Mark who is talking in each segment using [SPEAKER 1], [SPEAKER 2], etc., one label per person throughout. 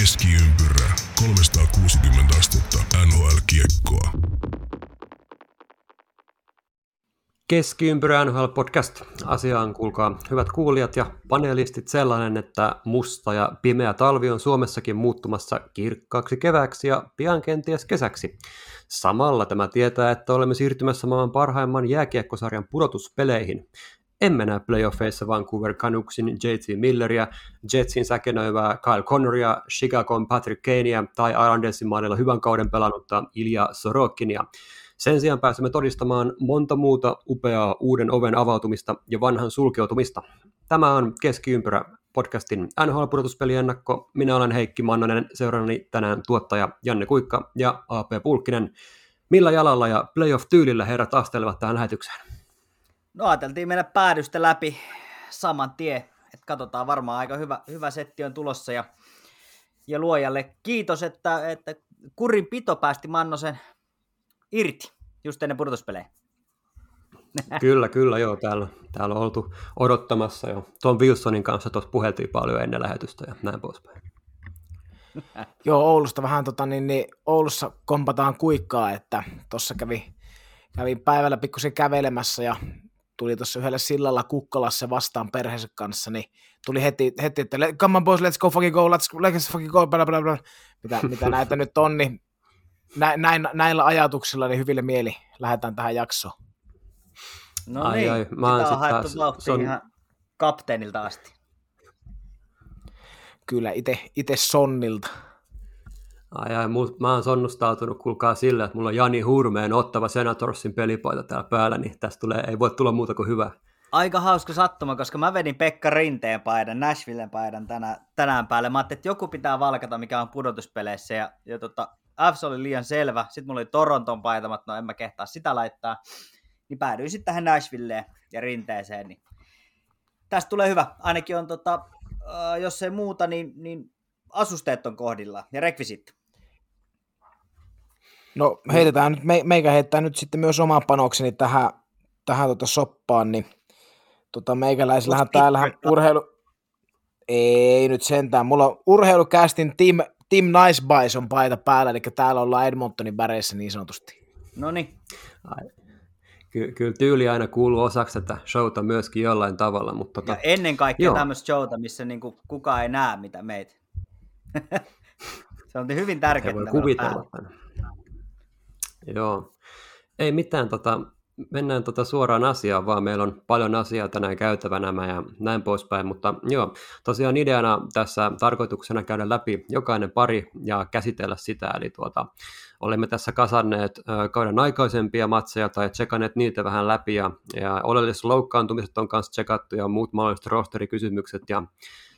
[SPEAKER 1] Keskiympyrä 360 astetta NHL-kiekkoa.
[SPEAKER 2] Keskiympyrä NHL Podcast. Asiaan kuulkaa hyvät kuulijat ja panelistit sellainen, että musta ja pimeä talvi on Suomessakin muuttumassa kirkkaaksi keväksi ja pian kenties kesäksi. Samalla tämä tietää, että olemme siirtymässä maan parhaimman jääkiekkosarjan pudotuspeleihin. Emme näe playoffeissa Vancouver Canucksin JT Milleria, Jetsin säkenöivää Kyle Connoria, Chicagon Patrick Kanea tai Islandersin maanilla hyvän kauden pelannutta Ilja Sorokinia. Sen sijaan pääsemme todistamaan monta muuta upeaa uuden oven avautumista ja vanhan sulkeutumista. Tämä on Keskiympyrä podcastin NHL-pudotuspeliennakko. Minä olen Heikki Mannonen, seurannani tänään tuottaja Janne Kuikka ja AP Pulkkinen. Millä jalalla ja playoff-tyylillä herrat astelevat tähän lähetykseen?
[SPEAKER 3] No ajateltiin mennä päädystä läpi saman tien, että katsotaan varmaan aika hyvä, hyvä setti on tulossa ja, ja luojalle kiitos, että, että kurin pito päästi Mannosen irti just ennen pudotuspelejä.
[SPEAKER 2] Kyllä, kyllä, joo, täällä, täällä on oltu odottamassa jo. Tom Wilsonin kanssa tuossa puheltiin paljon ennen lähetystä ja näin poispäin.
[SPEAKER 4] Joo, Oulusta vähän tota, niin, niin Oulussa kompataan kuikkaa, että tuossa kävi, kävin päivällä pikkusen kävelemässä ja tuli tuossa yhdellä sillalla Kukkolassa vastaan perheensä kanssa, niin tuli heti, heti että come on boys, let's go fucking go, let's, let's fucking go, bla, bla, bla. Mitä, mitä näitä nyt on, niin nä, näin, näillä ajatuksilla niin hyville mieli lähdetään tähän jaksoon.
[SPEAKER 3] No ai, niin, ai, mä oon sitä on haettu on... ihan kapteenilta asti.
[SPEAKER 4] Kyllä, itse Sonnilta.
[SPEAKER 2] Ai, ai, mä oon sonnustautunut, kuulkaa sillä, että mulla on Jani Hurmeen ottava Senatorsin pelipaita täällä päällä, niin tästä tulee, ei voi tulla muuta kuin hyvä.
[SPEAKER 3] Aika hauska sattuma, koska mä vedin Pekka Rinteen paidan, Nashvillen paidan tänä, tänään päälle. Mä ajattelin, että joku pitää valkata, mikä on pudotuspeleissä, ja, ja tota, Fs oli liian selvä. Sitten mulla oli Toronton paitamat, no en mä kehtaa sitä laittaa. Niin päädyin sitten tähän Nashvilleen ja rinteeseen. Niin tästä tulee hyvä. Ainakin on, tota, äh, jos ei muuta, niin, niin asusteet on kohdilla ja rekvisitti.
[SPEAKER 4] No heitetään nyt, me, meikä heittää nyt sitten myös oman panokseni tähän, tähän tota soppaan, niin tota meikäläisillähän täällähän urheilu... Ei nyt sentään, mulla on urheilukästin Team, team Nice Bison paita päällä, eli täällä ollaan Edmontonin väreissä niin sanotusti.
[SPEAKER 3] No niin.
[SPEAKER 2] Ky- kyllä tyyli aina kuuluu osaksi tätä showta myöskin jollain tavalla. Mutta tota,
[SPEAKER 3] ja ennen kaikkea joo. tämmöistä showta, missä niinku kukaan ei näe mitä meitä. Se on hyvin tärkeää.
[SPEAKER 2] voi kuvitella. Joo. Ei mitään, tota, mennään tota suoraan asiaan, vaan meillä on paljon asiaa tänään käytävänä ja näin poispäin, mutta joo, tosiaan ideana tässä tarkoituksena käydä läpi jokainen pari ja käsitellä sitä, eli tuota, olemme tässä kasanneet kauden aikaisempia matseja tai tsekanneet niitä vähän läpi ja, ja oleelliset loukkaantumiset on kanssa tsekattu ja muut mahdolliset rosterikysymykset ja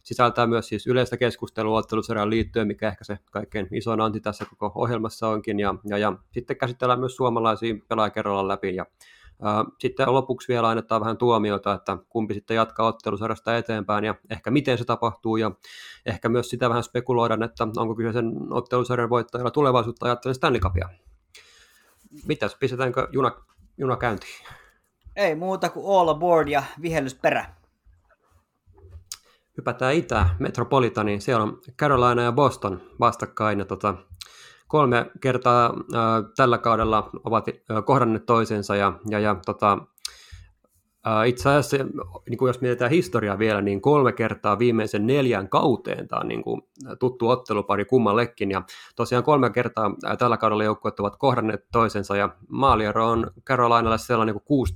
[SPEAKER 2] sisältää myös siis yleistä keskustelua ottelusarjaan liittyen, mikä ehkä se kaikkein isoin anti tässä koko ohjelmassa onkin, ja, ja, ja sitten käsitellään myös suomalaisia pelaajakerralla läpi, ja ää, sitten lopuksi vielä annetaan vähän tuomiota, että kumpi sitten jatkaa ottelusarjasta eteenpäin, ja ehkä miten se tapahtuu, ja ehkä myös sitä vähän spekuloidaan, että onko kyseisen ottelusarjan voittajalla tulevaisuutta ajattelen Stanley Cupia. Mitäs, pistetäänkö juna, juna käyntiin?
[SPEAKER 3] Ei muuta kuin all aboard ja vihellys perä
[SPEAKER 2] hypätään Itä, Metropolitaniin, siellä on Carolina ja Boston vastakkain, ja tota, kolme kertaa ää, tällä kaudella ovat ää, kohdanneet toisensa, ja, ja, ja tota, ää, itse asiassa, niin kuin jos mietitään historiaa vielä, niin kolme kertaa viimeisen neljän kauteen tämä on niin kuin tuttu ottelupari kummallekin, ja tosiaan kolme kertaa ää, tällä kaudella joukkueet ovat kohdanneet toisensa, ja maaliero on Carolinalle sellainen kuin 16-1,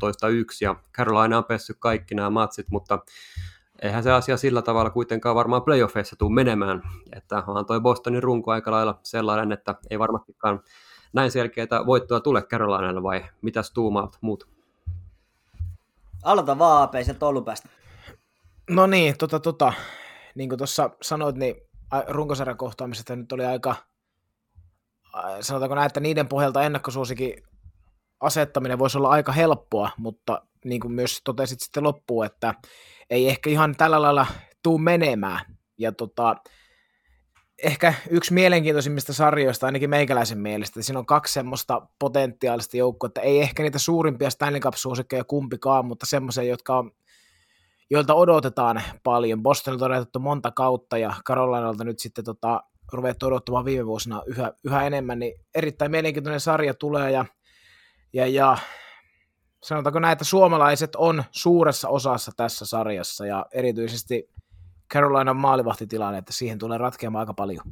[SPEAKER 2] ja Carolina on pessyt kaikki nämä matsit, mutta eihän se asia sillä tavalla kuitenkaan varmaan playoffeissa tule menemään, että on toi Bostonin runko aika lailla sellainen, että ei varmastikaan näin selkeää voittoa tule Carolinalle vai mitäs tuumaat muut?
[SPEAKER 3] Aloita vaan AP sieltä päästä.
[SPEAKER 4] No niin, tota, tota, niin kuin tuossa sanoit, niin runkosarjan kohtaamisesta nyt oli aika, sanotaanko näin, että niiden pohjalta ennakkosuosikin asettaminen voisi olla aika helppoa, mutta niin kuin myös totesit sitten loppuun, että ei ehkä ihan tällä lailla tuu menemään. Ja tota, ehkä yksi mielenkiintoisimmista sarjoista, ainakin meikäläisen mielestä, siinä on kaksi semmoista potentiaalista joukkoa, että ei ehkä niitä suurimpia Stanley Cup-suosikkeja kumpikaan, mutta semmoisia, jotka on, joilta odotetaan paljon. Bostonilta on odotettu monta kautta ja Carolinalta nyt sitten tota, ruvettu odottamaan viime vuosina yhä, yhä enemmän, niin erittäin mielenkiintoinen sarja tulee ja, ja, ja sanotaanko että suomalaiset on suuressa osassa tässä sarjassa ja erityisesti Carolinan maalivahtitilanne, että siihen tulee ratkeamaan aika paljon.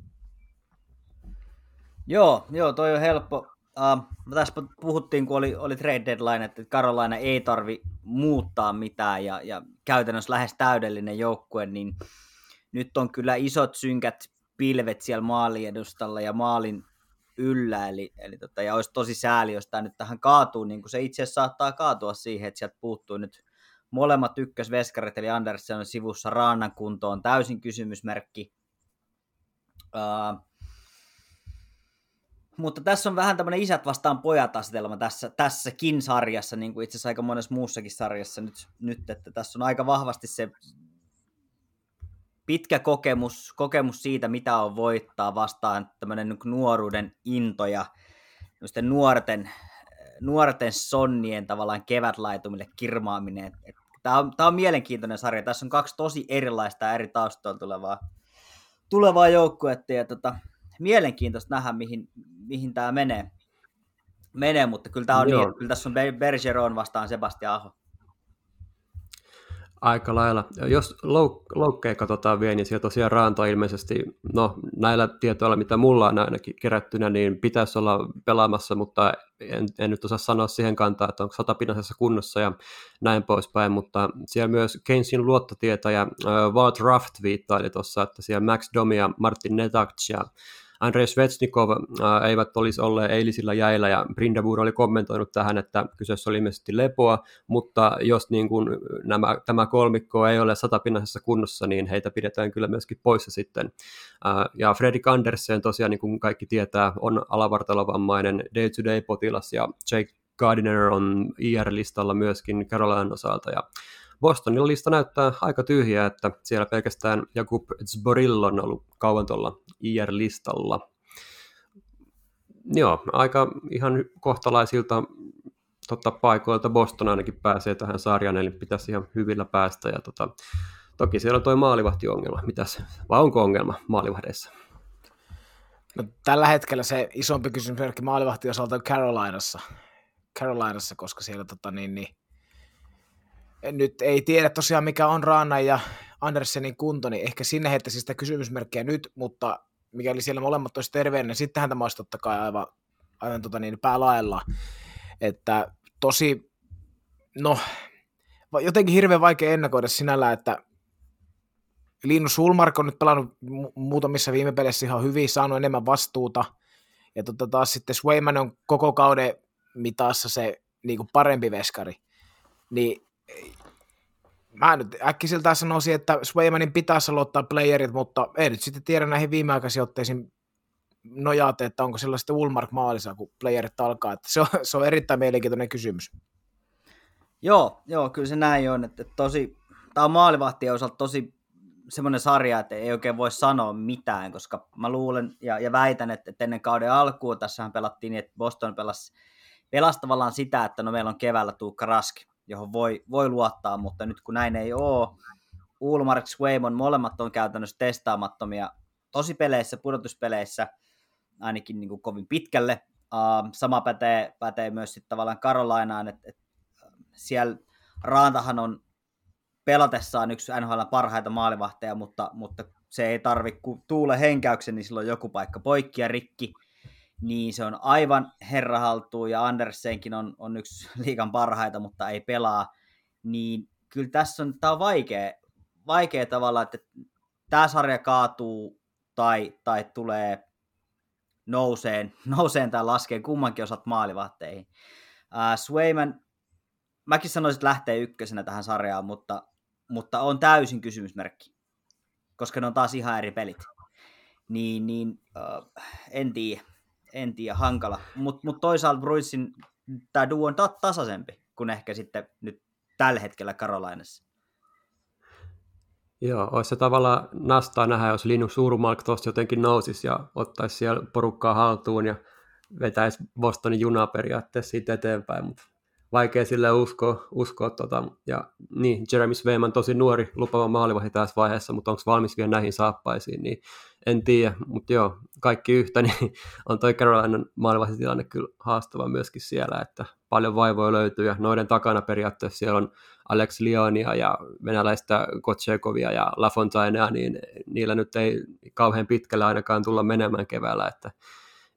[SPEAKER 3] Joo, joo, toi on helppo. Uh, tässä puhuttiin, kun oli, oli trade deadline, että Carolina ei tarvi muuttaa mitään ja, ja käytännössä lähes täydellinen joukkue, niin nyt on kyllä isot synkät pilvet siellä maaliedustalla ja maalin yllä, eli, eli tota, ja olisi tosi sääli, jos tämä nyt tähän kaatuu, niin kuin se itse asiassa saattaa kaatua siihen, että sieltä puuttuu nyt molemmat ykkösveskarit, eli Andersen on sivussa Raanan kuntoon, täysin kysymysmerkki. Uh, mutta tässä on vähän tämmöinen isät vastaan pojat asetelma tässä, tässäkin sarjassa, niin kuin itse asiassa aika monessa muussakin sarjassa nyt, nyt, että tässä on aika vahvasti se pitkä kokemus, kokemus siitä, mitä on voittaa vastaan tämmöinen niin nuoruuden into ja nuorten, nuorten sonnien tavallaan kevätlaitumille kirmaaminen. Tämä on, tämä on mielenkiintoinen sarja. Tässä on kaksi tosi erilaista ja eri taustoilla tulevaa, tulevaa joukkuetta ja tota, mielenkiintoista nähdä, mihin, mihin tämä menee. menee, mutta kyllä, tämä on niin, kyllä tässä on Bergeron vastaan Sebastian Aho.
[SPEAKER 2] Aika lailla. Jos louk- loukkeja katsotaan vielä, niin siellä tosiaan Raanto ilmeisesti, no näillä tietoilla, mitä mulla on ainakin kerättynä, niin pitäisi olla pelaamassa, mutta en, en nyt osaa sanoa siihen kantaa, että onko satapinnaisessa kunnossa ja näin poispäin, mutta siellä myös Keynesin luottotietäjä äh, Walt Raft viittaili tuossa, että siellä Max Domi ja Martin Netach ja Andrei Svetsnikov eivät olisi olleet eilisillä jäillä, ja Brindabur oli kommentoinut tähän, että kyseessä oli ilmeisesti lepoa, mutta jos niin kuin nämä, tämä kolmikko ei ole satapinnaisessa kunnossa, niin heitä pidetään kyllä myöskin poissa sitten. Ja Fredrik Andersen tosiaan, niin kuin kaikki tietää, on alavartalovammainen day-to-day-potilas, ja Jake Gardiner on IR-listalla myöskin Caroline osalta, ja Bostonin lista näyttää aika tyhjää, että siellä pelkästään Jakub Zboril on ollut kauan tuolla IR-listalla. Joo, aika ihan kohtalaisilta tota, paikoilta Boston ainakin pääsee tähän sarjaan, eli pitäisi ihan hyvillä päästä. Ja, tota, toki siellä on tuo maalivahtiongelma. Mitäs, vai onko ongelma maalivahdeissa?
[SPEAKER 4] No, tällä hetkellä se isompi kysymys maalivahti osalta on Carolinassa, Carolinassa koska siellä tota, niin, niin, nyt ei tiedä tosiaan mikä on Raana ja Andersenin kunto, niin ehkä sinne heittäisi sitä kysymysmerkkiä nyt, mutta mikäli siellä molemmat olisi terveenä, niin sittenhän tämä olisi totta kai aivan, aivan tota niin, päälaella. Että tosi, no, jotenkin hirveän vaikea ennakoida sinällä, että Linus Ulmark on nyt pelannut muutamissa viime peleissä ihan hyvin, saanut enemmän vastuuta, ja tota taas sitten Swayman on koko kauden mitassa se niin kuin parempi veskari. Niin mä nyt äkkiseltään sanoisin, että Swaymanin pitäisi aloittaa playerit, mutta ei nyt sitten tiedä näihin viimeaikaisiin otteisiin nojaate, että onko sillä sitten Ulmark maalissa, kun playerit alkaa. Että se, on, se on erittäin mielenkiintoinen kysymys.
[SPEAKER 3] Joo, joo, kyllä se näin on. Että tosi, tämä on maalivahtien osalta tosi semmoinen sarja, että ei oikein voi sanoa mitään, koska mä luulen ja, ja väitän, että, että ennen kauden alkuun tässähän pelattiin niin, että Boston pelasi, pelasi tavallaan sitä, että no meillä on keväällä Tuukka Raski, johon voi, voi luottaa, mutta nyt kun näin ei ole, Ulmark, Swaymon, molemmat on käytännössä testaamattomia tosi peleissä, pudotuspeleissä, ainakin niin kuin kovin pitkälle. Uh, sama pätee, pätee myös sitten tavallaan Karolainaan, että, että siellä Raantahan on pelatessaan yksi NHL parhaita maalivahteja, mutta, mutta se ei tarvi, kun tuule henkäyksen, niin silloin joku paikka poikki ja rikki niin se on aivan herra haltuun ja Andersenkin on, on yksi liikan parhaita, mutta ei pelaa, niin kyllä tässä on, tämä on vaikea, vaikea tavalla, että tämä sarja kaatuu tai, tai tulee nouseen, nouseen tai laskeen kummankin osat maalivahteihin. Uh, Swayman, mäkin sanoisin, että lähtee ykkösenä tähän sarjaan, mutta, mutta on täysin kysymysmerkki, koska ne on taas ihan eri pelit. Niin, niin uh, en tiedä en tiedä, hankala. Mutta mut toisaalta Bruinsin tämä duo on ta- tasaisempi kuin ehkä sitten nyt tällä hetkellä Karolainassa.
[SPEAKER 2] Joo, olisi se tavallaan nastaa nähdä, jos Linus Urmalk tuosta jotenkin nousisi ja ottaisi siellä porukkaa haltuun ja vetäisi Bostonin junaa periaatteessa siitä eteenpäin, mutta vaikea sille uskoa, uskoa tota, ja niin, Jeremy Sveiman tosi nuori lupava maalivahti tässä vaiheessa, mutta onko valmis vielä näihin saappaisiin, niin en tiedä, mutta joo, kaikki yhtä, niin on toi Carolinan maalivahtitilanne kyllä haastava myöskin siellä, että paljon vaivoja löytyy, ja noiden takana periaatteessa siellä on Alex Lionia ja venäläistä Kotsekovia ja Lafontainea, niin niillä nyt ei kauhean pitkällä ainakaan tulla menemään keväällä, että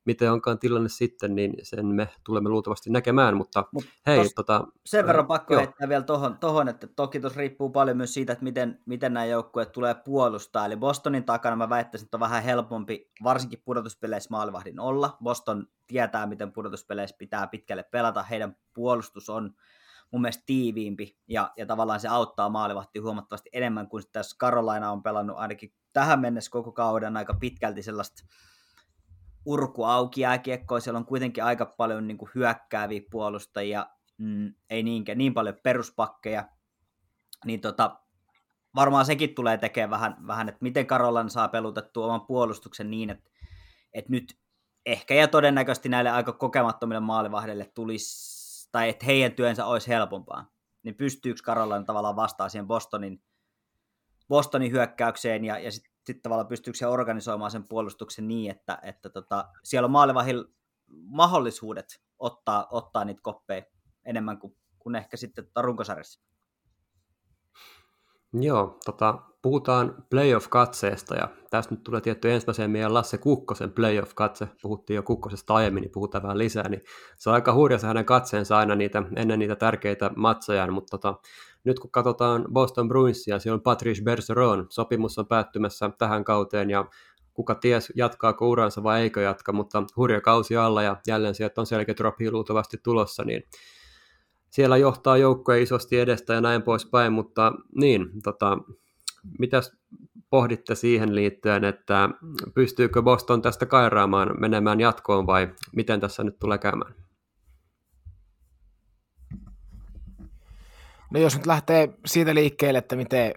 [SPEAKER 2] miten onkaan tilanne sitten, niin sen me tulemme luultavasti näkemään, mutta Mut hei, tota,
[SPEAKER 3] Sen verran pakko joo. heittää vielä tohon, tohon, että toki tuossa riippuu paljon myös siitä, että miten, miten nämä joukkueet tulee puolustaa, eli Bostonin takana mä väittäisin, että on vähän helpompi, varsinkin pudotuspeleissä maalivahdin olla. Boston tietää, miten pudotuspeleissä pitää pitkälle pelata, heidän puolustus on mun mielestä tiiviimpi, ja, ja tavallaan se auttaa maalivahti huomattavasti enemmän kuin tässä Carolina on pelannut ainakin tähän mennessä koko kauden aika pitkälti sellaista urku auki jääkiekkoa, siellä on kuitenkin aika paljon niin kuin hyökkääviä puolustajia, mm, ei niinkään, niin paljon peruspakkeja, niin tota, varmaan sekin tulee tekemään vähän, vähän että miten Karolan saa pelutettua oman puolustuksen niin, että, että nyt ehkä ja todennäköisesti näille aika kokemattomille maalivahdille tulisi, tai että heidän työnsä olisi helpompaa, niin pystyykö Karolan tavallaan vastaa siihen Bostonin, Bostonin hyökkäykseen ja, ja sitten sitten tavallaan pystyykö se organisoimaan sen puolustuksen niin, että, että tota, siellä on maalivahil mahdollisuudet ottaa, ottaa niitä koppeja enemmän kuin, kuin ehkä sitten runkosarjassa.
[SPEAKER 2] Joo, tota, puhutaan playoff-katseesta ja tästä nyt tulee tietty ensimmäiseen meidän Lasse Kukkosen playoff-katse. Puhuttiin jo Kukkosesta aiemmin, niin puhutaan vähän lisää, niin se on aika hurja se hänen katseensa aina niitä, ennen niitä tärkeitä matseja, mutta tota, nyt kun katsotaan Boston Bruinsia, siellä on Patrice Bergeron, sopimus on päättymässä tähän kauteen ja kuka ties jatkaako uransa vai eikö jatka, mutta hurja kausi alla ja jälleen sieltä on selkeä drop luultavasti tulossa, niin siellä johtaa joukkoja isosti edestä ja näin poispäin, mutta niin, tota, mitäs pohditte siihen liittyen, että pystyykö Boston tästä kairaamaan menemään jatkoon vai miten tässä nyt tulee käymään?
[SPEAKER 4] No jos nyt lähtee siitä liikkeelle, että miten,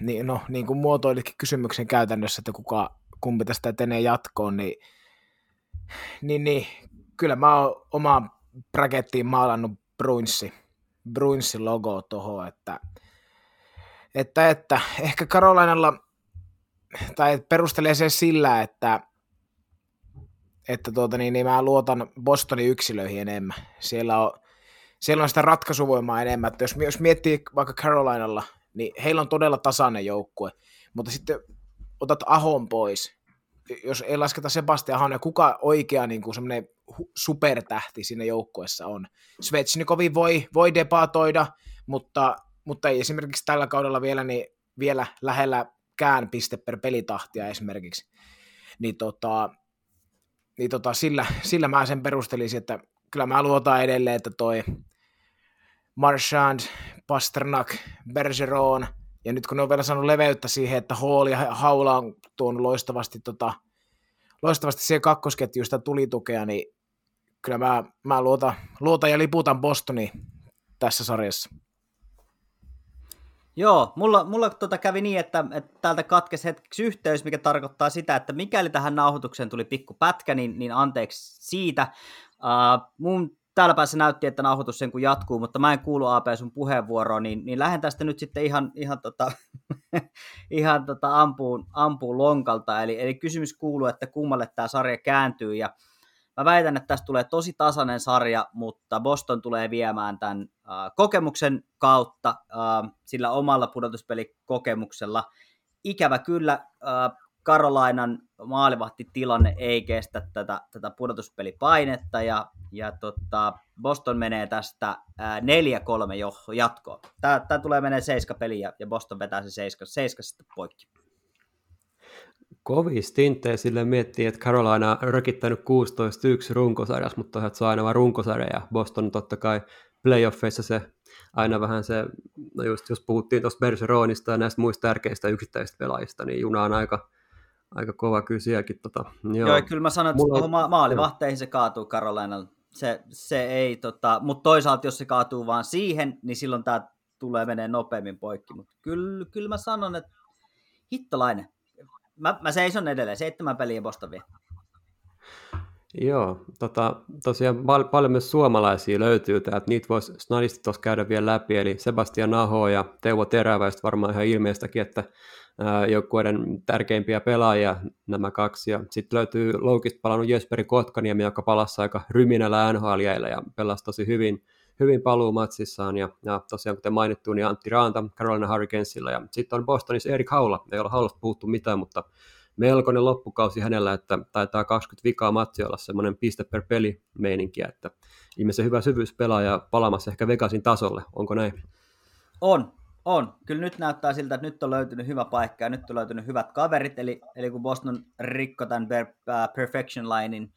[SPEAKER 4] niin, no, niin kuin muotoilitkin kysymyksen käytännössä, että kuka, kumpi tästä etenee jatkoon, niin, niin, niin kyllä mä oon omaan brakettiin maalannut Bruinsi, Bruinsin logo tuohon, että, että, että ehkä Karolainalla, tai perustelee se sillä, että, että tuota, niin, niin mä luotan Bostonin yksilöihin enemmän. Siellä on siellä on sitä ratkaisuvoimaa enemmän. Että jos, jos miettii vaikka Carolinalla, niin heillä on todella tasainen joukkue, mutta sitten otat Ahon pois, jos ei lasketa Sebastian Ahon, ja kuka oikea niin kuin semmoinen supertähti siinä joukkueessa on. Svetsnikovi voi, voi debatoida, mutta, mutta ei esimerkiksi tällä kaudella vielä, niin vielä lähelläkään piste per pelitahtia esimerkiksi. Niin, tota, niin tota, sillä, sillä mä sen perustelisin, että kyllä mä luotan edelleen, että toi Marchand, Pasternak, Bergeron, ja nyt kun ne on vielä saanut leveyttä siihen, että Hall ja Haula on tuonut loistavasti, tota, loistavasti siihen kakkosketjuista tulitukea, niin kyllä mä, mä luotan, luotan ja liputan Bostoni tässä sarjassa.
[SPEAKER 3] Joo, mulla, mulla tota kävi niin, että, että täältä katkesi hetkeksi yhteys, mikä tarkoittaa sitä, että mikäli tähän nauhoitukseen tuli pikku pätkä, niin, niin anteeksi siitä. Uh, mun täällä päässä näytti, että nauhoitus sen kun jatkuu, mutta mä en kuulu AP sun puheenvuoroon, niin, niin lähden tästä nyt sitten ihan, ihan, tota, ihan tota ampuun, ampuun lonkalta. Eli, eli kysymys kuuluu, että kummalle tämä sarja kääntyy, ja mä väitän, että tästä tulee tosi tasainen sarja, mutta Boston tulee viemään tämän äh, kokemuksen kautta, äh, sillä omalla pudotuspelikokemuksella. Ikävä kyllä, äh, Karolainan maalivahtitilanne ei kestä tätä, tätä pudotuspelipainetta ja, ja tota, Boston menee tästä 4-3 jatkoon. Tämä, tämä tulee menee seiska peliä ja Boston vetää se seiska, seiska sitten poikki.
[SPEAKER 2] Kovin stinttejä sille miettii, että Carolina on rökittänyt 16-1 runkosarjassa, mutta se on aina vain runkosarja ja Boston totta kai playoffeissa se aina vähän se, no just jos puhuttiin tuosta Bergeronista ja näistä muista tärkeistä yksittäisistä pelaajista, niin juna on aika, aika kova kyllä sielläkin. Tota,
[SPEAKER 3] joo. joo, kyllä mä sanon, että Mulla... ma- maalivahteihin se kaatuu Carolinalla. Se, se ei, tota, mutta toisaalta jos se kaatuu vaan siihen, niin silloin tämä tulee menee nopeammin poikki. Mutta kyllä, kyllä mä sanon, että hittolainen. Mä, mä seison edelleen, seitsemän peliä Boston vie.
[SPEAKER 2] Joo, tota, tosiaan pal- paljon myös suomalaisia löytyy täältä, niitä voisi snadisti tuossa käydä vielä läpi, eli Sebastian Aho ja Teuvo Teräväistä varmaan ihan ilmeistäkin, että joukkueiden tärkeimpiä pelaajia nämä kaksi, ja sitten löytyy Loukista palannut Jesperi Kotkaniemi, joka palasi aika ryminällä nhl ja pelasi tosi hyvin, hyvin paluumatsissaan, ja, ja tosiaan kuten mainittu, niin Antti Raanta Carolina Hurricanesilla, ja sitten on Bostonissa Erik Haula, ei ole Haulasta puhuttu mitään, mutta melkoinen loppukausi hänellä, että taitaa 20 vikaa matsia olla semmoinen piste per peli meininkiä, että ihmisen hyvä syvyyspelaaja palaamassa ehkä Vegasin tasolle, onko näin?
[SPEAKER 3] On, on. Kyllä nyt näyttää siltä, että nyt on löytynyt hyvä paikka ja nyt on löytynyt hyvät kaverit, eli, eli kun Boston rikko tämän uh, perfection linein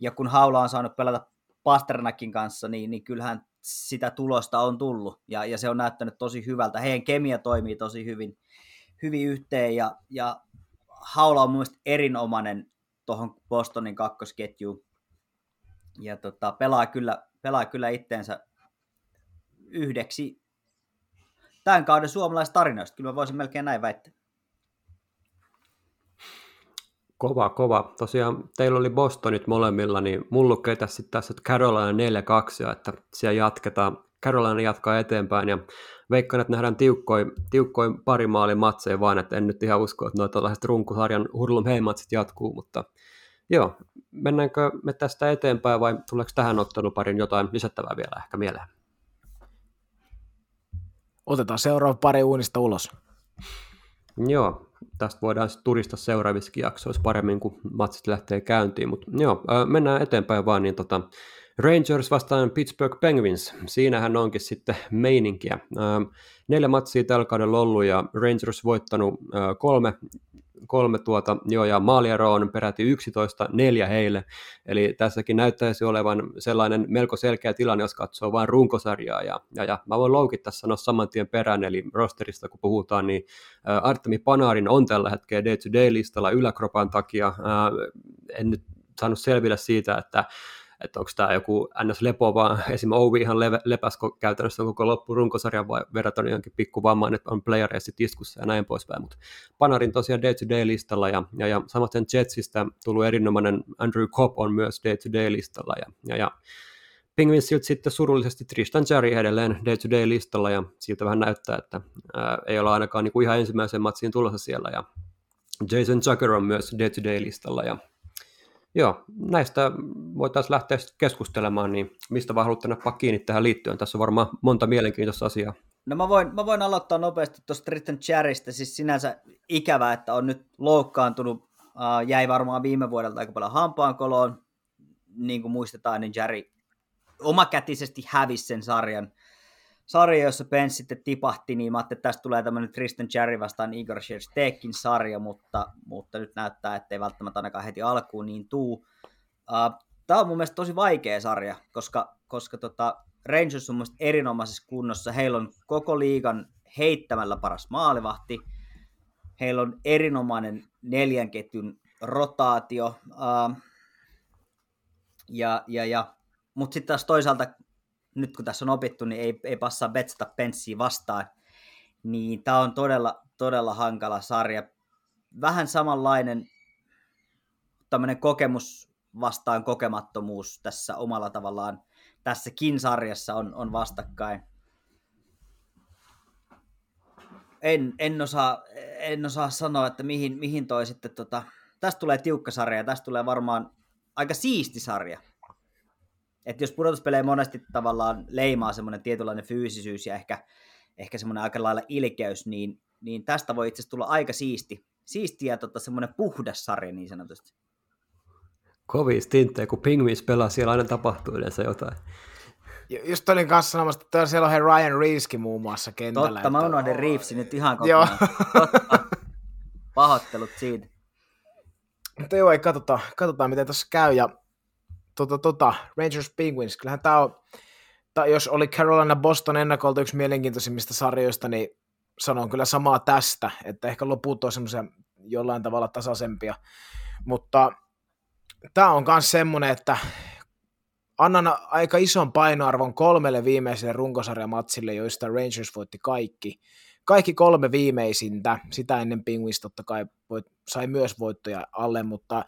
[SPEAKER 3] ja kun Haula on saanut pelata Pasternakin kanssa, niin, niin kyllähän sitä tulosta on tullut ja, ja se on näyttänyt tosi hyvältä. Heidän kemia toimii tosi hyvin, hyvin yhteen ja, ja Haula on mun erinomainen tuohon Bostonin kakkosketjuun. Ja tota, pelaa, kyllä, pelaa kyllä itteensä yhdeksi tämän kauden suomalaisista tarinoista. Kyllä mä voisin melkein näin väittää.
[SPEAKER 2] Kova, kova. Tosiaan teillä oli Bostonit molemmilla, niin mullukkeita sitten tässä Carolina 4-2, että siellä jatketaan. Carolina jatkaa eteenpäin ja veikkaan, että nähdään tiukkoin, tiukkoin pari maalin matseja vaan, että en nyt ihan usko, että noita tällaiset runkosarjan hurlum heimatsit jatkuu, mutta joo, mennäänkö me tästä eteenpäin vai tuleeko tähän otteluparin jotain lisättävää vielä ehkä mieleen?
[SPEAKER 4] Otetaan seuraava pari uunista ulos.
[SPEAKER 2] Joo, tästä voidaan sitten turistaa seuraavissakin jaksoissa paremmin, kun matsit lähtee käyntiin, mutta joo, mennään eteenpäin vaan, niin tota, Rangers vastaan Pittsburgh Penguins. Siinähän onkin sitten meininkiä. Neljä matsia tällä kaudella ollut ja Rangers voittanut kolme, kolme tuota, joo, ja maaliero on peräti 11, neljä heille. Eli tässäkin näyttäisi olevan sellainen melko selkeä tilanne, jos katsoo vain runkosarjaa. Ja, ja, ja mä voin loukittaa sanoa saman tien perään, eli rosterista kun puhutaan, niin Artemi Panarin on tällä hetkellä day-to-day-listalla yläkropan takia. En nyt saanut selville siitä, että että onko tämä joku ns. lepo, vaan esim. Ovi ihan le- lepäs käytännössä koko loppu runkosarjan vai verrattuna johonkin pikkuvammaan, että on playereissa tiskussa ja näin poispäin, mutta Panarin tosiaan day-to-day-listalla ja, ja, ja samaten Jetsistä tullut erinomainen Andrew Cobb on myös day-to-day-listalla ja, ja, ja Penguinsilta sitten surullisesti Tristan Jarry edelleen day-to-day-listalla ja siltä vähän näyttää, että ää, ei olla ainakaan niin kuin ihan ensimmäisen matsiin tulossa siellä ja Jason Zucker on myös day-to-day-listalla ja Joo, näistä voitaisiin lähteä keskustelemaan, niin mistä vaan haluatte nappaa kiinni tähän liittyen? Tässä on varmaan monta mielenkiintoista asiaa.
[SPEAKER 3] No mä voin, mä voin aloittaa nopeasti tuosta Tristan Cherrystä, siis sinänsä ikävää, että on nyt loukkaantunut, uh, jäi varmaan viime vuodelta aika paljon hampaankoloon, niin kuin muistetaan, niin Jerry omakätisesti hävisi sen sarjan, sarja, jossa Pence sitten tipahti, niin mä ajattelin, että tästä tulee tämmöinen Tristan Cherry vastaan Igor Sherstekin sarja, mutta, mutta nyt näyttää, että ei välttämättä ainakaan heti alkuun niin tuu. Uh, Tämä on mun mielestä tosi vaikea sarja, koska, koska tota, Rangers on mun erinomaisessa kunnossa. Heillä on koko liigan heittämällä paras maalivahti. Heillä on erinomainen neljän ketjun rotaatio. Uh, ja, ja, ja, mutta sitten taas toisaalta nyt kun tässä on opittu, niin ei, ei passaa betsata penssiä vastaan. Niin tämä on todella, todella hankala sarja. Vähän samanlainen tämmöinen kokemus vastaan kokemattomuus tässä omalla tavallaan tässäkin sarjassa on, on vastakkain. En, en, osaa, en osaa sanoa, että mihin, mihin toi sitten tota, tästä tulee tiukka sarja ja tästä tulee varmaan aika siisti sarja että jos pudotuspelejä monesti tavallaan leimaa semmoinen tietynlainen fyysisyys ja ehkä, ehkä semmoinen aika lailla ilkeys, niin, niin tästä voi itse asiassa tulla aika siisti, siisti ja tota, semmoinen puhdas sarja niin sanotusti.
[SPEAKER 2] Kovin stinttejä, kun Pingvins pelaa, siellä aina tapahtuu yleensä jotain.
[SPEAKER 4] Just olin kanssa sanomassa, että siellä on he Ryan Reeskin muun muassa kentällä.
[SPEAKER 3] Totta, mä unohdin Reevesin nyt ihan kokonaan. Joo. Totta. Pahoittelut siitä.
[SPEAKER 4] Mutta joo, ei, katsotaan, katsotaan miten tässä käy. Ja tota, tota, Rangers Penguins, kyllähän tämä on, tai jos oli Carolina Boston ennakolta yksi mielenkiintoisimmista sarjoista, niin sanon kyllä samaa tästä, että ehkä loput on semmoisia jollain tavalla tasaisempia, mutta tämä on myös semmoinen, että annan aika ison painoarvon kolmelle viimeiselle runkosarjamatsille, joista Rangers voitti kaikki. Kaikki kolme viimeisintä, sitä ennen Penguins totta kai voit, sai myös voittoja alle, mutta,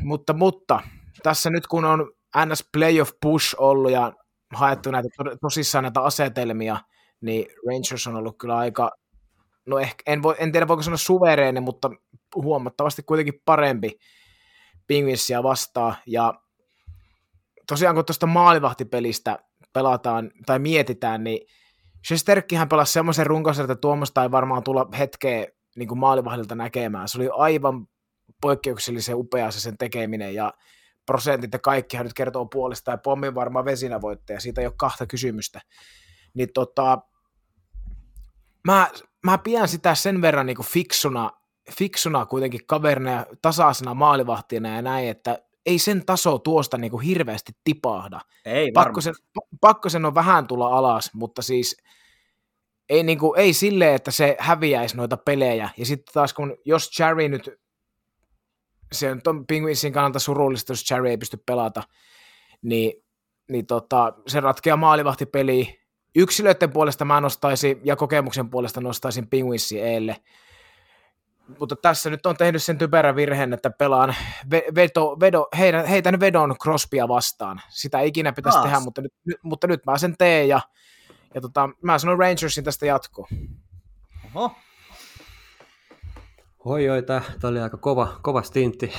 [SPEAKER 4] mutta, mutta tässä nyt kun on NS Playoff Push ollut ja haettu näitä tosissaan näitä asetelmia, niin Rangers on ollut kyllä aika, no ehkä, en, voi, en tiedä voiko sanoa suvereeni, mutta huomattavasti kuitenkin parempi Penguinsia vastaan. Ja tosiaan kun tuosta maalivahtipelistä pelataan tai mietitään, niin Shesterkkihän pelasi semmoisen runkosarjan, että tuommoista ei varmaan tulla hetkeä niin kuin maalivahdilta näkemään. Se oli aivan poikkeuksellisen upea se sen tekeminen ja prosentit ja kaikkihan nyt kertoo puolesta ja pommin varmaan vesinä voittaja, siitä ei ole kahta kysymystä. Niin tota, mä, mä pidän sitä sen verran niin fiksuna, fiksuna kuitenkin kaverina ja tasaisena maalivahtina ja näin, että ei sen taso tuosta niin kuin hirveästi tipahda.
[SPEAKER 3] Ei
[SPEAKER 4] pakko sen, pakko sen on vähän tulla alas, mutta siis ei, niin kuin, ei silleen, että se häviäisi noita pelejä. Ja sitten taas kun, jos Jerry nyt, se on Penguinsin kannalta surullista, jos Jerry ei pysty pelata, niin, niin tota, se ratkeaa maalivahtipeliä. Yksilöiden puolesta mä nostaisin ja kokemuksen puolesta nostaisin Penguinsin eelle mutta tässä nyt on tehnyt sen typerän virheen, että pelaan vedo, vedo, heidän, heitän vedon Crospia vastaan. Sitä ei ikinä pitäisi Taas. tehdä, mutta nyt, mutta nyt mä sen teen ja, ja tota, mä sanon Rangersin tästä jatkuu.
[SPEAKER 3] Oho.
[SPEAKER 2] Hoi oi, tämä oli aika kova, kova stintti.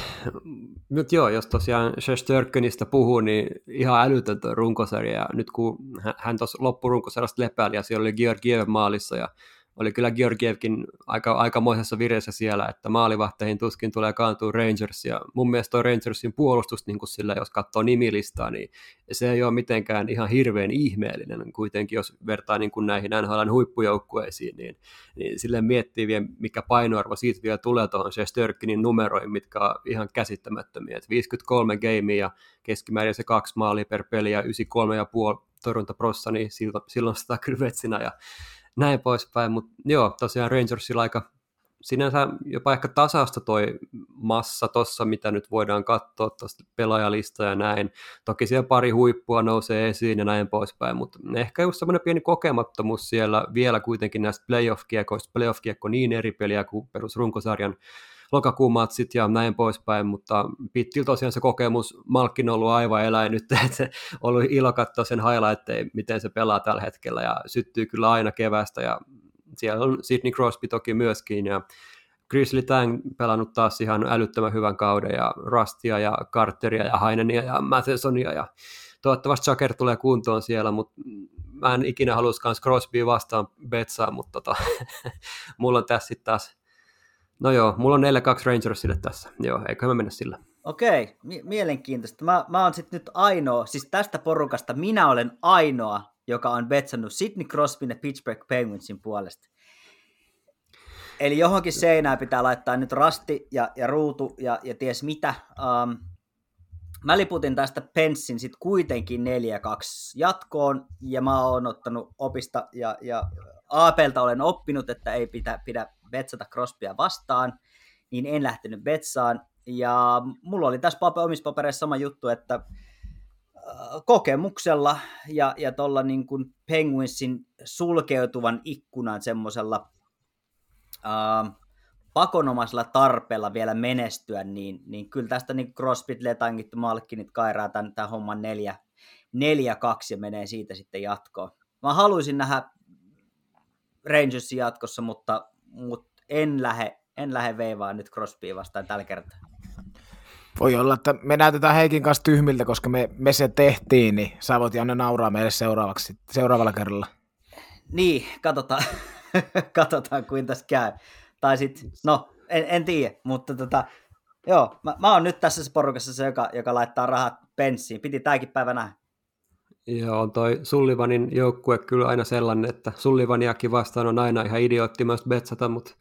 [SPEAKER 2] Nyt joo, jos tosiaan Shesterkenistä puhuu, niin ihan älytöntä runkosarja. Ja nyt kun hän tuossa loppurunkosarjasta lepäili ja siellä oli Georgiev maalissa ja oli kyllä Georgievkin aika, aikamoisessa vireessä siellä, että maalivahteihin tuskin tulee kaantua Rangers, ja mun mielestä toi Rangersin puolustus, niin sillä jos katsoo nimilistaa, niin se ei ole mitenkään ihan hirveän ihmeellinen, kuitenkin jos vertaa niin kuin näihin NHLn huippujoukkueisiin, niin, niin sille miettii vielä, mikä painoarvo siitä vielä tulee tuohon se Störkkinin numeroihin, mitkä on ihan käsittämättömiä, että 53 gamea ja keskimäärin se kaksi maalia per peli ja 93,5 torjuntaprossa, niin silloin, silloin sitä kyllä vetsinä, ja näin poispäin, mutta joo, tosiaan Rangersilla aika sinänsä jopa ehkä tasasta toi massa tossa, mitä nyt voidaan katsoa tuosta pelaajalista ja näin. Toki siellä pari huippua nousee esiin ja näin poispäin, mutta ehkä just semmoinen pieni kokemattomuus siellä vielä kuitenkin näistä playoff-kiekoista. Playoff-kiekko niin eri peliä kuin perusrunkosarjan lokakuun matsit ja näin poispäin, mutta Pittil tosiaan se kokemus, Malkin on ollut aivan eläin nyt, että se ollut ilo katsoa sen highlightteja, miten se pelaa tällä hetkellä ja syttyy kyllä aina kevästä ja siellä on Sidney Crosby toki myöskin ja Grizzly Tang pelannut taas ihan älyttömän hyvän kauden ja Rustia ja Carteria ja Hainenia ja Mathesonia ja toivottavasti Chucker tulee kuntoon siellä, mutta mä en ikinä halus kans Crosby vastaan betsaa, mutta tota, mulla on tässä sitten taas No joo, mulla on 4-2 Rangersille tässä. Joo, eikö me mennä sillä.
[SPEAKER 3] Okei, mi- mielenkiintoista. Mä, mä oon sitten nyt ainoa, siis tästä porukasta minä olen ainoa, joka on betsannut Sidney Crosbyn ja Pittsburgh Penguinsin puolesta. Eli johonkin seinään pitää laittaa nyt rasti ja, ja ruutu ja, ja ties mitä. Um, mä liputin tästä Penssin sitten kuitenkin 4-2 jatkoon, ja mä oon ottanut opista, ja, ja Aapelta olen oppinut, että ei pidä, pidä betsata Crosbya vastaan, niin en lähtenyt betsaan. Ja mulla oli tässä paper, omissa papereissa sama juttu, että äh, kokemuksella ja, ja tuolla niin kuin Penguinsin sulkeutuvan ikkunan semmoisella äh, pakonomaisella tarpeella vielä menestyä, niin, niin kyllä tästä niin Crosbyt, Letangit, Malkinit kairaa tämän, tämän homman neljä, neljä kaksi ja menee siitä sitten jatkoon. Mä haluaisin nähdä Rangersin jatkossa, mutta mutta en lähde, en lähde veivaan nyt Crosbya vastaan tällä kertaa.
[SPEAKER 4] Voi olla, että me näytetään Heikin kanssa tyhmiltä, koska me, me se tehtiin, niin sä voit Janne nauraa meille seuraavaksi, seuraavalla kerralla.
[SPEAKER 3] Niin, katsotaan, katsotaan kuin tässä käy. Tai sitten, no, en, en tiedä, mutta tota, joo, mä, mä oon nyt tässä porukassa se, joka, joka laittaa rahat penssiin. Piti tämäkin päivä nähdä.
[SPEAKER 2] Joo, toi Sullivanin joukkue kyllä aina sellainen, että Sullivaniakin vastaan on aina ihan idiootti myös betsata, mutta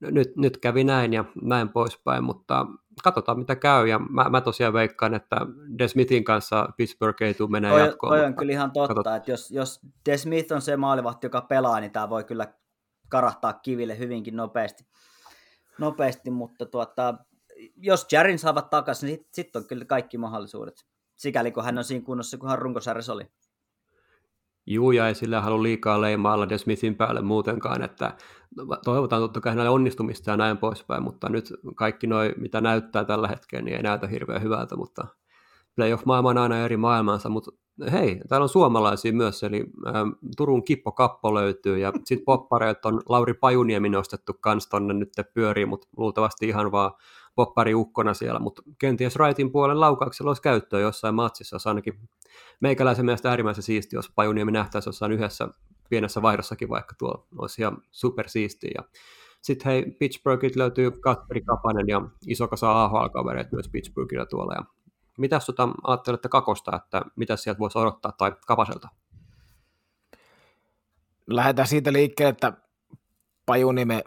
[SPEAKER 2] nyt, nyt kävi näin ja näin poispäin, mutta katsotaan mitä käy, ja mä, mä tosiaan veikkaan, että Desmithin kanssa Pittsburgh ei tule menee jatkoon.
[SPEAKER 3] Toi on kyllä ihan totta, katsotaan. että jos, jos Desmith on se maalivahti, joka pelaa, niin tämä voi kyllä karahtaa kiville hyvinkin nopeasti, nopeasti mutta tuota, jos Jarin saavat takaisin, niin sitten sit on kyllä kaikki mahdollisuudet sikäli kun hän on siinä kunnossa, kun hän runkosarjassa oli.
[SPEAKER 2] Juu, ja ei sillä halua liikaa leimailla De Smithin päälle muutenkaan, että toivotaan totta kai hänelle onnistumista ja näin poispäin, mutta nyt kaikki noin, mitä näyttää tällä hetkellä, niin ei näytä hirveän hyvältä, mutta playoff-maailma on aina eri maailmansa, mutta hei, täällä on suomalaisia myös, eli ä, Turun Kippo Kappo löytyy, ja sitten poppareet on Lauri Pajuniemi nostettu kans tonne nyt pyörii, mutta luultavasti ihan vaan poppari ukkona siellä, mutta kenties Wrightin puolen laukauksella olisi käyttöä jossain matsissa, olisi ainakin meikäläisen mielestä äärimmäisen siisti, jos Pajuniemi nähtäisi jossain yhdessä pienessä vaihdossakin vaikka tuo olisi ihan supersiistiä. Ja sitten hei, Pittsburghit löytyy Kasperi Kapanen ja iso kasa AHL-kavereita myös Pittsburghilla tuolla. Ja mitä tota, ajattelette Kakosta, että mitä sieltä voisi odottaa tai Kapaselta?
[SPEAKER 4] Lähdetään siitä liikkeelle, että Pajunieme,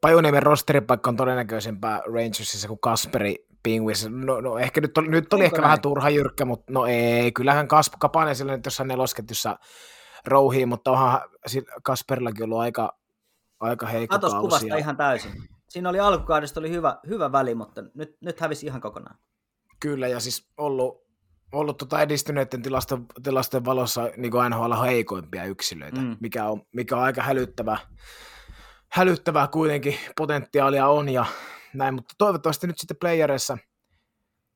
[SPEAKER 4] Pajuniemen rosteripaikka on todennäköisempää Rangersissa kuin Kasperi Penguins. No, no ehkä nyt oli, nyt oli ehkä näin? vähän turha jyrkkä, mutta no ei, kyllähän Kasp, Kapanen sillä nyt jossain nelosketjussa rouhii, mutta onhan Kasperillakin ollut aika, aika heikko
[SPEAKER 3] Katos kausi. kuvasta ihan täysin. Siinä oli alkukaudesta oli hyvä, hyvä väli, mutta nyt, nyt hävisi ihan kokonaan.
[SPEAKER 4] Kyllä, ja siis ollut, ollut tota edistyneiden tilastojen, tilastojen valossa niin kuin NHL heikoimpia yksilöitä, mm. mikä, on, mikä on aika hälyttävä, hälyttävää kuitenkin potentiaalia on ja näin, mutta toivottavasti nyt sitten playereissa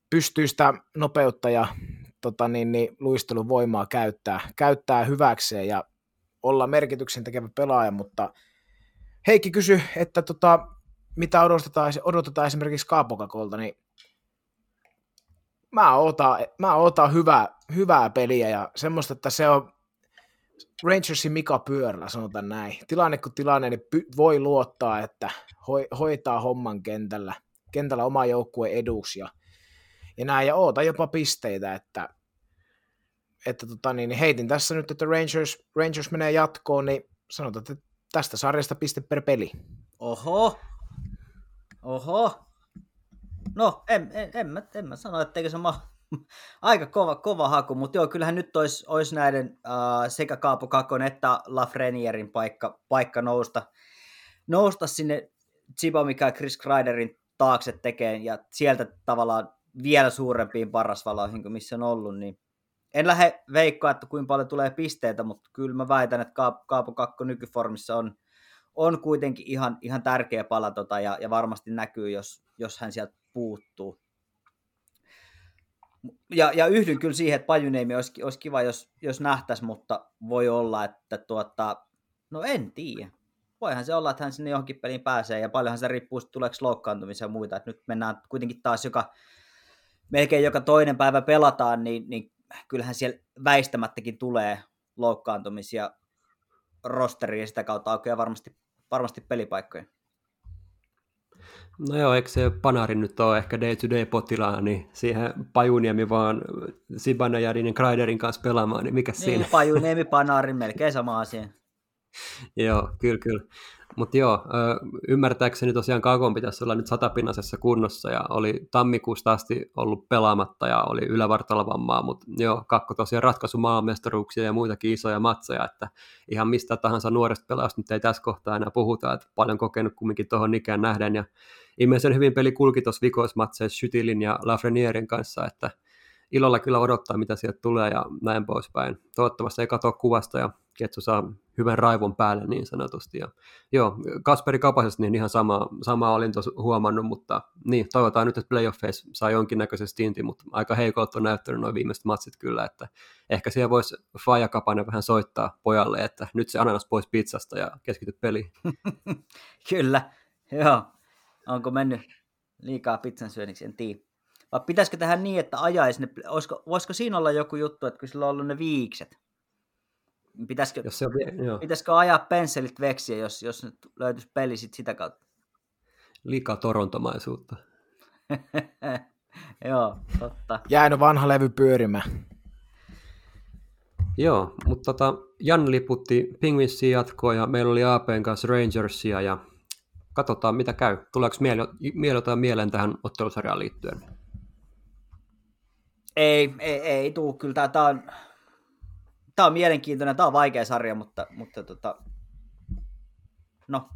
[SPEAKER 4] pystyy sitä nopeutta ja tota, niin, niin, luistelun voimaa käyttää, käyttää hyväkseen ja olla merkityksen tekevä pelaaja, mutta Heikki kysy, että tota, mitä odotetaan, odotetaan esimerkiksi Kaapokakolta, niin mä ootan, mä ootan hyvää, hyvää peliä ja semmoista, että se on Rangersin Mika Pyörällä, sanotaan näin. Tilanne kuin tilanne, niin py- voi luottaa, että ho- hoitaa homman kentällä, kentällä oma joukkue eduksi ja, ja näin, ja oota jopa pisteitä, että, että tota, niin, niin heitin tässä nyt, että Rangers, Rangers menee jatkoon, niin sanotaan, että tästä sarjasta piste per peli.
[SPEAKER 3] Oho, oho, No, en, en, en, mä, en mä sano, etteikö se aika kova, kova haku, mutta joo, kyllähän nyt olisi, olisi näiden uh, sekä Kaapo Kakon että Lafrenierin paikka, paikka nousta, nousta sinne Chiba, mikä Chris Kreiderin taakse tekee, ja sieltä tavallaan vielä suurempiin parasvaloihin kuin missä on ollut, niin en lähde veikkaa, että kuinka paljon tulee pisteitä, mutta kyllä mä väitän, että Kaapo Kakko nykyformissa on, on kuitenkin ihan, ihan tärkeä pala tota, ja, ja varmasti näkyy, jos, jos hän sieltä puuttuu. Ja, ja yhdyn kyllä siihen, että Pajuneimi olisi, olisi kiva, jos, jos nähtäisi, mutta voi olla, että tuota, no en tiedä. Voihan se olla, että hän sinne johonkin peliin pääsee, ja paljonhan se riippuu, tuleeko loukkaantumisia ja muita. Että nyt mennään kuitenkin taas joka, melkein joka toinen päivä pelataan, niin, niin kyllähän siellä väistämättäkin tulee loukkaantumisia rosteriin, ja sitä kautta aukeaa varmasti, varmasti pelipaikkoja.
[SPEAKER 2] No joo, eikö se Panari nyt ole ehkä day-to-day potilaana, niin siihen Pajuniemi vaan Sibanajadin ja Kreiderin kanssa pelaamaan, niin mikä niin, siinä?
[SPEAKER 3] Pajuniemi, Panari, melkein sama asia.
[SPEAKER 2] joo, kyllä, kyllä. Mutta joo, ymmärtääkseni tosiaan Kakon pitäisi olla nyt satapinnaisessa kunnossa ja oli tammikuusta asti ollut pelaamatta ja oli ylävartalovammaa, mutta joo, Kakko tosiaan ratkaisu maanmestaruuksia ja muitakin isoja matseja, että ihan mistä tahansa nuoresta pelaajasta nyt ei tässä kohtaa enää puhuta, että paljon kokenut kumminkin tuohon ikään nähden ja ihmeisen hyvin peli kulki tuossa vikoismatseissa Schüttilin ja Lafrenierin kanssa, että ilolla kyllä odottaa, mitä sieltä tulee ja näin poispäin. Toivottavasti ei katoa kuvasta ja Ketsu saa hyvän raivon päälle niin sanotusti. Ja, joo, Kasperi Kapasesta niin ihan sama, sama olin tuossa huomannut, mutta niin, toivotaan nyt, että playoffeissa saa jonkinnäköisen stintin, mutta aika heikolta on näyttänyt noin viimeiset matsit kyllä, että ehkä siellä voisi Faja Kapanen vähän soittaa pojalle, että nyt se ananas pois pizzasta ja keskity peliin.
[SPEAKER 3] kyllä, joo. Onko mennyt liikaa pizzan syönniksi, en tiedä. Vai pitäisikö tehdä niin, että ajaisi ne, olisiko, voisiko siinä olla joku juttu, että kun sillä on ollut ne viikset, Pitäisikö, jos se on, joo. pitäisikö ajaa pensselit veksiä, jos, jos nyt löytyisi peli sit sitä kautta?
[SPEAKER 2] Liikaa torontomaisuutta.
[SPEAKER 3] joo, totta.
[SPEAKER 4] Jäänyt vanha levy pyörimään.
[SPEAKER 2] Joo, mutta tota, Jan liputti Penguinsia jatkoa ja meillä oli APn kanssa Rangersia ja katsotaan mitä käy. Tuleeko mieli, mieli mieleen tähän ottelusarjaan liittyen?
[SPEAKER 3] Ei, ei, ei tuu. Kyllä tämä on tämä on mielenkiintoinen, tämä on vaikea sarja, mutta, mutta tota, no,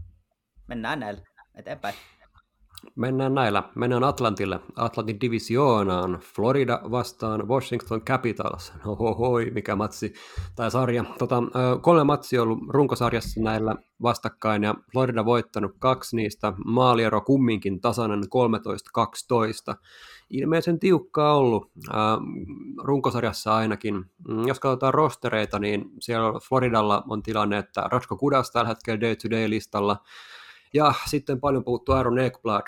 [SPEAKER 3] mennään näillä eteenpäin.
[SPEAKER 2] Mennään näillä. Mennään Atlantille, Atlantin divisioonaan. Florida vastaan Washington Capitals. No hoi, mikä matsi tai sarja. Tota, kolme matsia ollut runkosarjassa näillä vastakkain ja Florida voittanut kaksi niistä. Maaliero kumminkin tasainen 13-12. Ilmeisen tiukkaa ollut äh, runkosarjassa ainakin. Mm, jos katsotaan rostereita, niin siellä Floridalla on tilanne, että Ratko Kudas tällä hetkellä day-to-day-listalla, ja sitten paljon puhuttu Aaron Ekblad.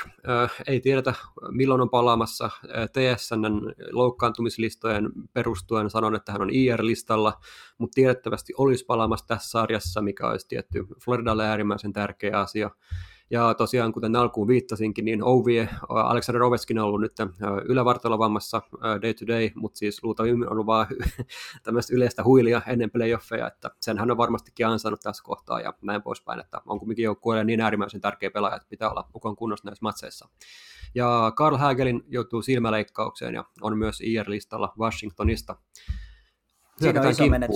[SPEAKER 2] Ei tiedetä, milloin on palaamassa. TSN loukkaantumislistojen perustuen sanon, että hän on IR-listalla, mutta tiedettävästi olisi palaamassa tässä sarjassa, mikä olisi tietty Floridalle äärimmäisen tärkeä asia. Ja tosiaan, kuten alkuun viittasinkin, niin Ovie, Alexander Oveskin on ollut nyt ylävartalovammassa day to day, mutta siis luultavasti on ollut vaan tämmöistä yleistä huilia ennen playoffeja, että sen hän on varmastikin ansainnut tässä kohtaa ja näin poispäin, että on kumminkin joukkueelle niin äärimmäisen tärkeä pelaaja, että pitää olla ukon kunnossa näissä matseissa. Ja Karl Hagelin joutuu silmäleikkaukseen ja on myös IR-listalla Washingtonista.
[SPEAKER 3] Siinä on iso menetys.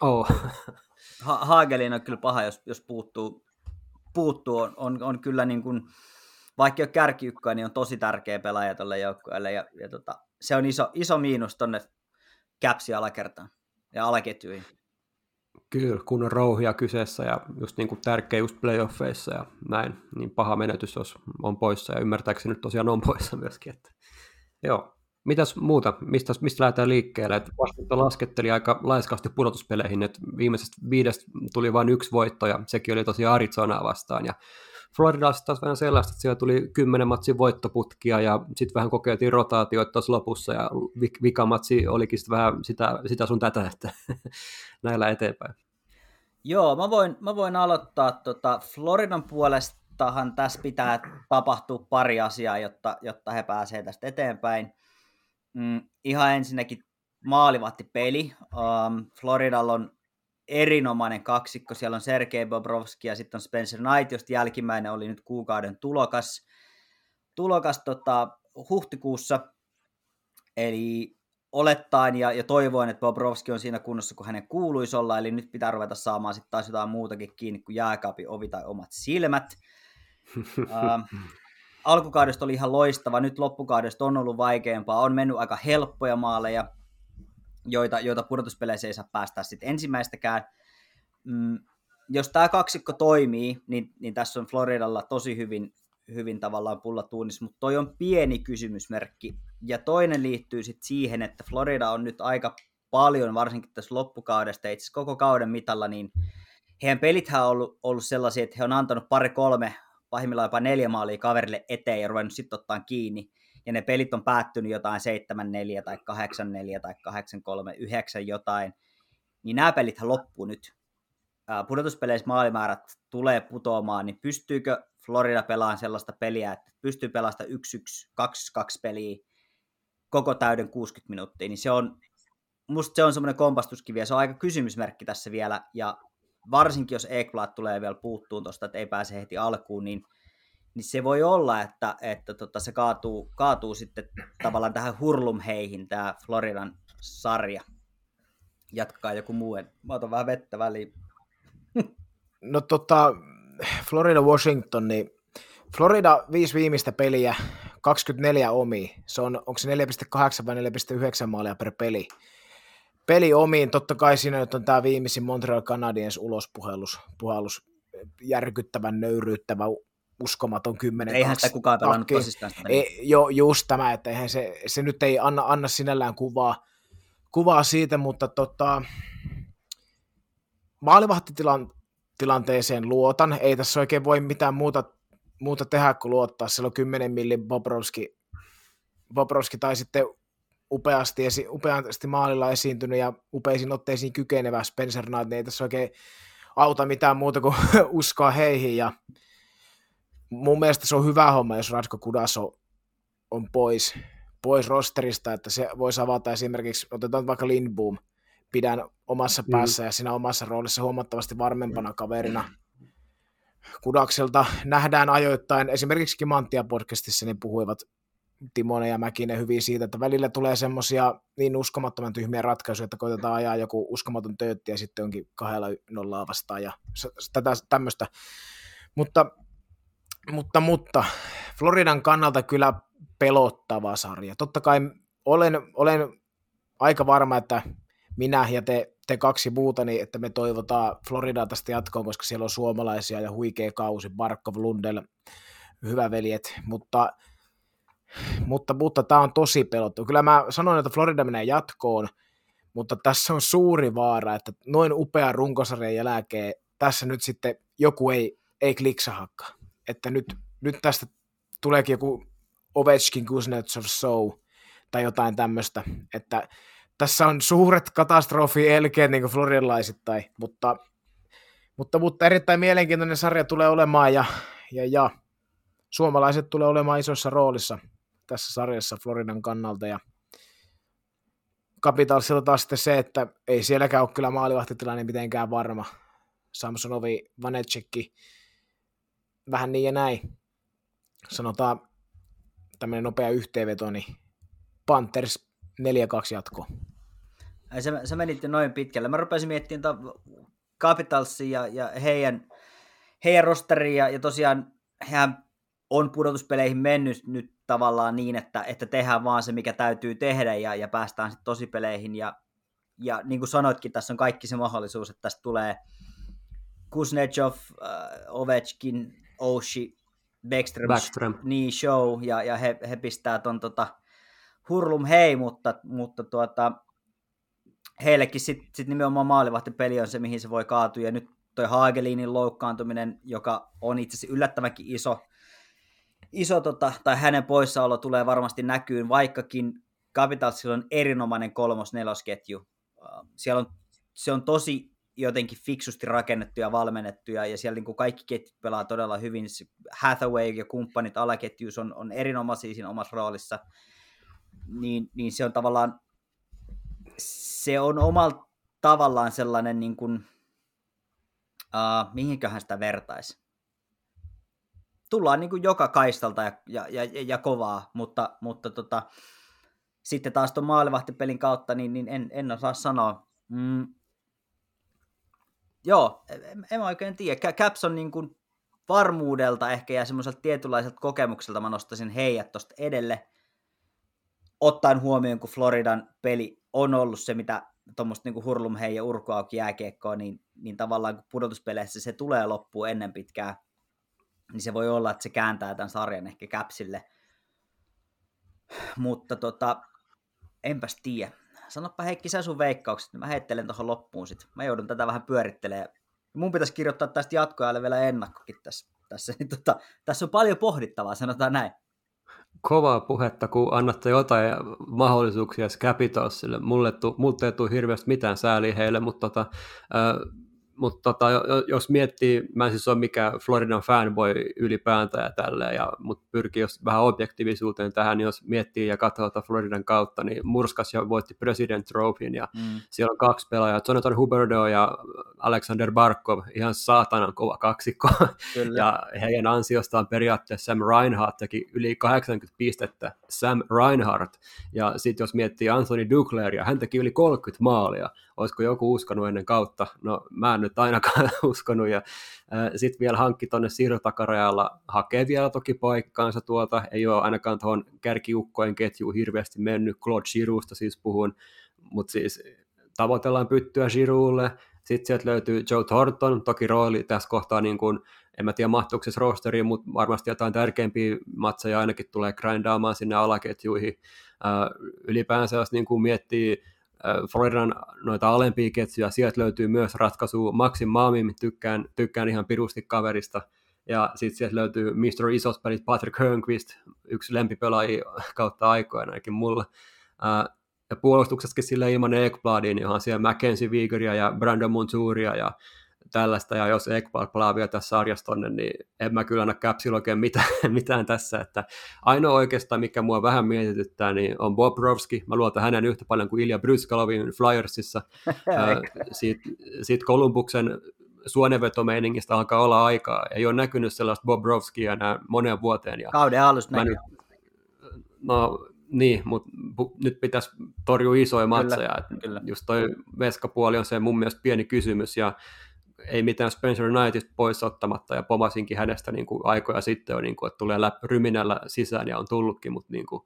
[SPEAKER 2] Oh.
[SPEAKER 3] Ha- Hagelin on kyllä paha, jos, jos puuttuu puuttuu, on, on, on kyllä niin kuin, vaikka ei ole niin on tosi tärkeä pelaaja tuolle joukkueelle, ja, ja tota, se on iso, iso miinus tuonne käpsi alakertaan ja alaketjuihin.
[SPEAKER 2] Kyllä, kun on rouhia kyseessä ja just niin kuin tärkeä just playoffeissa ja näin, niin paha menetys, jos on poissa ja ymmärtääkseni nyt tosiaan on poissa myöskin. Että. Joo, Mitäs muuta? Mistä, mistä lähdetään liikkeelle? Et Washington lasketteli aika laiskasti pudotuspeleihin, että viimeisestä viidestä tuli vain yksi voitto, ja sekin oli tosiaan Arizonaa vastaan. Ja Florida taas vähän sellaista, että siellä tuli kymmenen matsin voittoputkia, ja sitten vähän kokeiltiin rotaatioita tuossa lopussa, ja vikamatsi olikin sitten vähän sitä, sitä sun tätä, että näillä eteenpäin.
[SPEAKER 3] Joo, mä voin, mä voin aloittaa tota Floridan puolestahan tässä pitää tapahtua pari asiaa, jotta, jotta he pääsevät tästä eteenpäin. Mm, ihan ensinnäkin peli. Um, Floridalla on erinomainen kaksikko. Siellä on Sergei Bobrovski ja sitten on Spencer Knight, josta jälkimmäinen oli nyt kuukauden tulokas, tulokas tota, huhtikuussa. Eli olettaen ja, ja toivoen, että Bobrovski on siinä kunnossa, kun hänen kuuluisi olla, eli nyt pitää ruveta saamaan sitten taas jotain muutakin kiinni kuin jääkaapin ovi tai omat silmät. uh, alkukaudesta oli ihan loistava, nyt loppukaudesta on ollut vaikeampaa, on mennyt aika helppoja maaleja, joita, joita pudotuspeleissä ei saa päästä sitten ensimmäistäkään. Mm, jos tämä kaksikko toimii, niin, niin tässä on Floridalla tosi hyvin, hyvin tavallaan pulla tuunis, mutta toi on pieni kysymysmerkki. Ja toinen liittyy sitten siihen, että Florida on nyt aika paljon, varsinkin tässä loppukaudesta, itse koko kauden mitalla, niin heidän pelithän on ollut, ollut sellaisia, että he on antanut pari-kolme pahimmillaan jopa neljä maalia kaverille eteen ja ruvennut sitten ottaa kiinni. Ja ne pelit on päättynyt jotain 7-4 tai 8-4 tai 8-3, 9 jotain. Niin nämä pelithän loppuu nyt. Pudotuspeleissä maalimäärät tulee putoamaan, niin pystyykö Florida pelaamaan sellaista peliä, että pystyy pelaamaan 1-1, 2-2 peliä koko täyden 60 minuuttia, niin se on, musta se on semmoinen kompastuskivi ja se on aika kysymysmerkki tässä vielä, ja varsinkin jos Ekblad tulee vielä puuttuun tuosta, että ei pääse heti alkuun, niin, niin se voi olla, että, että tota, se kaatuu, kaatuu sitten tavallaan tähän hurlumheihin tämä Floridan sarja. Jatkaa joku muu. Mä otan vähän vettä väliin.
[SPEAKER 4] No tota, Florida Washington, niin Florida viisi viimeistä peliä, 24 omi. Se on, onko se 4,8 vai 4,9 maalia per peli peli omiin. Totta kai siinä nyt on tämä viimeisin Montreal Canadiens ulospuhellus, puhallus, järkyttävän, nöyryyttävä, uskomaton 10
[SPEAKER 3] Eihän sitä kukaan pelannut tosistaan sitä.
[SPEAKER 4] Ei, jo, just tämä, että eihän se, se nyt ei anna, anna sinällään kuvaa, kuvaa siitä, mutta tota, maalivahtitilanteeseen luotan. Ei tässä oikein voi mitään muuta, muuta tehdä kuin luottaa. Siellä on 10 millin Bobrovski, Bobrovski tai sitten upeasti, esi- upeasti maalilla esiintynyt ja upeisiin otteisiin kykenevä Spencer Knight, niin ei tässä oikein auta mitään muuta kuin uskoa heihin ja mun mielestä se on hyvä homma, jos Radko Kudaso on pois, pois rosterista, että se voisi avata esimerkiksi, otetaan vaikka Lindboom, pidän omassa mm. päässä ja siinä omassa roolissa huomattavasti varmempana kaverina. Kudakselta nähdään ajoittain, esimerkiksi Kimantia podcastissa niin puhuivat Timonen ja Mäkinen hyvin siitä, että välillä tulee semmoisia niin uskomattoman tyhmiä ratkaisuja, että koitetaan ajaa joku uskomaton töötti ja sitten onkin kahdella nollaa vastaan ja tätä, tämmöistä. Mutta mutta, mutta Floridan kannalta kyllä pelottava sarja. Totta kai olen, olen aika varma, että minä ja te, te kaksi muuta, niin että me toivotaan Floridaa tästä jatkoon, koska siellä on suomalaisia ja huikea kausi, Barkov, Lundell, hyvä veljet, mutta, mutta, mutta tämä on tosi pelottava. Kyllä mä sanoin, että Florida menee jatkoon, mutta tässä on suuri vaara, että noin upea runkosarjan jälkeen tässä nyt sitten joku ei, ei kliksahakka. Että nyt, nyt tästä tuleekin joku Ovechkin Kuznetsov show tai jotain tämmöistä, että tässä on suuret katastrofi elkeet niin floridalaisittain, mutta, mutta, mutta erittäin mielenkiintoinen sarja tulee olemaan ja, ja, ja suomalaiset tulee olemaan isossa roolissa tässä sarjassa Floridan kannalta ja Capitalsilla taas sitten se, että ei sielläkään ole kyllä maalivahtitilanne mitenkään varma. Samsonovi, Vanetsekki, vähän niin ja näin. Sanotaan tämmöinen nopea yhteenveto, niin Panthers 4-2 jatko.
[SPEAKER 3] Ai sä, sä menit noin pitkälle. Mä rupesin miettimään Capitalsia ja, ja heidän, heidän rosteria, ja tosiaan hän on pudotuspeleihin mennyt nyt tavallaan niin, että, että tehdään vaan se, mikä täytyy tehdä, ja, ja päästään sitten tosipeleihin, ja, ja niin kuin sanoitkin, tässä on kaikki se mahdollisuus, että tästä tulee Kuznetsov, uh, Ovechkin, Oshi, Backstrom, Backstrom. Niin show, ja, ja he, he pistää ton tota, hurlum hei, mutta, mutta tuota, heillekin sitten sit nimenomaan maalivahtipeli on se, mihin se voi kaatua, ja nyt toi Hagelinin loukkaantuminen, joka on itse asiassa yllättävänkin iso, iso tota, tai hänen poissaolo tulee varmasti näkyyn, vaikkakin Capitalsilla on erinomainen kolmos-nelosketju. Siellä on, se on tosi jotenkin fiksusti rakennettu ja valmennettu, ja, ja siellä niin kuin kaikki ketjut pelaa todella hyvin. Hathaway ja kumppanit alaketjuus on, on erinomaisia siinä omassa roolissa. Niin, niin se on tavallaan se on omalla tavallaan sellainen, niin kuin, uh, mihinköhän sitä vertaisi. Tullaan niin kuin joka kaistalta ja, ja, ja, ja kovaa, mutta, mutta tota, sitten taas tuon maalivahtipelin kautta, niin, niin en, en osaa sanoa. Mm. Joo, en, en oikein tiedä. Caps on niin kuin varmuudelta ehkä ja semmoiselta tietynlaiselta kokemukselta mä nostaisin heijät tuosta edelle, ottaen huomioon, kun Floridan peli on ollut se, mitä tuommoista niin hurlum hei ja urkuauki jääkiekkoa, niin, niin tavallaan kun pudotuspeleissä se tulee loppuun ennen pitkää, niin se voi olla, että se kääntää tämän sarjan ehkä käpsille. Mutta tota, enpäs tiedä. Sanoppa Heikki sä sun veikkaukset, niin mä heittelen tuohon loppuun sit. Mä joudun tätä vähän pyörittelemään. Mun pitäisi kirjoittaa tästä jatkoajalle vielä ennakkokin tässä. Tässä, niin tota, tässä on paljon pohdittavaa, sanotaan näin
[SPEAKER 2] kovaa puhetta, kun annatte jotain mahdollisuuksia Capitalsille. Mulle, tu, ei tule hirveästi mitään sääliä heille, mutta tota, mutta tota, jos miettii, mä en siis ole mikään Floridan fanboy ylipäätään ja tälleen, ja, mutta pyrkii jos vähän objektiivisuuteen tähän, niin jos miettii ja katsoo Floridan kautta, niin Murskas jo voitti President Trophyn, ja mm. siellä on kaksi pelaajaa, Jonathan Huberdo ja Alexander Barkov, ihan saatanan kova kaksikko, Kyllä. ja heidän ansiostaan periaatteessa Sam Reinhardt teki yli 80 pistettä, Sam Reinhardt, ja sitten jos miettii Anthony Duclair, hän teki yli 30 maalia, olisiko joku uskonut ennen kautta, no mä en nyt ainakaan uskonut, ja sitten vielä hankki tuonne siirrotakarajalla, hakee vielä toki paikkaansa tuolta, ei ole ainakaan tuohon kärkiukkojen ketjuun hirveästi mennyt, Claude Girousta siis puhun, mutta siis tavoitellaan pyttyä Giroulle, sitten sieltä löytyy Joe Thornton, toki rooli tässä kohtaa niin kuin, en mä tiedä mahtuuko se rosteriin, mutta varmasti jotain tärkeimpiä matseja ainakin tulee grindaamaan sinne alaketjuihin. Ylipäänsä jos niin kuin miettii Floridan noita alempia ketjuja, sieltä löytyy myös ratkaisu Maxim Maamin, tykkään, tykkään ihan pirusti kaverista, ja sitten sieltä löytyy Mr. Isot pelit Patrick Hörnqvist, yksi lempipelaaja kautta aikoina ainakin mulla. ja puolustuksessakin sille ilman Ekbladin, onhan siellä Mackenzie Wiegeria ja Brandon Monturia ja tällaista, ja jos Ekblad palaa vielä tässä sarjassa tonne, niin en mä kyllä anna Capsilla oikein mitään, mitään tässä, että ainoa oikeastaan, mikä mua vähän mietityttää, niin on Bobrovski, mä luotan hänen yhtä paljon kuin Ilja Bryskalovin Flyersissa, siitä, siitä Kolumbuksen suonenvetomeiningistä alkaa olla aikaa, ei ole näkynyt sellaista Bobrovskia enää moneen vuoteen. Ja
[SPEAKER 3] Kauden alusta nyt,
[SPEAKER 2] No niin, mutta nyt pitäisi torjua isoja matseja. Kyllä, kyllä. Just toi veskapuoli on se mun mielestä pieni kysymys, ja ei mitään Spencer Knightista pois ottamatta, ja pomasinkin hänestä niin kuin aikoja sitten niin kuin, että tulee läp, ryminällä sisään ja on tullutkin, mutta niin kuin,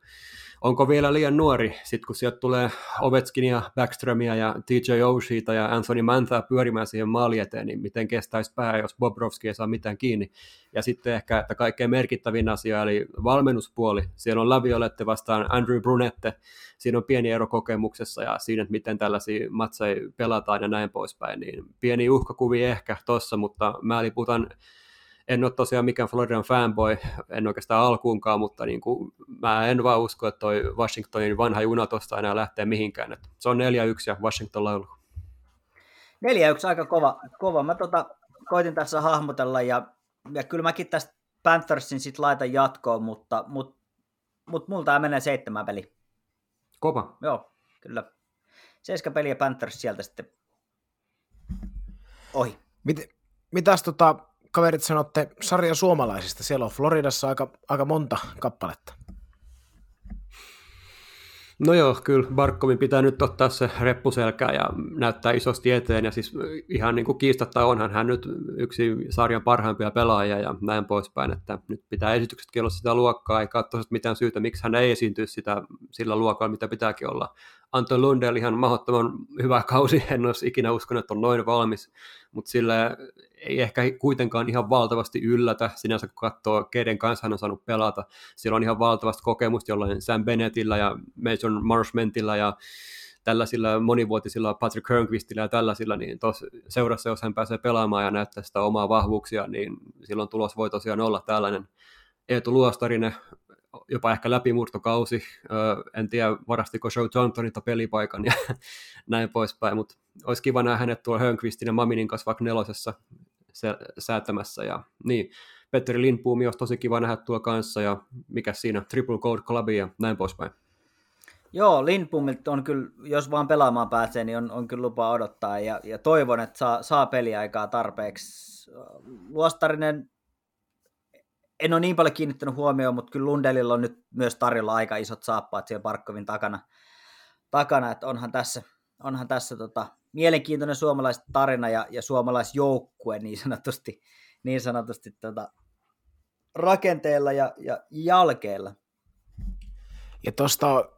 [SPEAKER 2] onko vielä liian nuori, sitten kun sieltä tulee Ovechkinia, Backströmiä ja TJ Oshita ja Anthony Manthaa pyörimään siihen maali eteen, niin miten kestäisi pää, jos Bobrovski ei saa mitään kiinni. Ja sitten ehkä, että kaikkein merkittävin asia, eli valmennuspuoli. Siellä on Laviolette vastaan Andrew Brunette, siinä on pieni ero kokemuksessa ja siinä, että miten tällaisia matseja pelataan ja näin poispäin, niin pieni uhkakuvi ehkä tossa, mutta mä liputan en ole tosiaan mikään Floridan fanboy, en oikeastaan alkuunkaan, mutta niin kuin, mä en vaan usko, että toi Washingtonin vanha juna tuosta enää lähtee mihinkään. Että se on 4-1 ja Washington laulu.
[SPEAKER 3] 4-1 aika kova. kova. Mä tota, koitin tässä hahmotella ja, ja kyllä mäkin tästä Panthersin sit laitan jatkoon, mutta, mutta, mutta multa tämä menee seitsemän peli.
[SPEAKER 2] Kova.
[SPEAKER 3] Joo, kyllä. Seiska peliä Panthers sieltä sitten ohi.
[SPEAKER 4] Mit, mitäs tota, kaverit sanotte sarjan suomalaisista? Siellä on Floridassa aika, aika monta kappaletta.
[SPEAKER 2] No joo, kyllä Barkovin pitää nyt ottaa se reppuselkää ja näyttää isosti eteen, ja siis ihan niin kuin kiistatta onhan hän nyt yksi sarjan parhaimpia pelaajia ja näin poispäin, että nyt pitää esityksetkin olla sitä luokkaa, eikä ole mitään syytä, miksi hän ei esiintyisi sitä, sillä luokalla, mitä pitääkin olla. Anton Lundell ihan mahdottoman hyvä kausi, en olisi ikinä uskonut, että on noin valmis, mutta sillä ei ehkä kuitenkaan ihan valtavasti yllätä sinänsä, kun katsoo, keiden kanssa hän on saanut pelata. Siellä on ihan valtavasti kokemusta jollain Sam Bennettillä ja Mason Marshmentilla ja tällaisilla monivuotisilla Patrick Kernquistillä ja tällaisilla, niin tos, seurassa, jos hän pääsee pelaamaan ja näyttää sitä omaa vahvuuksia, niin silloin tulos voi tosiaan olla tällainen. Eetu Luostarinen, jopa ehkä läpimurtokausi, en tiedä varastiko Joe Johntonilta pelipaikan ja näin poispäin, mutta olisi kiva nähdä hänet tuolla Hörnqvistin ja Maminin kanssa vaikka nelosessa säätämässä. Ja, niin, Petteri Lindboom olisi tosi kiva nähdä tuo kanssa ja mikä siinä, Triple Code Club ja näin poispäin.
[SPEAKER 3] Joo, Lindboomilta on kyllä, jos vaan pelaamaan pääsee, niin on, on kyllä lupa odottaa ja, ja toivon, että saa, saa peliaikaa tarpeeksi. Luostarinen, en ole niin paljon kiinnittänyt huomioon, mutta kyllä Lundelilla on nyt myös tarjolla aika isot saappaat siellä Parkkovin takana, takana että onhan tässä, onhan tässä tota, mielenkiintoinen suomalais tarina ja, ja suomalaisjoukkue niin sanotusti, niin sanotusti tota, rakenteella ja, ja jalkeella.
[SPEAKER 4] Ja tuosta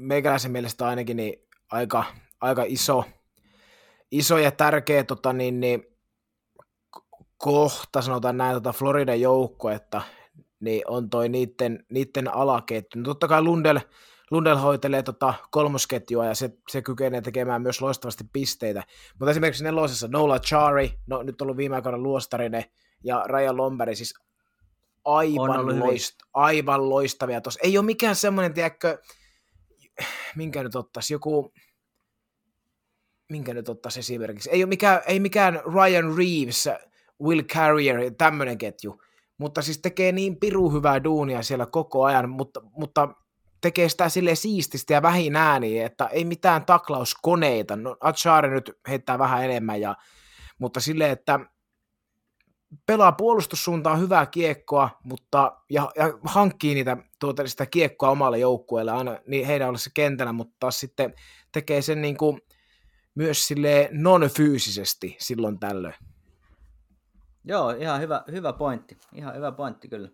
[SPEAKER 4] meikäläisen mielestä ainakin niin aika, aika iso, iso ja tärkeä tota, niin, niin, kohta, sanotaan näin, tota Floridan joukko, että niin on toi niiden, niiden alaketju. No totta kai Lundell, Lundell hoitelee tota kolmosketjua ja se, se kykenee tekemään myös loistavasti pisteitä. Mutta esimerkiksi nelosessa Nola Chari, no nyt on ollut viime aikoina luostarinen, ja Ryan Lomberi, siis aivan, loist, aivan loistavia tuossa. Ei ole mikään semmoinen, tiedätkö, minkä nyt ottaisi, joku, minkä nyt ottaisi esimerkiksi, ei ole mikään, ei mikään Ryan Reeves, Will Carrier, tämmöinen ketju, mutta siis tekee niin piru hyvää duunia siellä koko ajan, mutta, mutta tekee sitä sille siististi ja vähin ääniä, että ei mitään taklauskoneita. No, Achari nyt heittää vähän enemmän, ja, mutta sille, että pelaa puolustussuuntaan hyvää kiekkoa, mutta, ja, ja hankkii niitä, tuota, sitä kiekkoa omalle joukkueelle aina niin heidän ollessa kentällä, mutta taas sitten tekee sen niin kuin, myös sille non-fyysisesti silloin tällöin.
[SPEAKER 3] Joo, ihan hyvä, hyvä pointti. Ihan hyvä pointti kyllä.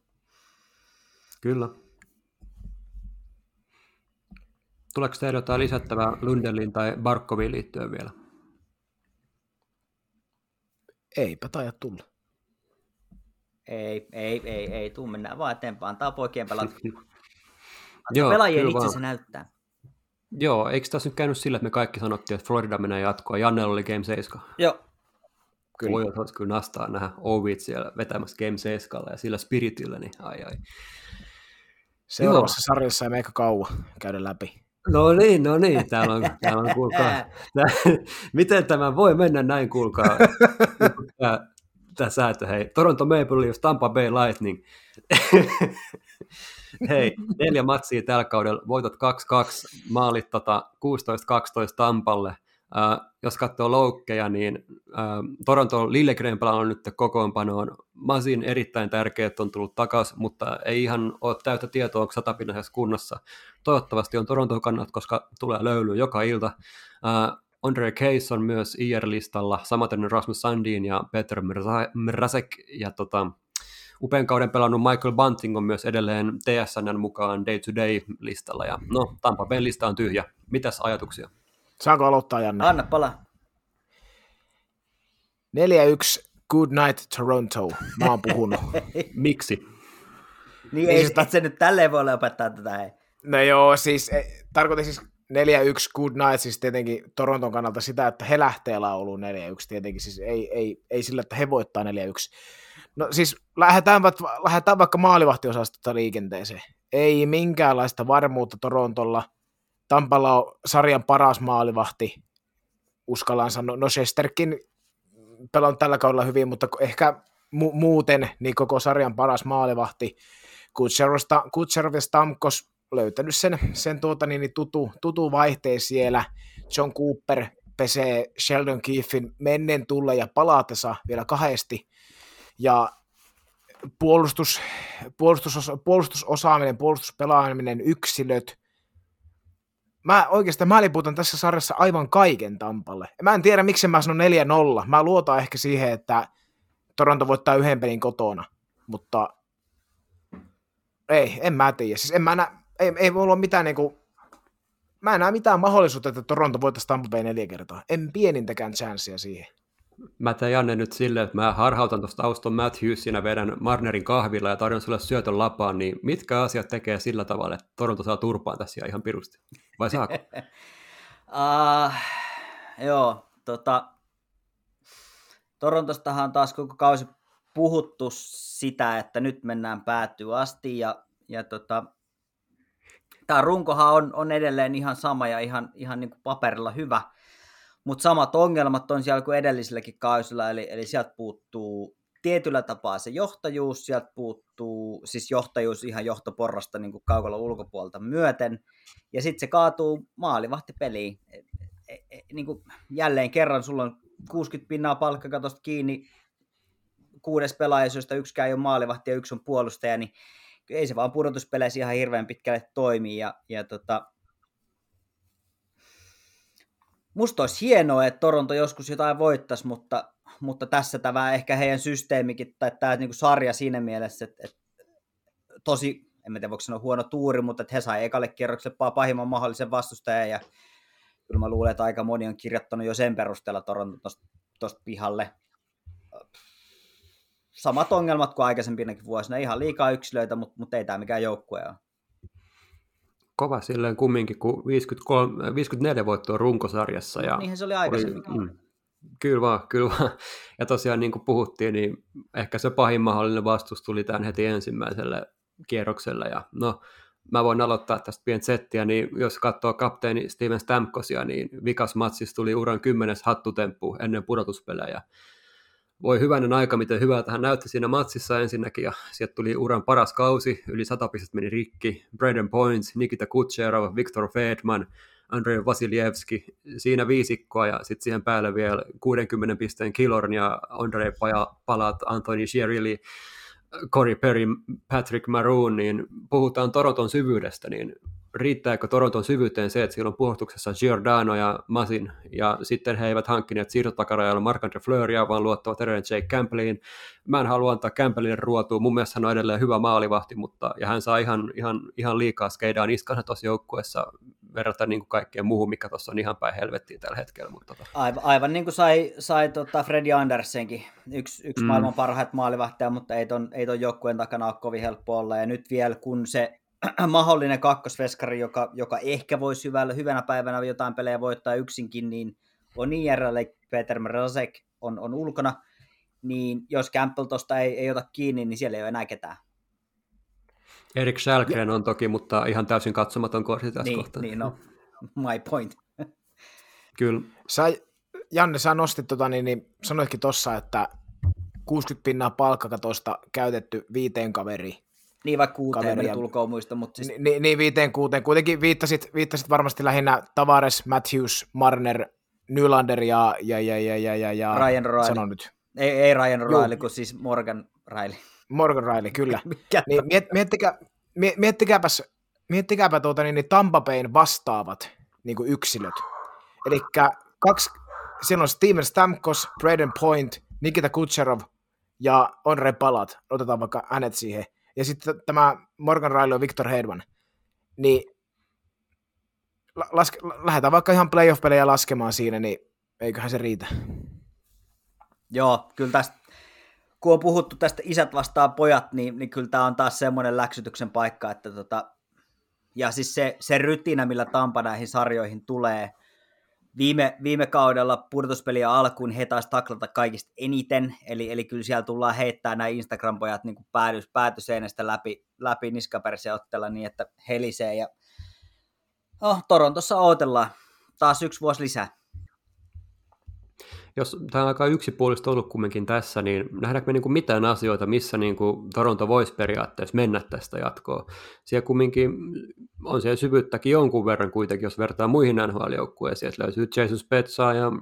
[SPEAKER 2] Kyllä. Tuleeko teille jotain lisättävää Lundelin tai Barkoviin liittyen vielä?
[SPEAKER 4] Eipä taida tulla.
[SPEAKER 3] Ei, ei, ei, ei, tuu mennään vaan eteenpäin. Antaa poikien pelata. Joo, pelaajien itse se näyttää.
[SPEAKER 2] Joo, eikö tässä nyt käynyt sillä, että me kaikki sanottiin, että Florida menee jatkoon. Janne oli Game 7.
[SPEAKER 3] Joo.
[SPEAKER 2] Kyllä. Voi olisi kyllä nastaa nähdä Ovit siellä vetämässä Game 7 ja sillä spiritillä, niin ai ai.
[SPEAKER 4] Seuraavassa Joo. sarjassa ei meikä kauan käydä läpi.
[SPEAKER 2] No niin, no niin, täällä on, täällä on kuulkaa. Tää, miten tämä voi mennä näin, kuulkaa. Tämä, säätö, hei. Toronto Maple Leafs, Tampa Bay Lightning. hei, neljä matsia tällä kaudella, voitot 2-2, maalit tota 16-12 Tampalle. Uh, jos katsoo loukkeja, niin uh, Toronto Lillegren on nyt kokoonpanoon. Masin erittäin tärkeä, että on tullut takaisin, mutta ei ihan ole täyttä tietoa, onko satapinnaisessa kunnossa. Toivottavasti on Toronto kannat, koska tulee löyly joka ilta. Uh, Andre Case on myös IR-listalla, samaten Rasmus Sandin ja Peter Mrazek, ja tota, upean kauden pelannut Michael Bunting on myös edelleen TSN mukaan day-to-day-listalla, ja no, Tampa Bay lista on tyhjä. Mitäs ajatuksia?
[SPEAKER 4] Saanko aloittaa, Janne?
[SPEAKER 3] Anna pala.
[SPEAKER 4] 4-1 Good Night Toronto. Mä oon puhunut.
[SPEAKER 2] Miksi?
[SPEAKER 3] Niin ei, siis, se nyt tälleen voi opettaa tätä. Hei.
[SPEAKER 4] No joo, siis eh, tarkoitin siis 4-1 Good Night, siis tietenkin Toronton kannalta sitä, että he lähtee lauluun 4-1 tietenkin, siis ei, ei, ei sillä, että he voittaa 4-1. No siis lähdetään, lähdetään vaikka maalivahtiosastota liikenteeseen. Ei minkäänlaista varmuutta Torontolla. Tampalla on sarjan paras maalivahti, uskallan sanoa. No Shesterkin pelannut tällä kaudella hyvin, mutta ehkä mu- muuten niin koko sarjan paras maalivahti. Kutserov ja Stamkos löytänyt sen, sen tuota, niin, niin tutu, tutu vaihteen siellä. John Cooper pesee Sheldon Keefin mennen tulle ja palaatessa vielä kahdesti. Ja puolustus, puolustus, puolustusosaaminen, puolustuspelaaminen, yksilöt. Mä oikeastaan mä liputan tässä sarjassa aivan kaiken Tampalle. Mä en tiedä, miksi mä sanon 4-0. Mä luotan ehkä siihen, että Toronto voittaa yhden pelin kotona, mutta ei, en mä tiedä. Siis en mä nä, ei, ei mulla ole mitään niinku, mä en näe mitään mahdollisuutta, että Toronto voittaisi Tampa neljä kertaa. En pienintäkään chanssia siihen.
[SPEAKER 2] Mä teen Janne nyt silleen, että mä harhautan tuosta Auston Matthewsina, vedän Marnerin kahvilla ja tarjon sulle syötön lapaan, niin mitkä asiat tekee sillä tavalla, että Toronto saa turpaan tässä ihan pirusti? Vai saako?
[SPEAKER 3] uh, joo, tota, Torontostahan on taas koko kausi puhuttu sitä, että nyt mennään päättyy asti ja, ja tota, tämä runkohan on, on edelleen ihan sama ja ihan, ihan niin kuin paperilla hyvä, mutta samat ongelmat on siellä kuin edellisilläkin kausilla, eli, eli sieltä puuttuu tietyllä tapaa se johtajuus, sieltä puuttuu siis johtajuus ihan johtoporrasta niin kuin kaukalla ulkopuolelta myöten, ja sitten se kaatuu maalivahtipeliin. E, e, e, niin kuin jälleen kerran sulla on 60 pinnaa palkkakatosta kiinni, kuudes pelaaja, josta yksikään ei ole maalivahti ja yksi on puolustaja, niin ei se vaan pudotuspeleissä ihan hirveän pitkälle toimii. Ja, ja tota, musta olisi hienoa, että Toronto joskus jotain voittaisi, mutta, mutta tässä tämä ehkä heidän systeemikin tai tämä niin sarja siinä mielessä, että, että tosi, en tiedä voiko sanoa huono tuuri, mutta että he sai ekalle kierrokselle pahimman mahdollisen vastustajan ja kyllä mä luulen, että aika moni on kirjoittanut jo sen perusteella Toronto tuosta pihalle. Samat ongelmat kuin aikaisempinakin vuosina, ihan liikaa yksilöitä, mutta, mutta ei tämä mikään joukkue ole.
[SPEAKER 2] Kova silleen kumminkin, kun 53, 54 voittoa runkosarjassa. Ja
[SPEAKER 3] Niinhän se oli aikaisemminkin. Oli, mm,
[SPEAKER 2] kyllä vaan, kyllä vaan. Ja tosiaan niin kuin puhuttiin, niin ehkä se pahin mahdollinen vastus tuli tämän heti ensimmäiselle kierrokselle. Ja no, mä voin aloittaa tästä pientä settiä, niin jos katsoo kapteeni Steven Stamkosia, niin vikas matsissa tuli uran kymmenes hattutemppu ennen pudotuspelejä. Voi hyvänen aika, miten hyvältä hän näytti siinä matsissa ensinnäkin, ja sieltä tuli uran paras kausi, yli 100 pistettä meni rikki, Braden Points, Nikita Kucherov, Viktor Fedman, Andrei Vasiljevski, siinä viisikkoa, ja sitten siihen päälle vielä 60 pisteen Kilorn ja Andrei Palat, Anthony Shirley, Corey Perry, Patrick Maroon, niin puhutaan Toronton syvyydestä, niin riittääkö Toronton syvyyteen se, että siellä on puolustuksessa Giordano ja Masin, ja sitten he eivät hankkineet siirtotakarajalla Marc-Andre Fleuria, vaan luottavat edelleen Jake Campbelliin. Mä en halua antaa Campbellille ruotua, mun mielestä hän on edelleen hyvä maalivahti, mutta ja hän saa ihan, ihan, ihan liikaa skeidaan iskansa tuossa joukkueessa verrattuna niin kaikkeen muuhun, mikä tuossa on ihan päin helvettiin tällä hetkellä. Mutta tota.
[SPEAKER 3] aivan, aivan niin kuin sai, sai tota Freddy Andersenkin, yksi, yksi mm. maailman parhaat maalivahtia, mutta ei ton, ei ton joukkueen takana ole kovin helppo olla. Ja nyt vielä kun se mahdollinen kakkosveskari, joka, joka ehkä voisi hyvällä, hyvänä päivänä jotain pelejä voittaa yksinkin, niin on IRL, Peter Mrazek on, on ulkona, niin jos Campbell tuosta ei, ei ota kiinni, niin siellä ei ole enää ketään.
[SPEAKER 2] Erik Schalgren on toki, mutta ihan täysin katsomaton korsi tässä
[SPEAKER 3] niin,
[SPEAKER 2] kohtaa.
[SPEAKER 3] Niin, no, my point.
[SPEAKER 2] Kyllä.
[SPEAKER 4] Sä, Janne, sä nostit, tota, niin, niin sanoitkin tuossa, että 60 pinnaa palkkakatosta käytetty viiteen kaveri.
[SPEAKER 3] Niin vaikka kuuteen kaveria. tulkoon muista, mutta siis...
[SPEAKER 4] Niin, niin viiteen kuuteen. Kuitenkin viittasit, viittasit varmasti lähinnä Tavares, Matthews, Marner, Nylander ja, ja, ja, ja, ja, ja, ja
[SPEAKER 3] Ryan Riley.
[SPEAKER 4] Sano nyt.
[SPEAKER 3] Ei, ei Ryan Riley, kun siis Morgan Riley.
[SPEAKER 4] Morgan Riley, kyllä. niin miet, miettikää, miettikääpäs, miettikääpä tuota, niin, niin Tampa Bayn vastaavat niin kuin yksilöt. Eli kaksi, siellä on Steven Stamkos, Braden Point, Nikita Kucherov ja Onre Palat. Otetaan vaikka hänet siihen. Ja sitten tämä Morgan Riley ja Victor Hedman. Niin laske, lähdetään vaikka ihan playoff-pelejä laskemaan siinä, niin eiköhän se riitä.
[SPEAKER 3] Joo, kyllä tästä, kun on puhuttu tästä isät vastaan pojat, niin, niin kyllä tämä on taas semmoinen läksytyksen paikka, että tota, ja siis se, se rytinä, millä Tampa näihin sarjoihin tulee, viime, viime kaudella pudotuspeliä alkuun he taas taklata kaikista eniten, eli, eli kyllä siellä tullaan heittää nämä Instagram-pojat niin päätyseinästä läpi, läpi niskaperse ottella niin, että helisee, ja oh, Torontossa odotellaan taas yksi vuosi lisää
[SPEAKER 2] jos tämä on aika yksipuolista ollut kumminkin tässä, niin nähdäänkö me niin kuin mitään asioita, missä niin kuin Toronto voisi periaatteessa mennä tästä jatkoon? Siellä kumminkin on siellä syvyyttäkin jonkun verran kuitenkin, jos vertaa muihin NHL-joukkueisiin. Sieltä löytyy Jason Spetsaa ja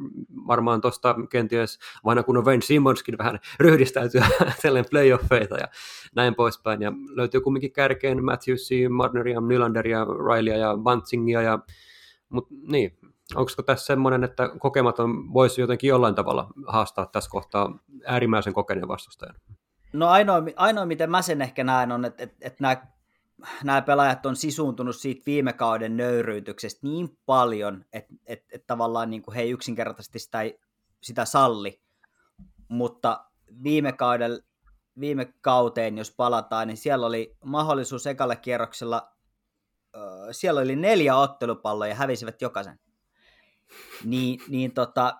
[SPEAKER 2] varmaan tuosta kenties vanha kun on Wayne Simmonskin vähän ryhdistäytyä tällainen playoffeita ja näin poispäin. Ja löytyy kumminkin kärkeen Matthewsia, Marneria, Nylanderia, Rileya ja Bantzingia ja mutta niin, onko tässä semmoinen, että kokematon voisi jotenkin jollain tavalla haastaa tässä kohtaa äärimmäisen kokeneen vastustajan?
[SPEAKER 3] No ainoa, ainoa miten mä sen ehkä näen on, että, että, että nämä, nämä pelaajat on sisuuntunut siitä viime kauden nöyryytyksestä niin paljon, että, että, että tavallaan niin kuin he ei yksinkertaisesti sitä, sitä salli, mutta viime kauden viime kauteen, jos palataan, niin siellä oli mahdollisuus ekalle kierroksella, siellä oli neljä ottelupalloa ja hävisivät jokaisen niin, niin tota,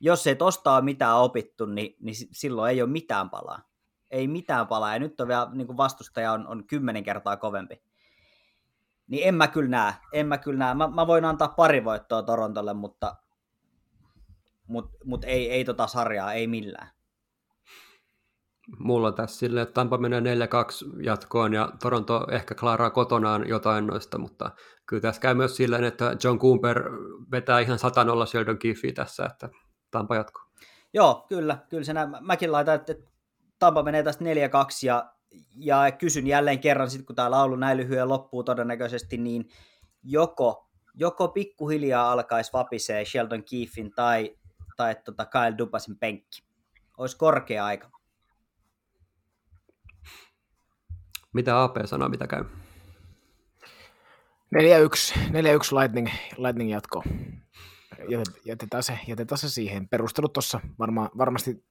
[SPEAKER 3] jos ei tosta ole mitään opittu, niin, niin silloin ei ole mitään palaa. Ei mitään palaa, ja nyt on vielä niin vastustaja on, on kymmenen kertaa kovempi. Niin en mä kyllä näe, en mä kyllä näe. Mä, mä voin antaa pari voittoa Torontolle, mutta, mutta, mutta ei, ei tota sarjaa, ei millään
[SPEAKER 2] mulla tässä silleen, että Tampa menee 4-2 jatkoon ja Toronto ehkä klaaraa kotonaan jotain noista, mutta kyllä tässä käy myös silleen, että John Cooper vetää ihan 100 Sheldon Kiffi tässä, että Tampa jatkuu.
[SPEAKER 3] Joo, kyllä, kyllä se. Mäkin laitan, että Tampa menee tästä 4-2 ja, ja kysyn jälleen kerran, sit kun tämä laulu näin lyhyen loppuu todennäköisesti, niin joko, joko pikkuhiljaa alkaisi vapisee Sheldon Keefin tai, tai tota Kyle Dubasin penkki. Olisi korkea aika.
[SPEAKER 2] Mitä AP sanoo, mitä käy?
[SPEAKER 4] 4-1, 4-1 Lightning, Lightning jatko. Jätetään se, jätetään se siihen. Perustelut tuossa varma, varmasti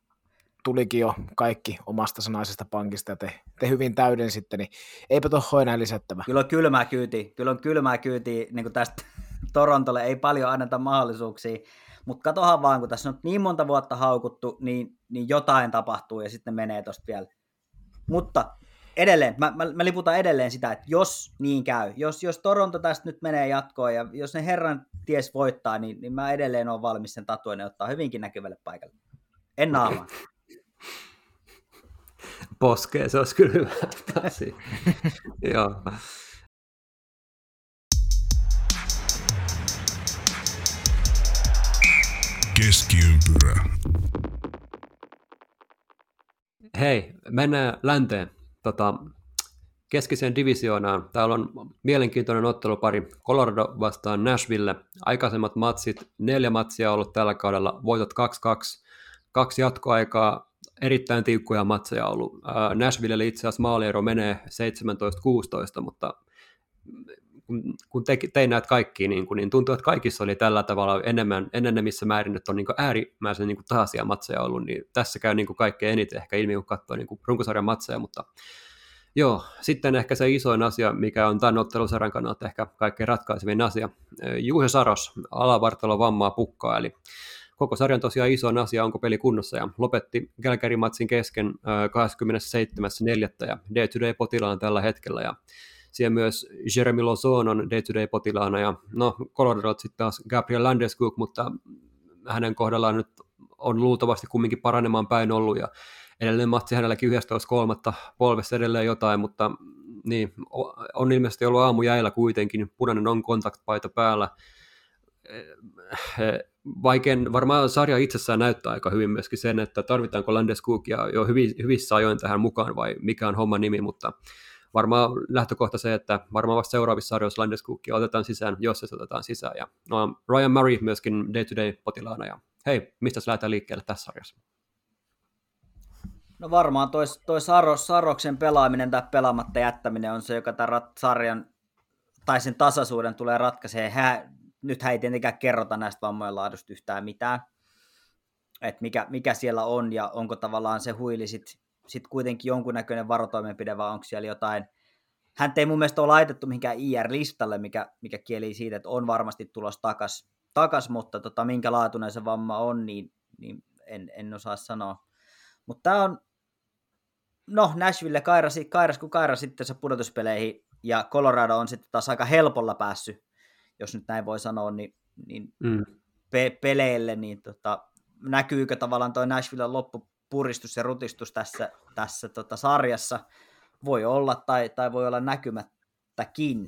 [SPEAKER 4] tulikin jo kaikki omasta sanaisesta pankista ja te, te hyvin täyden sitten, niin eipä tuohon enää lisättävä.
[SPEAKER 3] Kyllä on kylmää kyyti, kyllä on kylmää kyyti niin kuin tästä Torontolle, ei paljon anneta mahdollisuuksia, mutta katohan vaan, kun tässä on niin monta vuotta haukuttu, niin, niin jotain tapahtuu ja sitten menee tuosta vielä. Mutta edelleen, mä, mä, mä liputan edelleen sitä, että jos niin käy, jos, jos Toronto tästä nyt menee jatkoon ja jos ne herran ties voittaa, niin, niin mä edelleen olen valmis sen tatuoinen ottaa hyvinkin näkyvälle paikalle. En naama.
[SPEAKER 2] Poskee, se olisi kyllä hyvä. Joo.
[SPEAKER 1] Keskiympyrä.
[SPEAKER 2] Hei, mennään länteen tota, keskiseen divisioonaan. Täällä on mielenkiintoinen ottelupari Colorado vastaan Nashville. Aikaisemmat matsit, neljä matsia ollut tällä kaudella, voitot 2-2, kaksi jatkoaikaa, erittäin tiukkoja matseja ollut. Nashvillelle itse asiassa maaliero menee 17-16, mutta kun te, tein näitä kaikkia, niin, niin tuntuu, että kaikissa oli tällä tavalla enemmän, enenemissä määrin, että on niin äärimmäisen niin tahaisia matseja ollut, niin tässä käy niin kaikkein eniten ehkä ilmi, kun katsoo niin runkosarjan matseja, mutta joo, sitten ehkä se isoin asia, mikä on tämän ottelusarjan kannalta ehkä kaikkein ratkaisevin asia, Juhe Saros, alavartalo vammaa pukkaa, eli koko sarjan tosiaan isoin asia, onko peli kunnossa, ja lopetti Kälkärin-matsin kesken 27.4. ja day-to-day-potilaan tällä hetkellä, ja siellä myös Jeremy Lozon on day-to-day-potilaana ja no Colorado sitten taas Gabriel Landeskog, mutta hänen kohdallaan nyt on luultavasti kumminkin paranemaan päin ollut ja edelleen matsi hänelläkin 11.3. polvessa edelleen jotain, mutta niin, on ilmeisesti ollut aamu jäillä kuitenkin, punainen on kontaktpaita päällä. Vaikein, varmaan sarja itsessään näyttää aika hyvin myöskin sen, että tarvitaanko Landeskog ja jo hyvissä ajoin tähän mukaan vai mikä on homman nimi, mutta varmaan lähtökohta se, että varmaan vasta seuraavissa sarjoissa Landeskukki otetaan sisään, jos se otetaan sisään. Ja no, Ryan Murray myöskin day-to-day potilaana. Ja hei, mistä lähdetään liikkeelle tässä sarjassa?
[SPEAKER 3] No varmaan toi, toi Saros, Saroksen pelaaminen tai pelaamatta jättäminen on se, joka tämän sarjan tai sen tasaisuuden tulee ratkaisee. nyt ei tietenkään kerrota näistä vammojen laadusta yhtään mitään, että mikä, mikä siellä on ja onko tavallaan se huili sitten sit kuitenkin jonkunnäköinen varotoimenpide vai onko siellä jotain. Hän ei mun mielestä ole laitettu mihinkään IR-listalle, mikä, mikä kieli siitä, että on varmasti tulos takas, takas mutta tota, minkä laatuinen se vamma on, niin, niin en, en osaa sanoa. Mutta tämä on, no Nashville kairasi, kairas kun kairas sitten se pudotuspeleihin, ja Colorado on sitten taas aika helpolla päässyt, jos nyt näin voi sanoa, niin, niin mm. pe- peleille, niin tota, näkyykö tavallaan toi Nashvillen loppupuristus ja rutistus tässä, tässä tota sarjassa, voi olla tai, tai voi olla näkymättäkin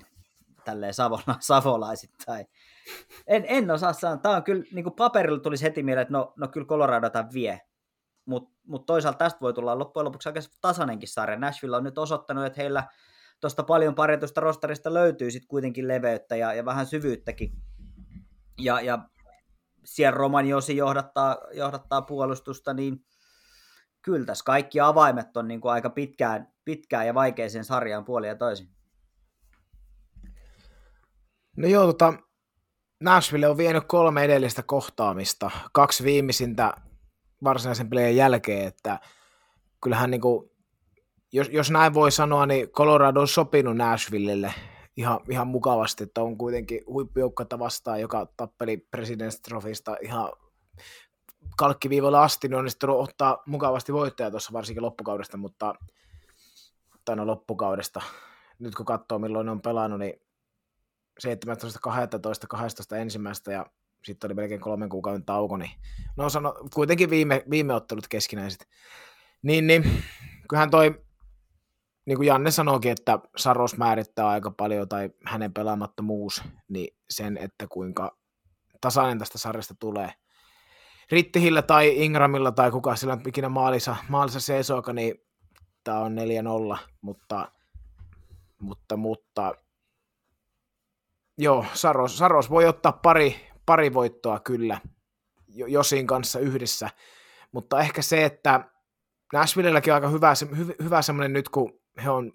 [SPEAKER 3] tälleen savola, savolaisittain. En, en osaa sanoa. Tämä on kyllä, niin kuin paperilla tulisi heti mieleen, että no, no kyllä Colorado tämän vie. Mutta mut toisaalta tästä voi tulla loppujen lopuksi aika tasainenkin sarja. Nashville on nyt osoittanut, että heillä tuosta paljon parjatusta rostarista löytyy sitten kuitenkin leveyttä ja, ja vähän syvyyttäkin. Ja, ja siellä Romaniosi johdattaa, johdattaa puolustusta, niin kyllä tässä kaikki avaimet on niin kuin aika pitkään, pitkään ja vaikeeseen sarjaan puoli ja toisin.
[SPEAKER 4] No joo, tota, Nashville on vienyt kolme edellistä kohtaamista, kaksi viimeisintä varsinaisen pelin jälkeen, että kyllähän niin kuin, jos, jos näin voi sanoa, niin Colorado on sopinut Nashvillelle ihan, ihan mukavasti, että on kuitenkin huippujoukkoita vastaan, joka tappeli President's Trophysta ihan kalkkiviivoilla asti, niin onnistunut ottaa mukavasti voittaja tuossa varsinkin loppukaudesta, mutta tai no loppukaudesta. Nyt kun katsoo milloin ne on pelannut, niin 17, 12, 12 ensimmäistä ja sitten oli melkein kolmen kuukauden tauko, niin no sano, kuitenkin viime, viime ottelut keskinäiset. Niin, niin kyllähän toi, niin kuin Janne sanoikin, että Saros määrittää aika paljon, tai hänen pelaamattomuus, niin sen, että kuinka tasainen tästä sarjasta tulee. Rittihillä tai Ingramilla tai kuka sillä on ikinä maalissa, maalissa seisoaka, niin tämä on 4-0, mutta, mutta, mutta joo, Saros, Saros voi ottaa pari, pari voittoa kyllä Josin kanssa yhdessä, mutta ehkä se, että Nashvillelläkin on aika hyvä, hy, hyvä semmoinen nyt, kun he on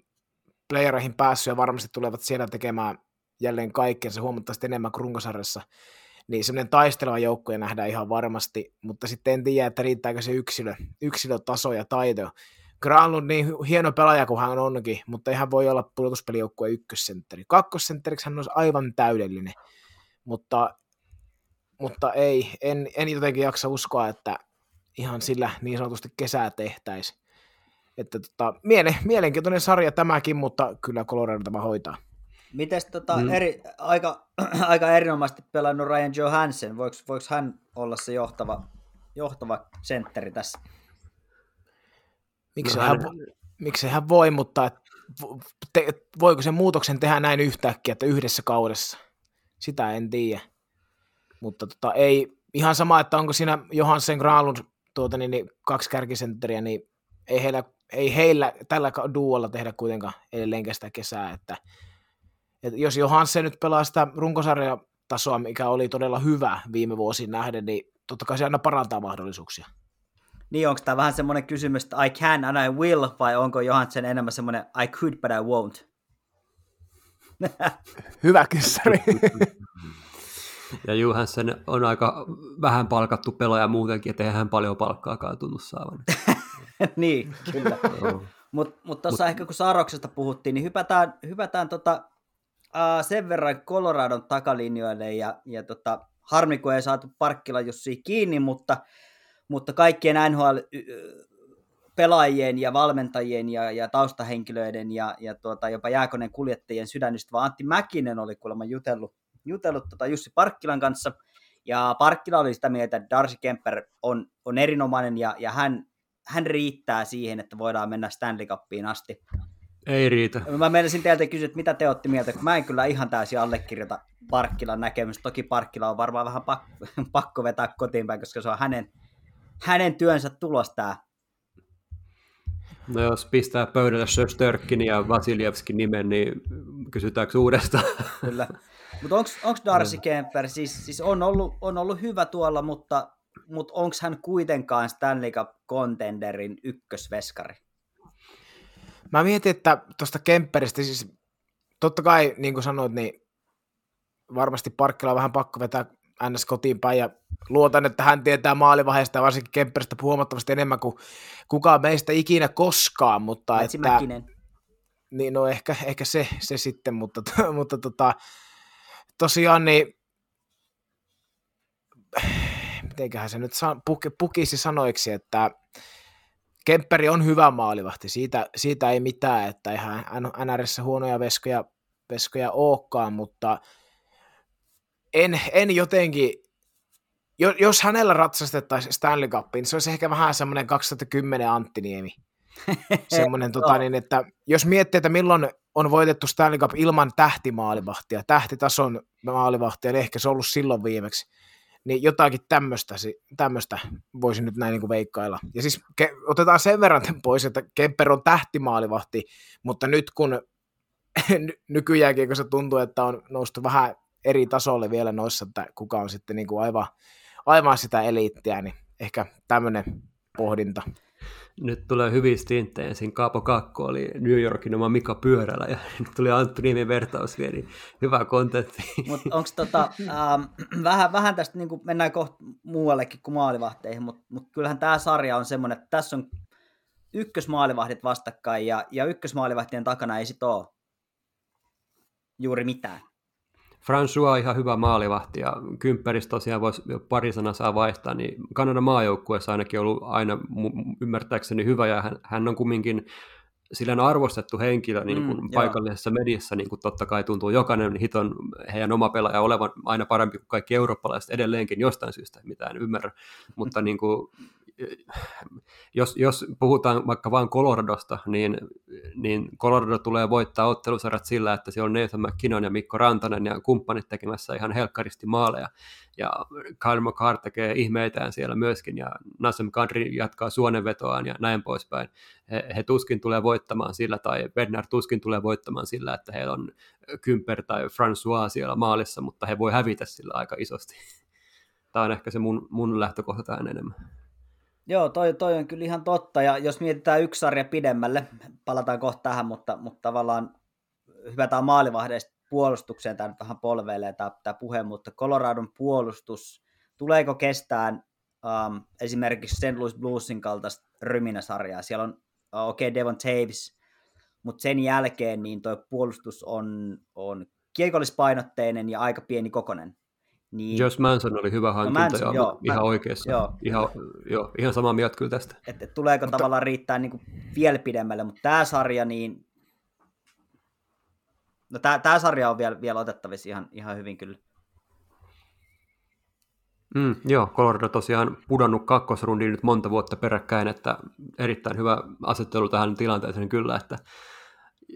[SPEAKER 4] playereihin päässyt ja varmasti tulevat siellä tekemään jälleen kaikkensa huomattavasti enemmän kuin runkosarjassa, niin semmoinen taisteleva joukkoja nähdään ihan varmasti, mutta sitten en tiedä, että riittääkö se yksilö, yksilötaso ja taito. Granlund niin hieno pelaaja kuin hän onkin, mutta ihan voi olla pudotuspelijoukkueen ykkössentteri. Kakkosentteriksi hän olisi aivan täydellinen, mutta mutta ei, en, en jotenkin jaksa uskoa, että ihan sillä niin sanotusti kesää tehtäisi. Että tota, miele, mielenkiintoinen sarja tämäkin, mutta kyllä Colorado tämä hoitaa.
[SPEAKER 3] Mites tota, mm. eri, aika, aika erinomaisesti pelannut Ryan Johansson, voiko, voiko hän olla se johtava, johtava sentteri tässä?
[SPEAKER 4] Miksi no, hän, miksi hän voi, mutta te, voiko sen muutoksen tehdä näin yhtäkkiä, että yhdessä kaudessa? Sitä en tiedä. Mutta tota, ei ihan sama, että onko siinä Johansen Granlund tuota, niin, niin, kaksi kärkisentteriä, niin ei heillä, ei heillä tällä duolla tehdä kuitenkaan edelleenkään sitä kesää, että, että jos Johansen nyt pelaa sitä runkosarjatasoa, mikä oli todella hyvä viime vuosiin nähden, niin totta kai se aina parantaa mahdollisuuksia.
[SPEAKER 3] Niin, onko tämä vähän semmoinen kysymys, että I can and I will, vai onko Johansen enemmän semmoinen I could but I won't?
[SPEAKER 4] Hyvä kyssäri.
[SPEAKER 2] Ja Johansson on aika vähän palkattu pelaaja muutenkin, että eihän hän paljon palkkaakaan tunnu saavan.
[SPEAKER 3] niin, kyllä. Mutta mut tuossa Mut... ehkä kun Saroksesta puhuttiin, niin hypätään, hypätään tota, uh, sen verran Coloradon takalinjoille ja, ja tota, harmi kun ei saatu Parkkila Jussi kiinni, mutta, mutta kaikkien NHL pelaajien ja valmentajien ja, ja taustahenkilöiden ja, ja tuota, jopa jääkoneen kuljettajien sydänystä, vaan Antti Mäkinen oli kuulemma jutellut jutellut tota Jussi Parkkilan kanssa, ja Parkkila oli sitä mieltä, että Darcy Kemper on, on erinomainen, ja, ja hän, hän riittää siihen, että voidaan mennä Stanley Cupiin asti.
[SPEAKER 2] Ei riitä.
[SPEAKER 3] Mä menisin teiltä kysyä, että mitä te olette mieltä, kun mä en kyllä ihan täysin allekirjoita Parkkilan näkemystä. Toki Parkkila on varmaan vähän pakko, pakko vetää kotiin päin, koska se on hänen, hänen työnsä tulos tämä.
[SPEAKER 2] No jos pistää pöydälle Shostörkin ja Vasiljevskin nimen, niin kysytäänkö uudestaan?
[SPEAKER 3] Kyllä. Mutta onko Darcy Kemper, siis, siis on, ollut, on ollut hyvä tuolla, mutta, mutta onko hän kuitenkaan Stanley Cup Contenderin ykkösveskari?
[SPEAKER 4] Mä mietin, että tuosta Kemperistä, siis totta kai, niin kuin sanoit, niin varmasti Parkkila on vähän pakko vetää ns. kotiin päin ja luotan, että hän tietää maalivaiheesta ja varsinkin Kemperistä huomattavasti enemmän kuin kukaan meistä ikinä koskaan, mutta että,
[SPEAKER 3] Mäkinen.
[SPEAKER 4] niin no ehkä, ehkä se, se sitten, mutta, mutta tota, tosiaan niin mitenköhän se nyt pukisi sanoiksi, että Kempperi on hyvä maalivahti, siitä, siitä ei mitään, että ihan NRS huonoja veskoja, veskoja olekaan, mutta en, en jotenkin, jo- jos hänellä ratsastettaisiin Stanley Cupiin, se olisi ehkä vähän semmoinen 2010 Antti Niemi. Semmoinen, tota, niin, että jos miettii, että milloin on voitettu Stanley Cup ilman tähtimaalivahtia, tähtitason maalivahtia, niin ehkä se on ollut silloin viimeksi. Niin jotakin tämmöistä, tämmöistä voisi nyt näin niin kuin veikkailla. Ja siis ke, otetaan sen verran pois, että Kemper on tähtimaalivahti, mutta nyt kun nykyäänkin, kun se tuntuu, että on noustu vähän eri tasolle vielä noissa, että kuka on sitten niin kuin aivan, aivan sitä eliittiä, niin ehkä tämmöinen pohdinta.
[SPEAKER 2] Nyt tulee hyviä stinttejä. Ensin Kaapo Kakko oli New Yorkin oma Mika Pyörällä ja nyt tuli Anttu Niemen vertaus vielä, niin hyvä kontentti.
[SPEAKER 3] Mutta onko tota, ähm, vähän, vähän tästä, niin mennään kohta muuallekin kuin maalivahteihin, mutta mut kyllähän tämä sarja on semmoinen, että tässä on ykkösmaalivahdit vastakkain ja, ja ykkösmaalivahtien takana ei sit ole juuri mitään.
[SPEAKER 2] François ihan hyvä maalivahti ja Kymppäristä tosiaan voisi pari sanaa saa vaihtaa, niin Kanadan maajoukkueessa ainakin ollut aina ymmärtääkseni hyvä ja hän, hän on kumminkin sillä on arvostettu henkilö niin kuin mm, paikallisessa joo. mediassa, niin kuin totta kai tuntuu jokainen hiton heidän oma pelaaja olevan aina parempi kuin kaikki eurooppalaiset edelleenkin jostain syystä, mitä en ymmärrä, mutta niin kuin, jos, jos puhutaan vaikka vain Coloradosta, niin, niin Colorado tulee voittaa ottelusarjat sillä, että siellä on Nathan McKinnon ja Mikko Rantanen ja kumppanit tekemässä ihan helkkaristi maaleja. Ja Kyle McCarr tekee ihmeitään siellä myöskin, ja Nassim Kadri jatkaa suonenvetoaan ja näin poispäin. He, he tuskin tulee voittamaan sillä, tai Bernard tuskin tulee voittamaan sillä, että heillä on Kymper tai François siellä maalissa, mutta he voi hävitä sillä aika isosti. Tämä on ehkä se mun, mun lähtökohta tähän enemmän.
[SPEAKER 3] Joo, toi, toi on kyllä ihan totta, ja jos mietitään yksi sarja pidemmälle, palataan kohta tähän, mutta, mutta tavallaan hypätään maalivahdeista puolustukseen, tämä nyt vähän polveilee tämä, tämä puhe, mutta Coloradon puolustus, tuleeko kestään um, esimerkiksi St. Louis Bluesin kaltaista ryminäsarjaa, siellä on, uh, okei, okay, Devon Taves, mutta sen jälkeen niin tuo puolustus on, on kiekollispainotteinen ja aika pieni kokonen.
[SPEAKER 2] Niin, Jos Manson oli hyvä hankinta, no Manson, joo, joo, ihan mä, oikeassa. Joo. Ihan, joo, ihan samaa mieltä kyllä tästä.
[SPEAKER 3] Että et tuleeko mutta... tavallaan riittää niin kuin vielä pidemmälle, mutta tämä sarja, niin no tämä sarja on vielä, vielä otettavissa ihan, ihan hyvin kyllä.
[SPEAKER 2] Mm, joo, Colorado tosiaan pudonnut kakkosrundiin nyt monta vuotta peräkkäin, että erittäin hyvä asettelu tähän tilanteeseen kyllä, että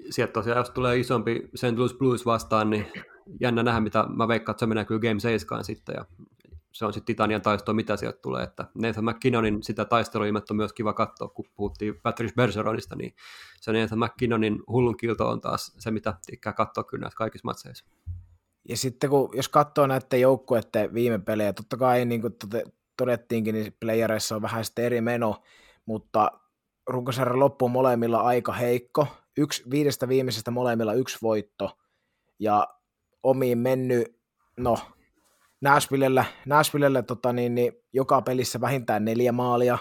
[SPEAKER 2] sieltä tosiaan, jos tulee isompi St. Louis Blues vastaan, niin jännä nähdä, mitä mä veikkaan, että se menee kyllä Game 7 sitten, ja se on sitten Titanian taisto, mitä sieltä tulee, että Nathan McKinnonin sitä taistelua on myös kiva katsoa, kun puhuttiin Patrice Bergeronista, niin se Nathan McKinnonin hullun kilto on taas se, mitä tykkää katsoa kyllä näissä kaikissa matseissa.
[SPEAKER 4] Ja sitten kun, jos katsoo näiden joukkueiden viime pelejä, totta kai niin kuin todettiinkin, niin playereissa on vähän sitten eri meno, mutta runkosarjan loppu on molemmilla aika heikko. Yksi, viidestä viimeisestä molemmilla yksi voitto, ja omiin mennyt, no, Nashvillellä, Nashvillellä tota, niin, niin, joka pelissä vähintään neljä maalia,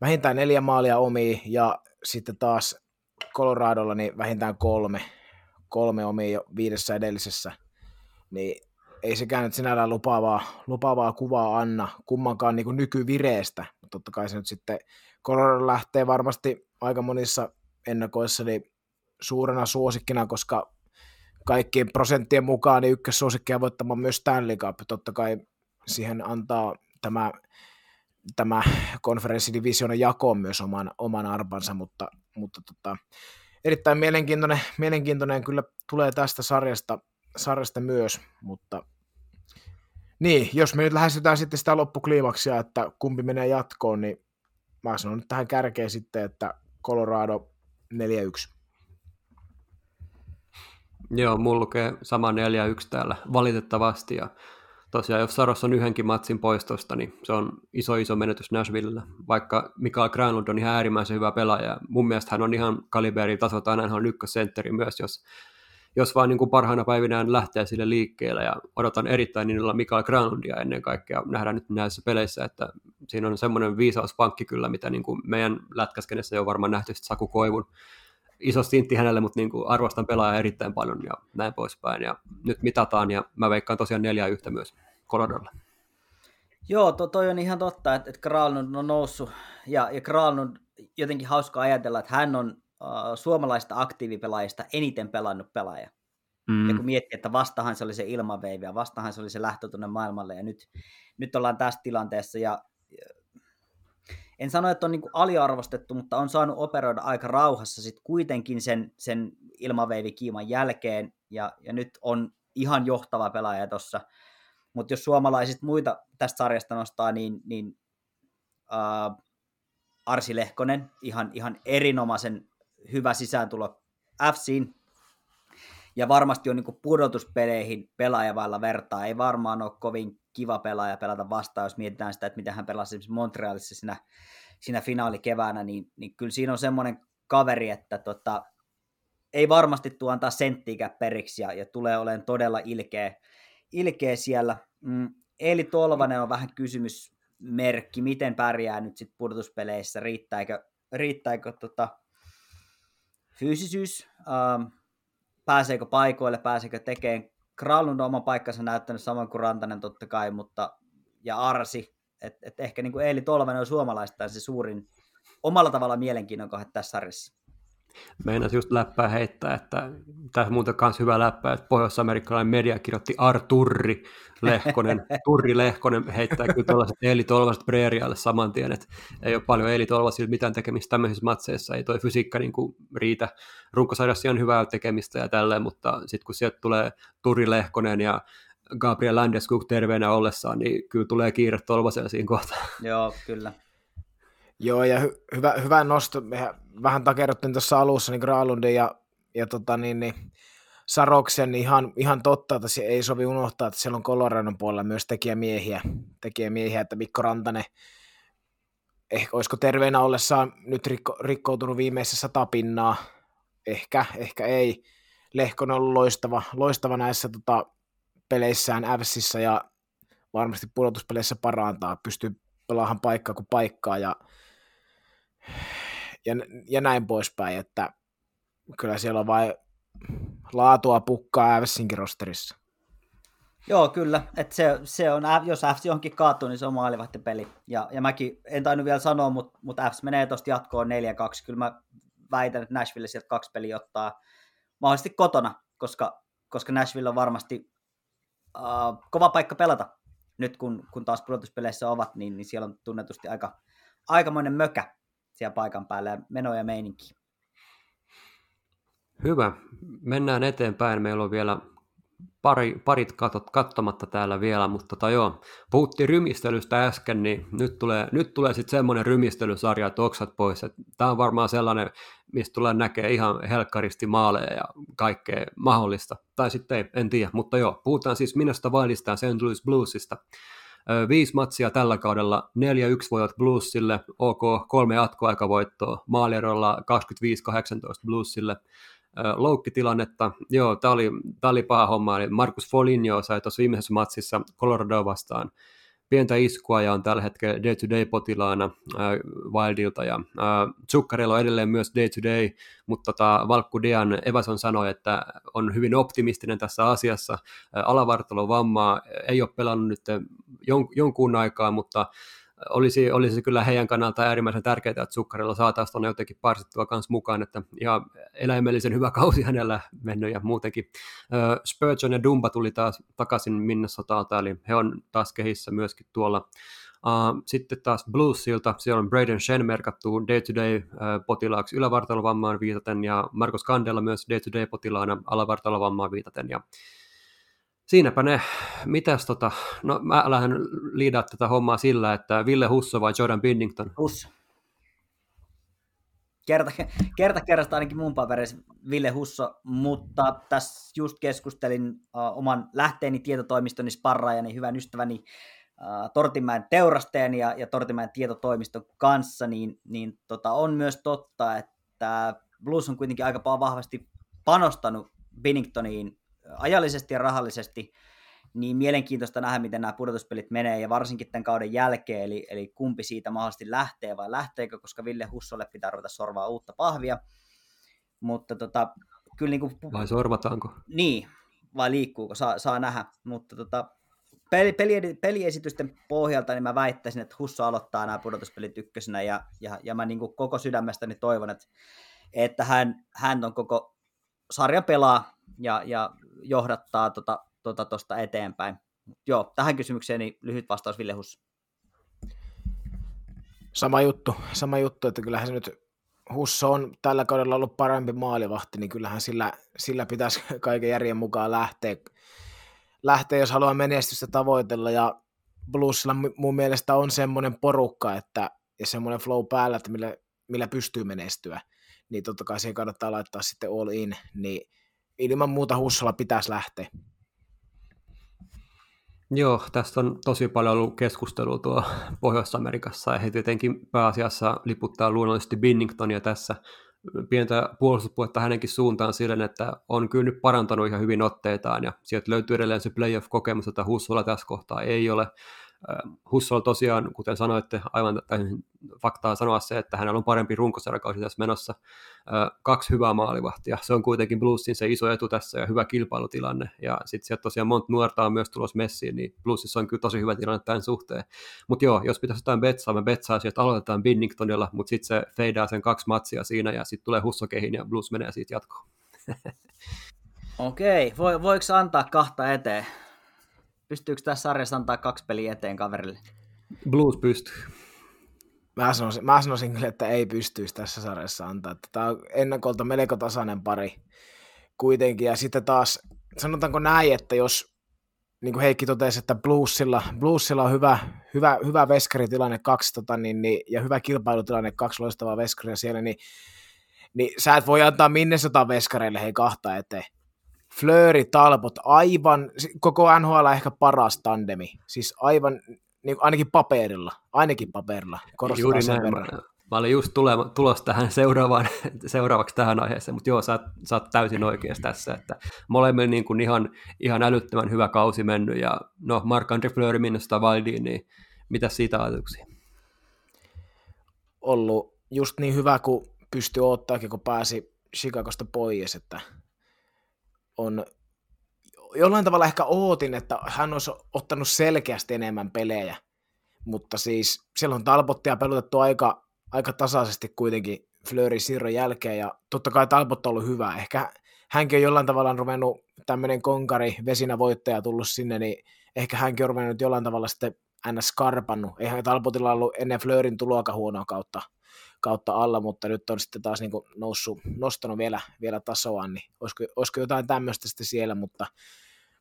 [SPEAKER 4] vähintään neljä maalia omiin, ja sitten taas Coloradolla niin vähintään kolme, kolme omiin jo viidessä edellisessä, niin ei sekään nyt sinällään lupaavaa, lupaavaa kuvaa anna kummankaan niin kuin nykyvireestä, mutta totta kai se nyt sitten Colorado lähtee varmasti aika monissa ennakoissa niin suurena suosikkina, koska kaikkien prosenttien mukaan niin ykkössuosikkia voittamaan myös Stanley Cup. Totta kai siihen antaa tämä, tämä konferenssidivisionan jako myös oman, oman arpansa, mutta, mutta tota, erittäin mielenkiintoinen, mielenkiintoinen kyllä tulee tästä sarjasta, sarjasta myös, mutta niin, jos me nyt lähestytään sitten sitä loppukliimaksia, että kumpi menee jatkoon, niin mä sanon nyt tähän kärkeen sitten, että Colorado 4-1.
[SPEAKER 2] Joo, mulla lukee sama 4-1 täällä valitettavasti ja tosiaan jos Saros on yhdenkin matsin poistosta, niin se on iso iso menetys Nashvillellä, vaikka Mikael Granlund on ihan äärimmäisen hyvä pelaaja. Mun mielestä hän on ihan kaliberin tasolta aina on ykkössentteri myös, jos, jos vaan niin kuin parhaina päivinään lähtee sille liikkeelle ja odotan erittäin innolla Mikael Granlundia ennen kaikkea. Nähdään nyt näissä peleissä, että siinä on semmoinen viisauspankki kyllä, mitä niin kuin meidän lätkäskenessä jo varmaan nähty Saku Koivun iso stintti hänelle, mutta niin kuin arvostan pelaajaa erittäin paljon ja näin poispäin. Ja nyt mitataan ja mä veikkaan tosiaan neljä yhtä myös Coloradolle.
[SPEAKER 3] Joo, to, toi on ihan totta, että, että Kralnund on noussut ja, ja Kralnund jotenkin hauska ajatella, että hän on uh, suomalaista aktiivipelaajista eniten pelannut pelaaja. Mm. Ja kun miettii, että vastahan se oli se ilmaveivi ja vastahan se oli se lähtö tuonne maailmalle ja nyt, nyt ollaan tässä tilanteessa ja en sano, että on niin aliarvostettu, mutta on saanut operoida aika rauhassa sit kuitenkin sen, sen ilmaveivikiiman jälkeen, ja, ja nyt on ihan johtava pelaaja tuossa. Mutta jos suomalaiset muita tästä sarjasta nostaa, niin, niin äh, Arsi Lehkonen, ihan, ihan erinomaisen hyvä sisääntulo FCin, ja varmasti on niin pudotuspeleihin pelaajavailla vertaa. Ei varmaan ole kovin kiva pelaaja pelata vastaan, jos mietitään sitä, että miten hän pelasi Montrealissa siinä, siinä finaalikeväänä, niin, niin kyllä siinä on semmoinen kaveri, että tota, ei varmasti tuo antaa senttiikä periksi ja, ja tulee olemaan todella ilkeä, ilkeä siellä. Mm, Eli Tolvanen on vähän kysymysmerkki, miten pärjää nyt sitten pudotuspeleissä, riittääkö, riittääkö tota, fyysisyys, ähm, pääseekö paikoille, pääseekö tekemään Kralund on oma paikkansa näyttänyt saman kuin Rantanen totta kai, mutta ja Arsi, että et ehkä niin kuin Eeli Tolvanen on suomalaista se suurin omalla tavalla mielenkiinnon kohde tässä sarjassa.
[SPEAKER 2] Meinas just läppää heittää, että tässä muuten myös hyvä läppää, että pohjois-amerikkalainen media kirjoitti Arturri Lehkonen, Turri Lehkonen heittää kyllä tuollaiset Eeli Tolvaset Preerialle saman tien, että ei ole paljon Eeli Tolvasilla mitään tekemistä tämmöisissä matseissa, ei toi fysiikka niin kuin riitä. Runkosarjassa on hyvää tekemistä ja tälleen, mutta sitten kun sieltä tulee Turri Lehkonen ja Gabriel Landeskog terveenä ollessaan, niin kyllä tulee kiire Tolvasella siinä kohtaa.
[SPEAKER 3] Joo, kyllä.
[SPEAKER 4] Joo, ja hy- hyvä, hyvä nosto. Mehän vähän takerruttiin tuossa alussa niin Graalundin ja, ja tota niin, niin Saroksen niin ihan, ihan totta, että se ei sovi unohtaa, että siellä on Coloradon puolella myös tekijämiehiä, tekijämiehiä että Mikko Rantanen ehkä olisiko terveenä ollessaan nyt rikko, rikkoutunut viimeisessä sata pinnaa, ehkä, ehkä ei. Lehkon on ollut loistava, loistava näissä tota, peleissään Ävsissä ja varmasti pudotuspeleissä parantaa, pystyy pelaamaan paikkaa kuin paikkaa ja ja, ja näin poispäin, että kyllä siellä on vain laatua pukkaa Ävessinkin rosterissa.
[SPEAKER 3] Joo, kyllä. Et se, se on, jos FC johonkin kaatuu, niin se on peli. Ja, ja mäkin en tainnut vielä sanoa, mutta mut FC menee tuosta jatkoon 4-2. Kyllä mä väitän, että Nashville sieltä kaksi peliä ottaa mahdollisesti kotona, koska, koska Nashville on varmasti uh, kova paikka pelata. Nyt kun, kun taas pudotuspeleissä ovat, niin, niin siellä on tunnetusti aika, aikamoinen mökä siellä paikan päällä ja meno ja meininki.
[SPEAKER 2] Hyvä. Mennään eteenpäin. Meillä on vielä pari, parit katot katsomatta täällä vielä, mutta tota joo, puhuttiin rymistelystä äsken, niin nyt tulee, nyt tulee sitten semmoinen rymistelysarja, että oksat pois. Tämä on varmaan sellainen, mistä tulee näkee ihan helkkaristi maaleja ja kaikkea mahdollista. Tai sitten ei, en tiedä, mutta joo, puhutaan siis minusta Wildista ja St. Louis Bluesista. Viisi matsia tällä kaudella, 4-1 voitot Bluesille, OK, kolme jatkoaikavoittoa, maalierolla 25-18 Bluesille, loukkitilannetta, joo, tämä oli, oli paha homma, eli Markus Foligno sai tuossa viimeisessä matsissa Colorado vastaan pientä iskua ja on tällä hetkellä day-to-day-potilaana äh, Wildilta ja äh, Zuccarello on edelleen myös day-to-day, mutta tota, Valkku Dian Evason sanoi, että on hyvin optimistinen tässä asiassa. Äh, alavartalon vammaa ei ole pelannut nyt jon, jonkun aikaa, mutta olisi, olisi kyllä heidän kannalta äärimmäisen tärkeää, että Sukkarilla saataisiin tuonne jotenkin parsittua kanssa mukaan, että ihan eläimellisen hyvä kausi hänellä mennyt ja muutenkin. Spurgeon ja Dumba tuli taas takaisin Minnesotalta, eli he on taas kehissä myöskin tuolla. sitten taas Bluesilta, siellä on Braden Shen merkattu day-to-day potilaaksi ylävartalovammaan viitaten ja Marcos Kandella myös day-to-day potilaana alavartalovammaan viitaten ja siinäpä ne, mitäs tota, no mä lähden liidaa tätä hommaa sillä, että Ville Husso vai Jordan Binnington?
[SPEAKER 3] Husso. kerta, kerta kerrasta ainakin mun paperissa Ville Husso, mutta tässä just keskustelin uh, oman lähteeni tietotoimistoni sparraajani, hyvän ystäväni uh, Tortimäen teurasteen ja, ja Tortimäen tietotoimiston kanssa, niin, niin tota, on myös totta, että Blues on kuitenkin aika vahvasti panostanut Binningtoniin ajallisesti ja rahallisesti, niin mielenkiintoista nähdä, miten nämä pudotuspelit menee, ja varsinkin tämän kauden jälkeen, eli, eli kumpi siitä mahdollisesti lähtee vai lähteekö, koska Ville Hussolle pitää ruveta sorvaa uutta pahvia. Mutta tota, kyllä niin kuin...
[SPEAKER 2] Vai sorvataanko?
[SPEAKER 3] Niin, vai liikkuuko, saa, saa nähdä. Mutta tota, peli, peli, peliesitysten pohjalta niin mä väittäisin, että Husso aloittaa nämä pudotuspelit ykkösenä, ja, ja, ja mä niin kuin koko sydämestäni toivon, että, että hän, hän on koko sarja pelaa ja, ja johdattaa tota, tuosta tota, eteenpäin. Joo, tähän kysymykseen niin lyhyt vastaus Ville Huss.
[SPEAKER 4] Sama juttu, sama juttu, että kyllähän se nyt Husso on tällä kaudella ollut parempi maalivahti, niin kyllähän sillä, sillä pitäisi kaiken järjen mukaan lähteä, lähteä, jos haluaa menestystä tavoitella, ja Bluesilla mun mielestä on semmoinen porukka, että, ja semmoinen flow päällä, että millä, millä pystyy menestyä, niin totta kai siihen kannattaa laittaa sitten all in, niin ilman muuta Hussolla pitäisi lähteä.
[SPEAKER 2] Joo, tästä on tosi paljon ollut keskustelua tuo Pohjois-Amerikassa ja he tietenkin pääasiassa liputtaa luonnollisesti Binningtonia tässä pientä puolustuspuhetta hänenkin suuntaan silleen, että on kyllä nyt parantanut ihan hyvin otteitaan ja sieltä löytyy edelleen se playoff-kokemus, että Hussolla tässä kohtaa ei ole. Hussol tosiaan, kuten sanoitte, aivan faktaa sanoa se, että hänellä on parempi runkosarjakausi tässä menossa. Kaksi hyvää maalivahtia. Se on kuitenkin Bluesin se iso etu tässä ja hyvä kilpailutilanne. Ja sitten sieltä tosiaan monta nuorta on myös tulos messiin, niin Bluesissa on kyllä tosi hyvä tilanne tämän suhteen. Mutta joo, jos pitäisi jotain betsaa, me betsaa että aloitetaan Binningtonilla, mutta sitten se feidaa sen kaksi matsia siinä ja sitten tulee Hussokehin ja Blues menee siitä jatkoon.
[SPEAKER 3] Okei, Voi, voiko antaa kahta eteen? Pystyykö tässä sarjassa antaa kaksi peliä eteen kaverille?
[SPEAKER 2] Blues pystyy.
[SPEAKER 4] Mä sanoisin, mä sanoisin kyllä, että ei pystyisi tässä sarjassa antaa. Tämä on ennakolta melko tasainen pari kuitenkin. Ja sitten taas, sanotaanko näin, että jos niin kuin Heikki totesi, että Bluesilla, Bluesilla on hyvä, hyvä, hyvä veskaritilanne kaksi tota, niin, niin, ja hyvä kilpailutilanne kaksi loistavaa veskaria siellä, niin, niin sä et voi antaa minne sata veskareille hei kahta eteen. Flööri, Talbot, aivan, koko NHL ehkä paras tandemi. Siis aivan, niin ainakin paperilla, ainakin paperilla.
[SPEAKER 2] Juuri näin. Verran. Mä, olin just tulema, tulos tähän seuraavaan, seuraavaksi tähän aiheeseen, mutta joo, sä, sä oot täysin oikeassa tässä, että molemmilla niin kuin ihan, ihan älyttömän hyvä kausi mennyt, ja no Mark-André Fleury minusta Valdiin, niin mitä siitä ajatuksia?
[SPEAKER 4] Ollut just niin hyvä kuin pystyi odottaakin, kun pääsi Chicagosta pois, että on jollain tavalla ehkä ootin, että hän olisi ottanut selkeästi enemmän pelejä, mutta siis siellä on Talbottia pelutettu aika, aika tasaisesti kuitenkin Fleury siirron jälkeen, ja totta kai Talbot on ollut hyvä. Ehkä hänkin on jollain tavalla ruvennut tämmöinen konkari, vesinä voittaja tullut sinne, niin ehkä hänkin on ruvennut jollain tavalla sitten ns. skarpannut. Eihän Talbotilla ollut ennen Fleurin tuloa huonoa kautta kautta alla, mutta nyt on sitten taas niin kuin noussut, nostanut vielä, vielä tasoa, niin olisiko, olisiko jotain tämmöistä sitten siellä, mutta,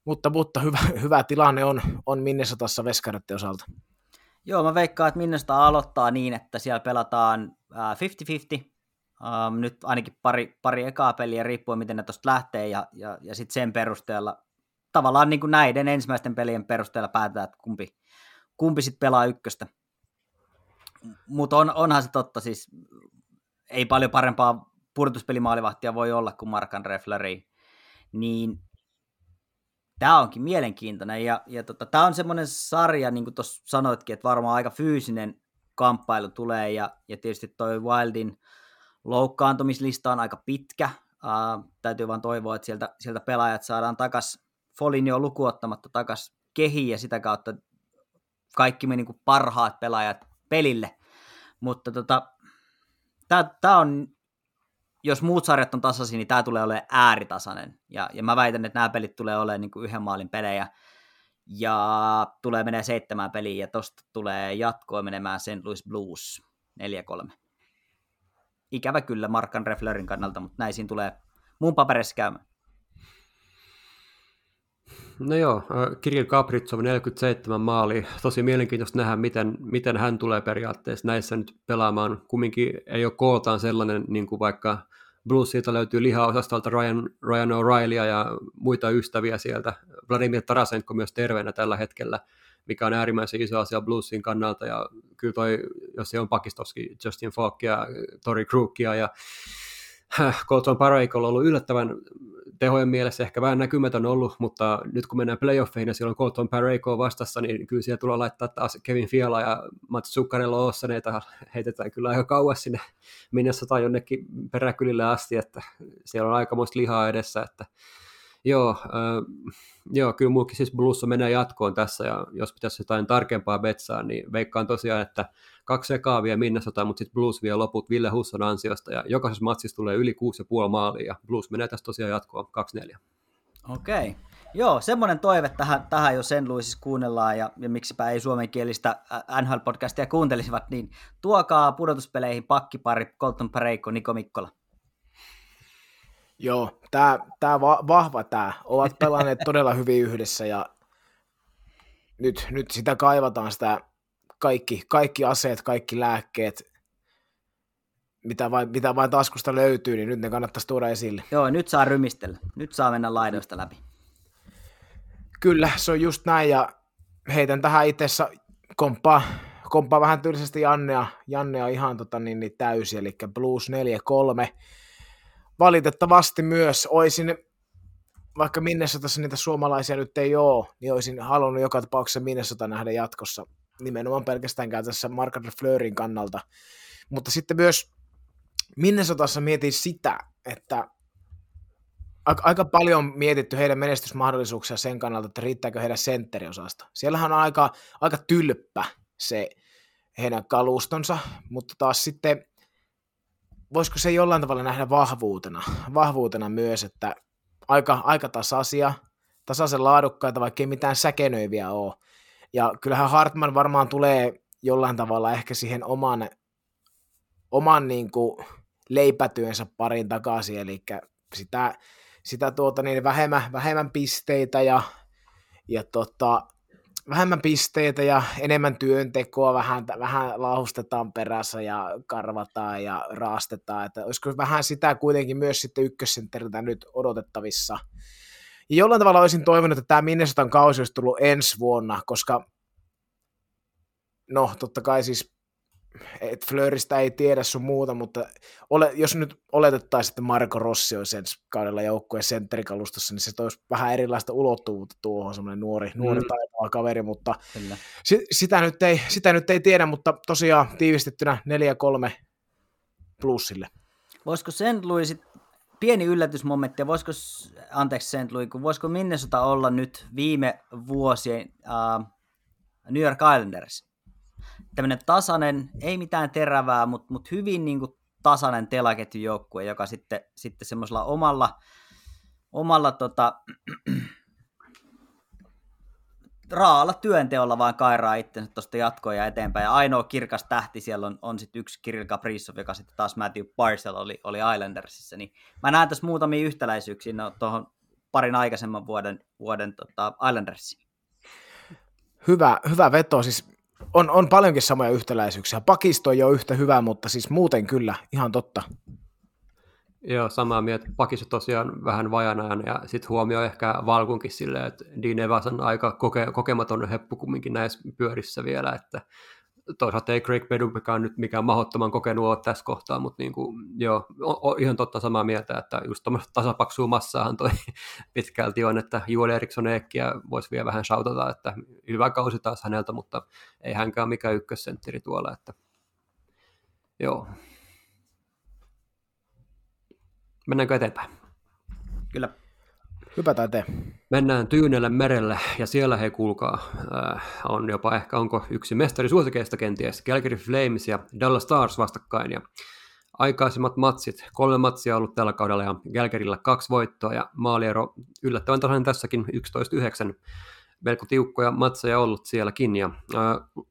[SPEAKER 4] mutta, mutta hyvä, hyvä tilanne on, on Minnesotassa Veskaretten osalta.
[SPEAKER 3] Joo, mä veikkaan, että Minnesota aloittaa niin, että siellä pelataan 50-50, um, nyt ainakin pari, pari ekaa peliä riippuen miten ne tuosta lähtee ja, ja, ja sitten sen perusteella tavallaan niin kuin näiden ensimmäisten pelien perusteella päätetään, että kumpi, kumpi sitten pelaa ykköstä mutta on, onhan se totta, siis ei paljon parempaa pudotuspelimaalivahtia voi olla kuin Markan Refleri, niin tämä onkin mielenkiintoinen, ja, ja tota, tämä on semmoinen sarja, niin kuin tuossa sanoitkin, että varmaan aika fyysinen kamppailu tulee, ja, ja tietysti toi Wildin loukkaantumislista on aika pitkä, uh, täytyy vaan toivoa, että sieltä, sieltä pelaajat saadaan takas Folinio lukuottamatta takas kehiin, ja sitä kautta kaikki me niin parhaat pelaajat pelille. Mutta tota, tämä on, jos muut sarjat on tasaisia, niin tämä tulee olemaan ääritasainen. Ja, ja mä väitän, että nämä pelit tulee olemaan niin yhden maalin pelejä. Ja tulee menee seitsemään peliin, ja tosta tulee jatkoa menemään St. Louis Blues 4-3. Ikävä kyllä Markan Reflerin kannalta, mutta näin siinä tulee mun paperissa käymään.
[SPEAKER 2] No joo, äh, Kirill Kapritsov 47 maali. Tosi mielenkiintoista nähdä, miten, miten hän tulee periaatteessa näissä nyt pelaamaan. Kumminkin ei ole kooltaan sellainen, niin kuin vaikka Bluesilta löytyy lihaosastolta Ryan, Ryan O'Reillya ja muita ystäviä sieltä. Vladimir Tarasenko myös terveenä tällä hetkellä, mikä on äärimmäisen iso asia Bluesin kannalta. Ja kyllä toi, jos se on Pakistovski, Justin Falk ja Tori Krookia ja Colton Parayko on ollut yllättävän tehojen mielessä ehkä vähän näkymätön ollut, mutta nyt kun mennään playoffeihin ja on Colton Parayko vastassa, niin kyllä siellä tulee laittaa taas Kevin Fiala ja Mats Zuccarello Ossaneita heitetään kyllä aika kauas sinne Minnesota jonnekin peräkylille asti, että siellä on aikamoista lihaa edessä, että Joo, äh, joo, kyllä muukin siis Blussa menee jatkoon tässä, ja jos pitäisi jotain tarkempaa betsaa, niin veikkaan tosiaan, että kaksi sekaa vie Minnesota, mutta sitten Blues vie loput Ville Husson ansiosta, ja jokaisessa matsissa tulee yli 6,5 maalia, ja Blues menee tässä tosiaan jatkoon 2-4.
[SPEAKER 3] Okei. Okay. Joo, semmoinen toive tähän, tähän jo sen Louisissa kuunnellaan, ja, ja miksipä ei suomenkielistä NHL-podcastia kuuntelisivat, niin tuokaa pudotuspeleihin pakkipari Colton Pareikko, Niko Mikkola.
[SPEAKER 4] Joo, tämä, tämä va- vahva tämä. Ovat pelanneet todella hyvin yhdessä ja nyt, nyt sitä kaivataan sitä kaikki, kaikki aseet, kaikki lääkkeet, mitä vain, mitä vain taskusta löytyy, niin nyt ne kannattaisi tuoda esille.
[SPEAKER 3] Joo, nyt saa rymistellä. Nyt saa mennä laidoista läpi.
[SPEAKER 4] Kyllä, se on just näin, ja heitän tähän itse komppaa, komppaa vähän tylsästi Jannea, Jannea ihan tota, niin, niin täysi, eli Blues 4-3 valitettavasti myös olisin, vaikka Minnesotassa niitä suomalaisia nyt ei ole, niin olisin halunnut joka tapauksessa Minnesota nähdä jatkossa nimenomaan pelkästään käytössä Mark Fleurin kannalta. Mutta sitten myös Minnesotassa mietin sitä, että aika paljon on mietitty heidän menestysmahdollisuuksia sen kannalta, että riittääkö heidän sentteriosasta. Siellähän on aika, aika tylppä se heidän kalustonsa, mutta taas sitten voisiko se jollain tavalla nähdä vahvuutena, vahvuutena myös, että aika, aika tasaisia, tasaisen laadukkaita, vaikka ei mitään säkenöiviä ole. Ja kyllähän Hartman varmaan tulee jollain tavalla ehkä siihen oman, oman niin kuin leipätyönsä parin takaisin, eli sitä, sitä tuota niin vähemmän, vähemmän pisteitä ja, ja tota, vähemmän pisteitä ja enemmän työntekoa, vähän, vähän laustetaan perässä ja karvataan ja raastetaan, että olisiko vähän sitä kuitenkin myös sitten ykkössentteriltä nyt odotettavissa. Ja jollain tavalla olisin toivonut, että tämä Minnesotan kausi olisi tullut ensi vuonna, koska no totta kai siis et Fleuristä ei tiedä sun muuta, mutta ole, jos nyt oletettaisiin, että Marko Rossi olisi ensi kaudella joukkueen sentterikalustossa, niin se toisi vähän erilaista ulottuvuutta tuohon, semmoinen nuori, mm. nuori taitava kaveri, mutta si, sitä, nyt ei, sitä nyt ei tiedä, mutta tosiaan tiivistettynä 4-3 plussille.
[SPEAKER 3] Voisiko St. Louis, pieni yllätysmomentti, voisiko, anteeksi St. Louis, voisiko Minnesota olla nyt viime vuosien uh, New York Islanders? tämmöinen tasainen, ei mitään terävää, mutta, mutta hyvin niin kuin tasainen telaketjujoukkue, joka sitten, sitten semmoisella omalla, omalla tota, raalla työnteolla vaan kairaa itsensä tuosta jatkoa ja eteenpäin. Ja ainoa kirkas tähti siellä on, on sitten yksi Kirill Kaprizov, joka sitten taas Matthew Parcel oli, oli Islandersissa. Niin mä näen tässä muutamia yhtäläisyyksiä no, tuohon parin aikaisemman vuoden, vuoden tota, Islandersiin.
[SPEAKER 4] Hyvä, hyvä veto. Siis on, on paljonkin samoja yhtäläisyyksiä. Pakisto ei ole yhtä hyvä, mutta siis muuten kyllä, ihan totta.
[SPEAKER 2] Joo, samaa mieltä. Pakisto tosiaan vähän vajanajan ja sitten huomioi ehkä Valkunkin silleen, että Dean Evans on aika koke, kokematon heppu kumminkin näissä pyörissä vielä, että toisaalta ei Craig Bedumpikaan nyt mikään mahdottoman kokenut ole tässä kohtaa, mutta niin kuin, joo, on, on ihan totta samaa mieltä, että just tuommoista tasapaksua massaahan toi pitkälti on, että Joel Eriksson Eekkiä voisi vielä vähän shoutata, että hyvä kausi taas häneltä, mutta ei hänkään mikään ykkössentteri tuolla, että joo. Mennäänkö eteenpäin?
[SPEAKER 3] Kyllä.
[SPEAKER 4] Hypätään te.
[SPEAKER 2] Mennään Tyynelle merelle ja siellä he kuulkaa, äh, on jopa ehkä onko yksi mestari suosikeista kenties, Calgary Flames ja Dallas Stars vastakkain ja aikaisemmat matsit, kolme matsia ollut tällä kaudella ja Calgarylla kaksi voittoa ja maaliero yllättävän tasainen tässäkin 11-9 melko tiukkoja matseja ollut sielläkin. Ja, äh,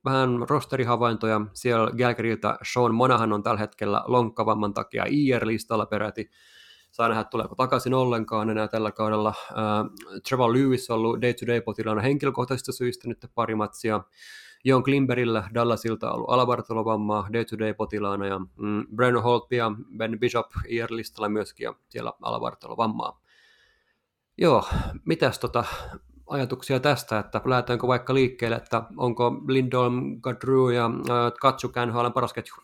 [SPEAKER 2] vähän rosterihavaintoja. Siellä Galgarylta Sean Monahan on tällä hetkellä lonkkavamman takia IR-listalla peräti saa nähdä, tuleeko takaisin ollenkaan enää tällä kaudella. Trevor Lewis on ollut day-to-day-potilaana henkilökohtaisista syistä nyt pari matsia. Jon Klimberillä Dallasilta on ollut alavartalovammaa day-to-day-potilaana ja mm, Breno Holt ja Ben Bishop IR-listalla myöskin ja siellä alavartalovammaa. Joo, mitäs tota, ajatuksia tästä, että lähdetäänkö vaikka liikkeelle, että onko Lindholm, Gadru ja äh, Katsuk NHLn paras ketju?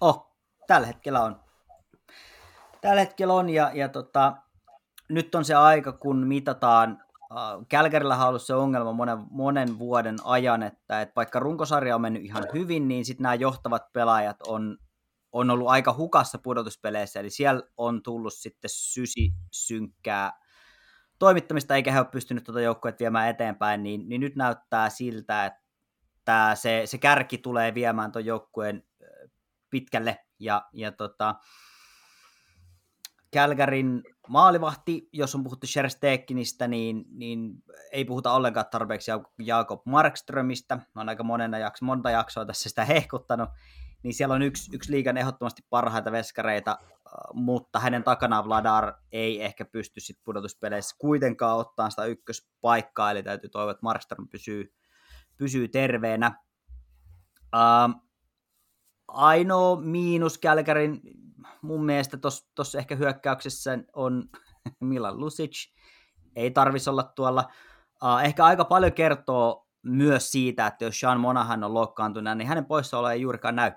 [SPEAKER 3] Oh, tällä hetkellä on. Tällä hetkellä on ja, ja tota, nyt on se aika, kun mitataan Kälkärillä on ollut se ongelma monen, monen vuoden ajan, että, että vaikka runkosarja on mennyt ihan hyvin, niin sitten nämä johtavat pelaajat on, on ollut aika hukassa pudotuspeleissä, eli siellä on tullut sitten sysi synkkää toimittamista, eikä he ole pystynyt tuota joukkuetta viemään eteenpäin, niin, niin nyt näyttää siltä, että se, se kärki tulee viemään tuon joukkueen pitkälle, ja, ja tota, Kälkärin maalivahti, jos on puhuttu Sherstekinistä, niin, niin ei puhuta ollenkaan tarpeeksi Jakob Markströmistä. Mä oon aika monena jakso, monta jaksoa tässä sitä hehkuttanut. Niin siellä on yksi, yksi liigan ehdottomasti parhaita veskareita, äh, mutta hänen takanaan Vladar ei ehkä pysty sit pudotuspeleissä kuitenkaan ottaa sitä ykköspaikkaa, eli täytyy toivoa, että Markström pysyy, pysyy terveenä. Uh, ainoa miinus Kälkärin mun mielestä tuossa ehkä hyökkäyksessä on Milan Lusic. Ei tarvisi olla tuolla. Uh, ehkä aika paljon kertoo myös siitä, että jos Sean Monahan on loukkaantunut, niin hänen poissaolo ei juurikaan näy.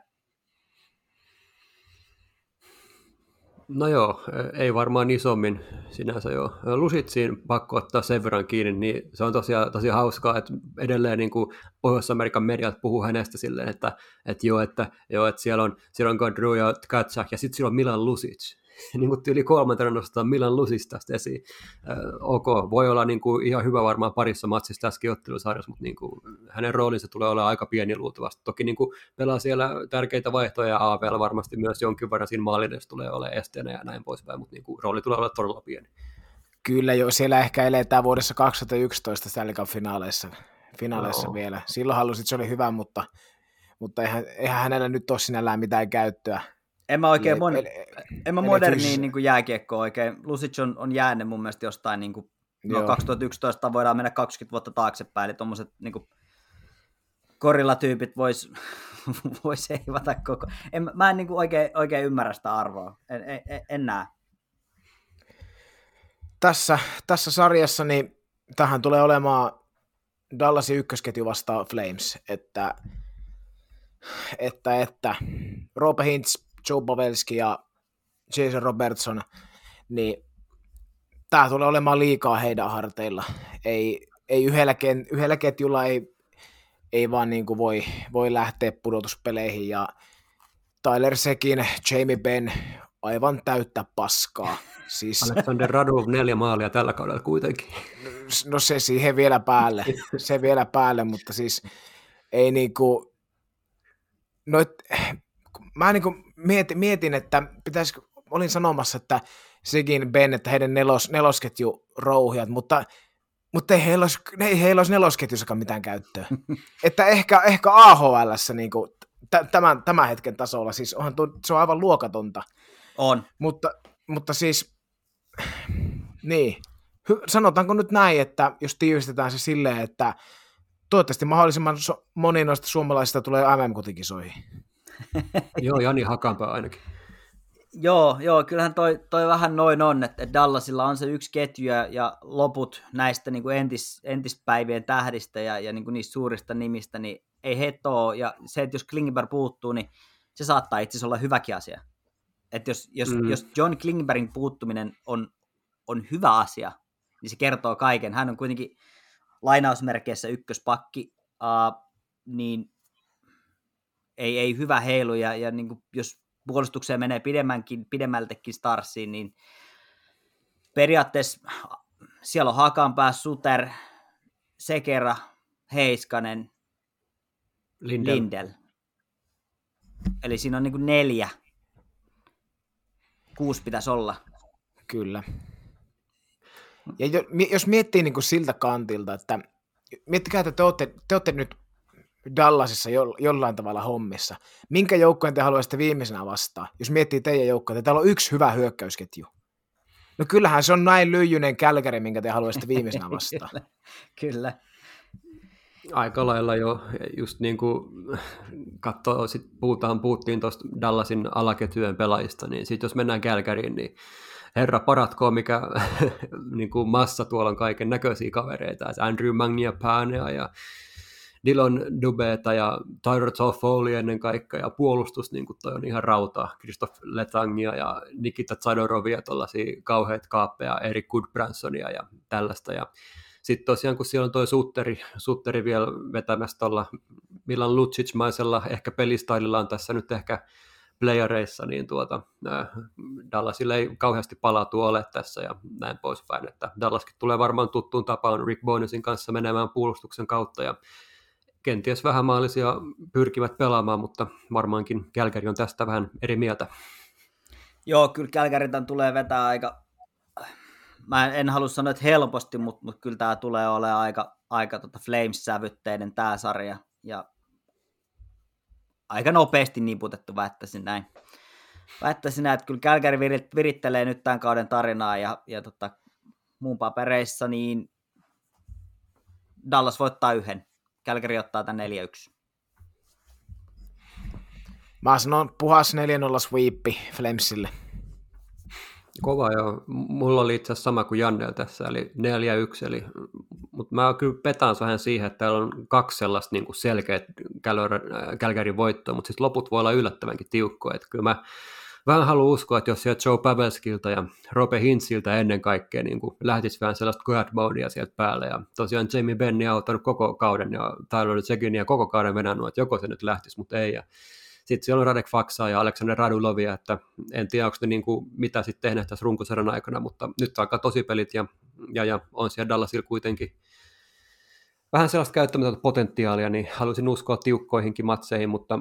[SPEAKER 2] No joo, ei varmaan isommin sinänsä joo. Lusitsiin pakko ottaa sen verran kiinni, niin se on tosiaan tosi hauskaa, että edelleen niin kuin Pohjois-Amerikan mediat puhuu hänestä silleen, että, että joo, että, joo, että siellä on, siellä on Godrew ja Katsak ja sitten siellä on Milan Lusic. niin kuin yli kolmantena nostaa Milan Lusista esiin. Äh, ok, voi olla niin kuin ihan hyvä varmaan parissa matsissa tässäkin ottelusarjassa, mutta niin kuin, hänen roolinsa tulee olla aika pieni luultavasti. Toki niin kuin pelaa siellä tärkeitä vaihtoja ja AVL varmasti myös jonkin verran siinä maalidessa tulee olla esteenä ja näin poispäin, mutta niin kuin, rooli tulee olla todella pieni.
[SPEAKER 4] Kyllä jo, siellä ehkä eletään vuodessa 2011 Stanley Cup-finaaleissa finaaleissa no. vielä. Silloin halusit, se oli hyvä, mutta, mutta eihän, eihän hänellä nyt ole sinällään mitään käyttöä
[SPEAKER 3] en mä oikein, mon, eli, en mä moderniin niin jääkiekkoa oikein. Lusic on, on jäänyt mun mielestä jostain, niin kuin, no 2011 voidaan mennä 20 vuotta taaksepäin, eli tuommoiset niin korilatyypit vois, vois eivata koko... En, mä en niin kuin oikein, oikein ymmärrä sitä arvoa, en, en, en näe.
[SPEAKER 4] Tässä, tässä sarjassa niin tähän tulee olemaan Dallasin ykkösketju vastaan Flames, että, että, että Roope Hintz Joe Pavelski ja Jason Robertson, niin tämä tulee olemaan liikaa heidän harteilla. Ei, ei yhdellä, ken, yhdellä ketjulla ei, ei vaan niin kuin voi, voi lähteä pudotuspeleihin ja Tyler Sekin, Jamie Benn, aivan täyttä paskaa.
[SPEAKER 2] Siis... Alexander Radov neljä maalia tällä kaudella kuitenkin.
[SPEAKER 4] No se siihen vielä päälle, se vielä päälle, mutta siis ei niinku, noit, mä niin kuin mietin, mietin, että pitäisikö, olin sanomassa, että sekin Ben, että heidän nelos, nelosketju rouhijat, mutta, mutta ei heillä olisi, ei heillä olisi nelosketjussakaan mitään käyttöä. että ehkä, ehkä AHL niin kuin, tämän, tämän hetken tasolla, siis onhan tuo, se on aivan luokatonta.
[SPEAKER 3] On.
[SPEAKER 4] Mutta, mutta siis, niin, sanotaanko nyt näin, että jos tiivistetään se silleen, että toivottavasti mahdollisimman moni noista suomalaisista tulee MM-kotikisoihin.
[SPEAKER 2] Joo, Jani Hakanpää ainakin.
[SPEAKER 3] Joo, joo, kyllähän toi, toi vähän noin on, että Dallasilla on se yksi ketju ja, loput näistä niin kuin entis, entispäivien tähdistä ja, ja niin kuin niistä suurista nimistä, niin ei he ole. Ja se, että jos Klingberg puuttuu, niin se saattaa itse asiassa olla hyväkin asia. Että jos, jos, mm. jos John Klingbergin puuttuminen on, on hyvä asia, niin se kertoo kaiken. Hän on kuitenkin lainausmerkeissä ykköspakki, uh, niin ei, ei hyvä heilu, ja, ja niin kuin, jos puolustukseen menee pidemmänkin, pidemmältäkin Starsiin, niin periaatteessa siellä on Hakanpää, Suter, Sekera, Heiskanen, Lindel. Lindel. Eli siinä on niin kuin neljä. Kuusi pitäisi olla.
[SPEAKER 4] Kyllä. Ja jos miettii niin kuin siltä kantilta, että miettikää, että te olette, te olette nyt Dallasissa jo, jollain tavalla hommissa. Minkä joukkojen te haluaisitte viimeisenä vastaan? Jos miettii teidän joukkoja, täällä on yksi hyvä hyökkäysketju. No kyllähän se on näin lyijyinen kälkäri, minkä te haluaisitte viimeisenä vastaan.
[SPEAKER 3] kyllä, kyllä.
[SPEAKER 2] Aika lailla jo, just niin kuin katsoo, sit puhutaan, puhuttiin tuosta Dallasin alaketjujen pelaajista, niin sitten jos mennään Kälkäriin, niin herra paratkoon, mikä niin kuin massa tuolla on kaiken näköisiä kavereita, Andrew Magniapanea ja Dylan Dubeta ja Tyler Toffoli ennen kaikkea, ja puolustus niin kuin toi on ihan rauta, Christoph Letangia ja Nikita Zadorovia, tuollaisia kauheat kaappeja, Erik Goodbransonia ja tällaista, ja sitten tosiaan, kun siellä on toi Sutteri, Sutteri vielä vetämässä tuolla Milan Lucic-maisella ehkä pelistaililla on tässä nyt ehkä playereissa, niin tuota, äh, Dallasille ei kauheasti palautu ole tässä ja näin poispäin, että Dallaskin tulee varmaan tuttuun tapaan Rick Bonusin kanssa menemään puolustuksen kautta ja kenties vähän maalisia pyrkivät pelaamaan, mutta varmaankin Kälkäri on tästä vähän eri mieltä.
[SPEAKER 3] Joo, kyllä Kälkäritän tulee vetää aika, mä en halua sanoa, että helposti, mutta, mutta kyllä tämä tulee olemaan aika, aika tota Flames-sävytteinen tämä sarja, ja aika nopeasti niputettu, väittäisin näin. Väittäisin näin, että kyllä Kälkäri virittelee nyt tämän kauden tarinaa, ja, ja tota, muun papereissa, niin Dallas voittaa yhden. Kälkäri ottaa tämän 4-1.
[SPEAKER 4] Mä sanon puhas 4-0 sweepi Flamesille.
[SPEAKER 2] Kova joo. Mulla oli itse asiassa sama kuin Jannel tässä, eli 4-1, eli, mutta mä kyllä petaan vähän siihen, että täällä on kaksi sellaista niin kuin selkeät Kälkärin voittoa, mutta sitten loput voi olla yllättävänkin tiukkoja, että kyllä mä vähän haluan uskoa, että jos sieltä Joe Pavelskilta ja Robe Hintziltä ennen kaikkea niin kuin lähtisi vähän sellaista modea sieltä päälle. Ja tosiaan Jamie Benni on ottanut koko kauden ja Tyler Zeginia koko kauden venannut, että joko se nyt lähtisi, mutta ei. Ja sitten siellä on Radek Faksaa ja Aleksander Radulovia, että en tiedä, onko ne niin kuin, mitä sitten tehneet tässä runkosarjan aikana, mutta nyt alkaa tosi pelit ja, ja, ja on siellä Dallasilla kuitenkin vähän sellaista käyttämätöntä potentiaalia, niin haluaisin uskoa tiukkoihinkin matseihin, mutta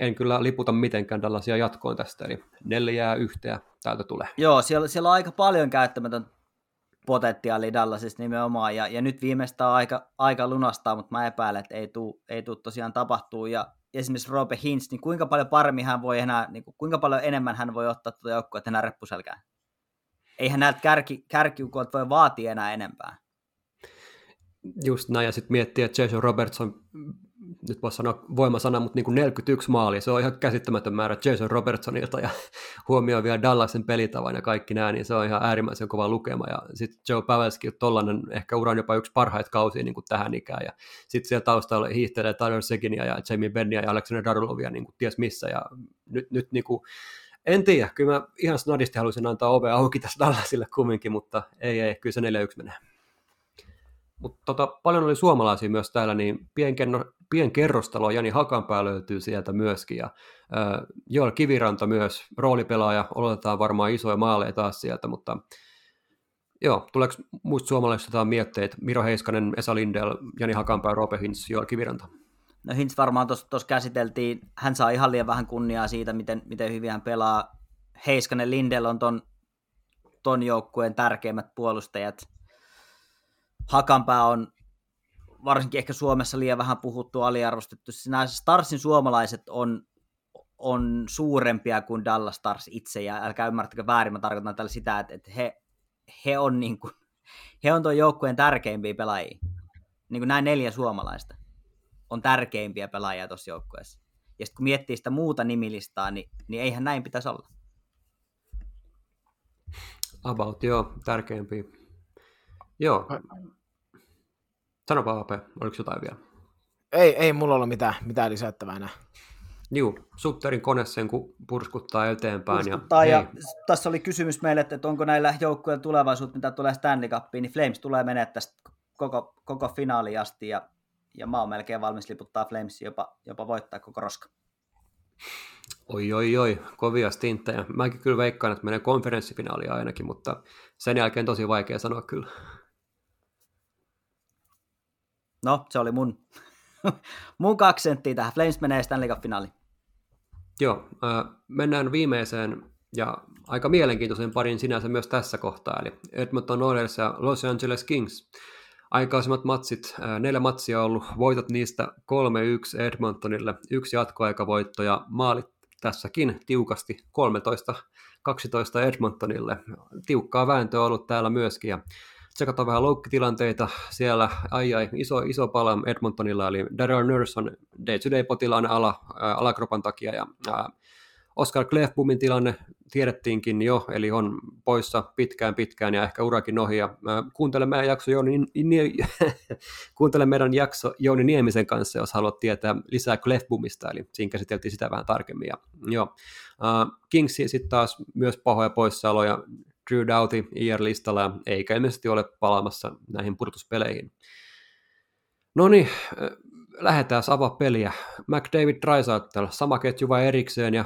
[SPEAKER 2] en kyllä liputa mitenkään tällaisia jatkoon tästä, eli neljää yhteä täältä tulee.
[SPEAKER 3] Joo, siellä, siellä on aika paljon käyttämätön potentiaali Dallasissa nimenomaan, ja, ja nyt viimeistään aika, aika lunastaa, mutta mä epäilen, että ei tule ei tuu tosiaan tapahtuu, ja esimerkiksi Robe Hintz, niin kuinka paljon paremmin hän voi enää, niin kuin, kuinka paljon enemmän hän voi ottaa tuota joukkoa enää reppuselkään? Eihän näiltä kärki, kärkiukolta voi vaatia enää enempää.
[SPEAKER 2] Just näin, ja sitten miettiä, että Jason Robertson nyt voisi sanoa voimasana, mutta niin kuin 41 maalia, se on ihan käsittämätön määrä Jason Robertsonilta ja huomioi vielä Dallasin pelitavan ja kaikki nämä, niin se on ihan äärimmäisen kova lukema. Ja sitten Joe Pavelski on tollainen ehkä uran jopa yksi parhaita kausia niin kuin tähän ikään. Ja sitten siellä taustalla hiihtelee Tyler Seginia ja Jamie Bennia ja Alexander Darulovia niin kuin ties missä. Ja nyt, nyt niin kuin, en tiedä, kyllä mä ihan snadisti haluaisin antaa ove auki tässä Dallasille kumminkin, mutta ei, ei, kyllä se 4-1 menee. Mutta tota, paljon oli suomalaisia myös täällä, niin pienkenno, pienkerrostalo Jani Hakanpää löytyy sieltä myöskin. Ja, äh, Joel Kiviranta myös, roolipelaaja, oletetaan varmaan isoja maaleja taas sieltä, mutta joo, tuleeko muista suomalaisista jotain mietteitä? Miro Heiskanen, Esa Lindell, Jani Hakanpää, Roope Hintz, Joel Kiviranta.
[SPEAKER 3] No Hintz varmaan tuossa käsiteltiin, hän saa ihan liian vähän kunniaa siitä, miten, miten hyvin hän pelaa. Heiskanen Lindell on ton, ton joukkueen tärkeimmät puolustajat – Hakanpää on varsinkin ehkä Suomessa liian vähän puhuttu, aliarvostettu. Nämä Starsin suomalaiset on, on suurempia kuin Dallas Stars itse, ja älkää ymmärtäkö väärin, mä tarkoitan tällä sitä, että, että he, he on, niin kuin, he on tuon joukkueen tärkeimpiä pelaajia. Niin kuin nämä neljä suomalaista on tärkeimpiä pelaajia tuossa joukkueessa. Ja sitten kun miettii sitä muuta nimilistaa, niin, niin eihän näin pitäisi olla.
[SPEAKER 2] About, joo, tärkeimpiä. Joo, Sanopa AP, oliko jotain vielä?
[SPEAKER 4] Ei, ei mulla ole mitään, mitään lisättävää enää.
[SPEAKER 2] Juu, Sutterin kone sen kun purskuttaa eteenpäin.
[SPEAKER 3] Purskuttaa ja, ja tässä oli kysymys meille, että onko näillä joukkueilla tulevaisuutta, mitä tulee Stanley Cupiin, niin Flames tulee menee tästä koko, koko finaaliin asti ja, ja mä oon melkein valmis liputtaa Flamesia jopa, jopa voittaa koko roska.
[SPEAKER 2] Oi, oi, oi, kovia stinttejä. Mäkin kyllä veikkaan, että menee konferenssifinaaliin ainakin, mutta sen jälkeen tosi vaikea sanoa kyllä.
[SPEAKER 3] No, se oli mun, mun kaksi senttiä tähän. Flames menee Stanley Cup-finaaliin.
[SPEAKER 2] Joo, äh, mennään viimeiseen ja aika mielenkiintoisen parin sinänsä myös tässä kohtaa, eli Edmonton Oilers ja Los Angeles Kings. aikaisemmat matsit, neljä matsia on ollut, voitot niistä 3-1 Edmontonille, yksi jatkoaikavoitto ja maalit tässäkin tiukasti 13-12 Edmontonille. Tiukkaa vääntöä on ollut täällä myöskin ja tsekataan vähän loukkitilanteita siellä. Ai ai, iso, iso pala Edmontonilla, eli Daryl Nurse on day-to-day-potilaan ala, ää, alakropan takia ja ää, Oscar Clefbumin tilanne tiedettiinkin jo, eli on poissa pitkään pitkään ja ehkä urakin ohi. Ja kuuntele meidän jakso Jouni, kuuntele meidän jakso Jouni Niemisen kanssa, jos haluat tietää lisää Clefbumista, eli siinä käsiteltiin sitä vähän tarkemmin. Ja, joo. Kingsi sitten taas myös pahoja poissaoloja, Drew Doughty IR-listalla, eikä ilmeisesti ole palaamassa näihin purtuspeleihin. No niin, lähdetään avaa peliä. McDavid Drysaitel, sama ketju vai erikseen, ja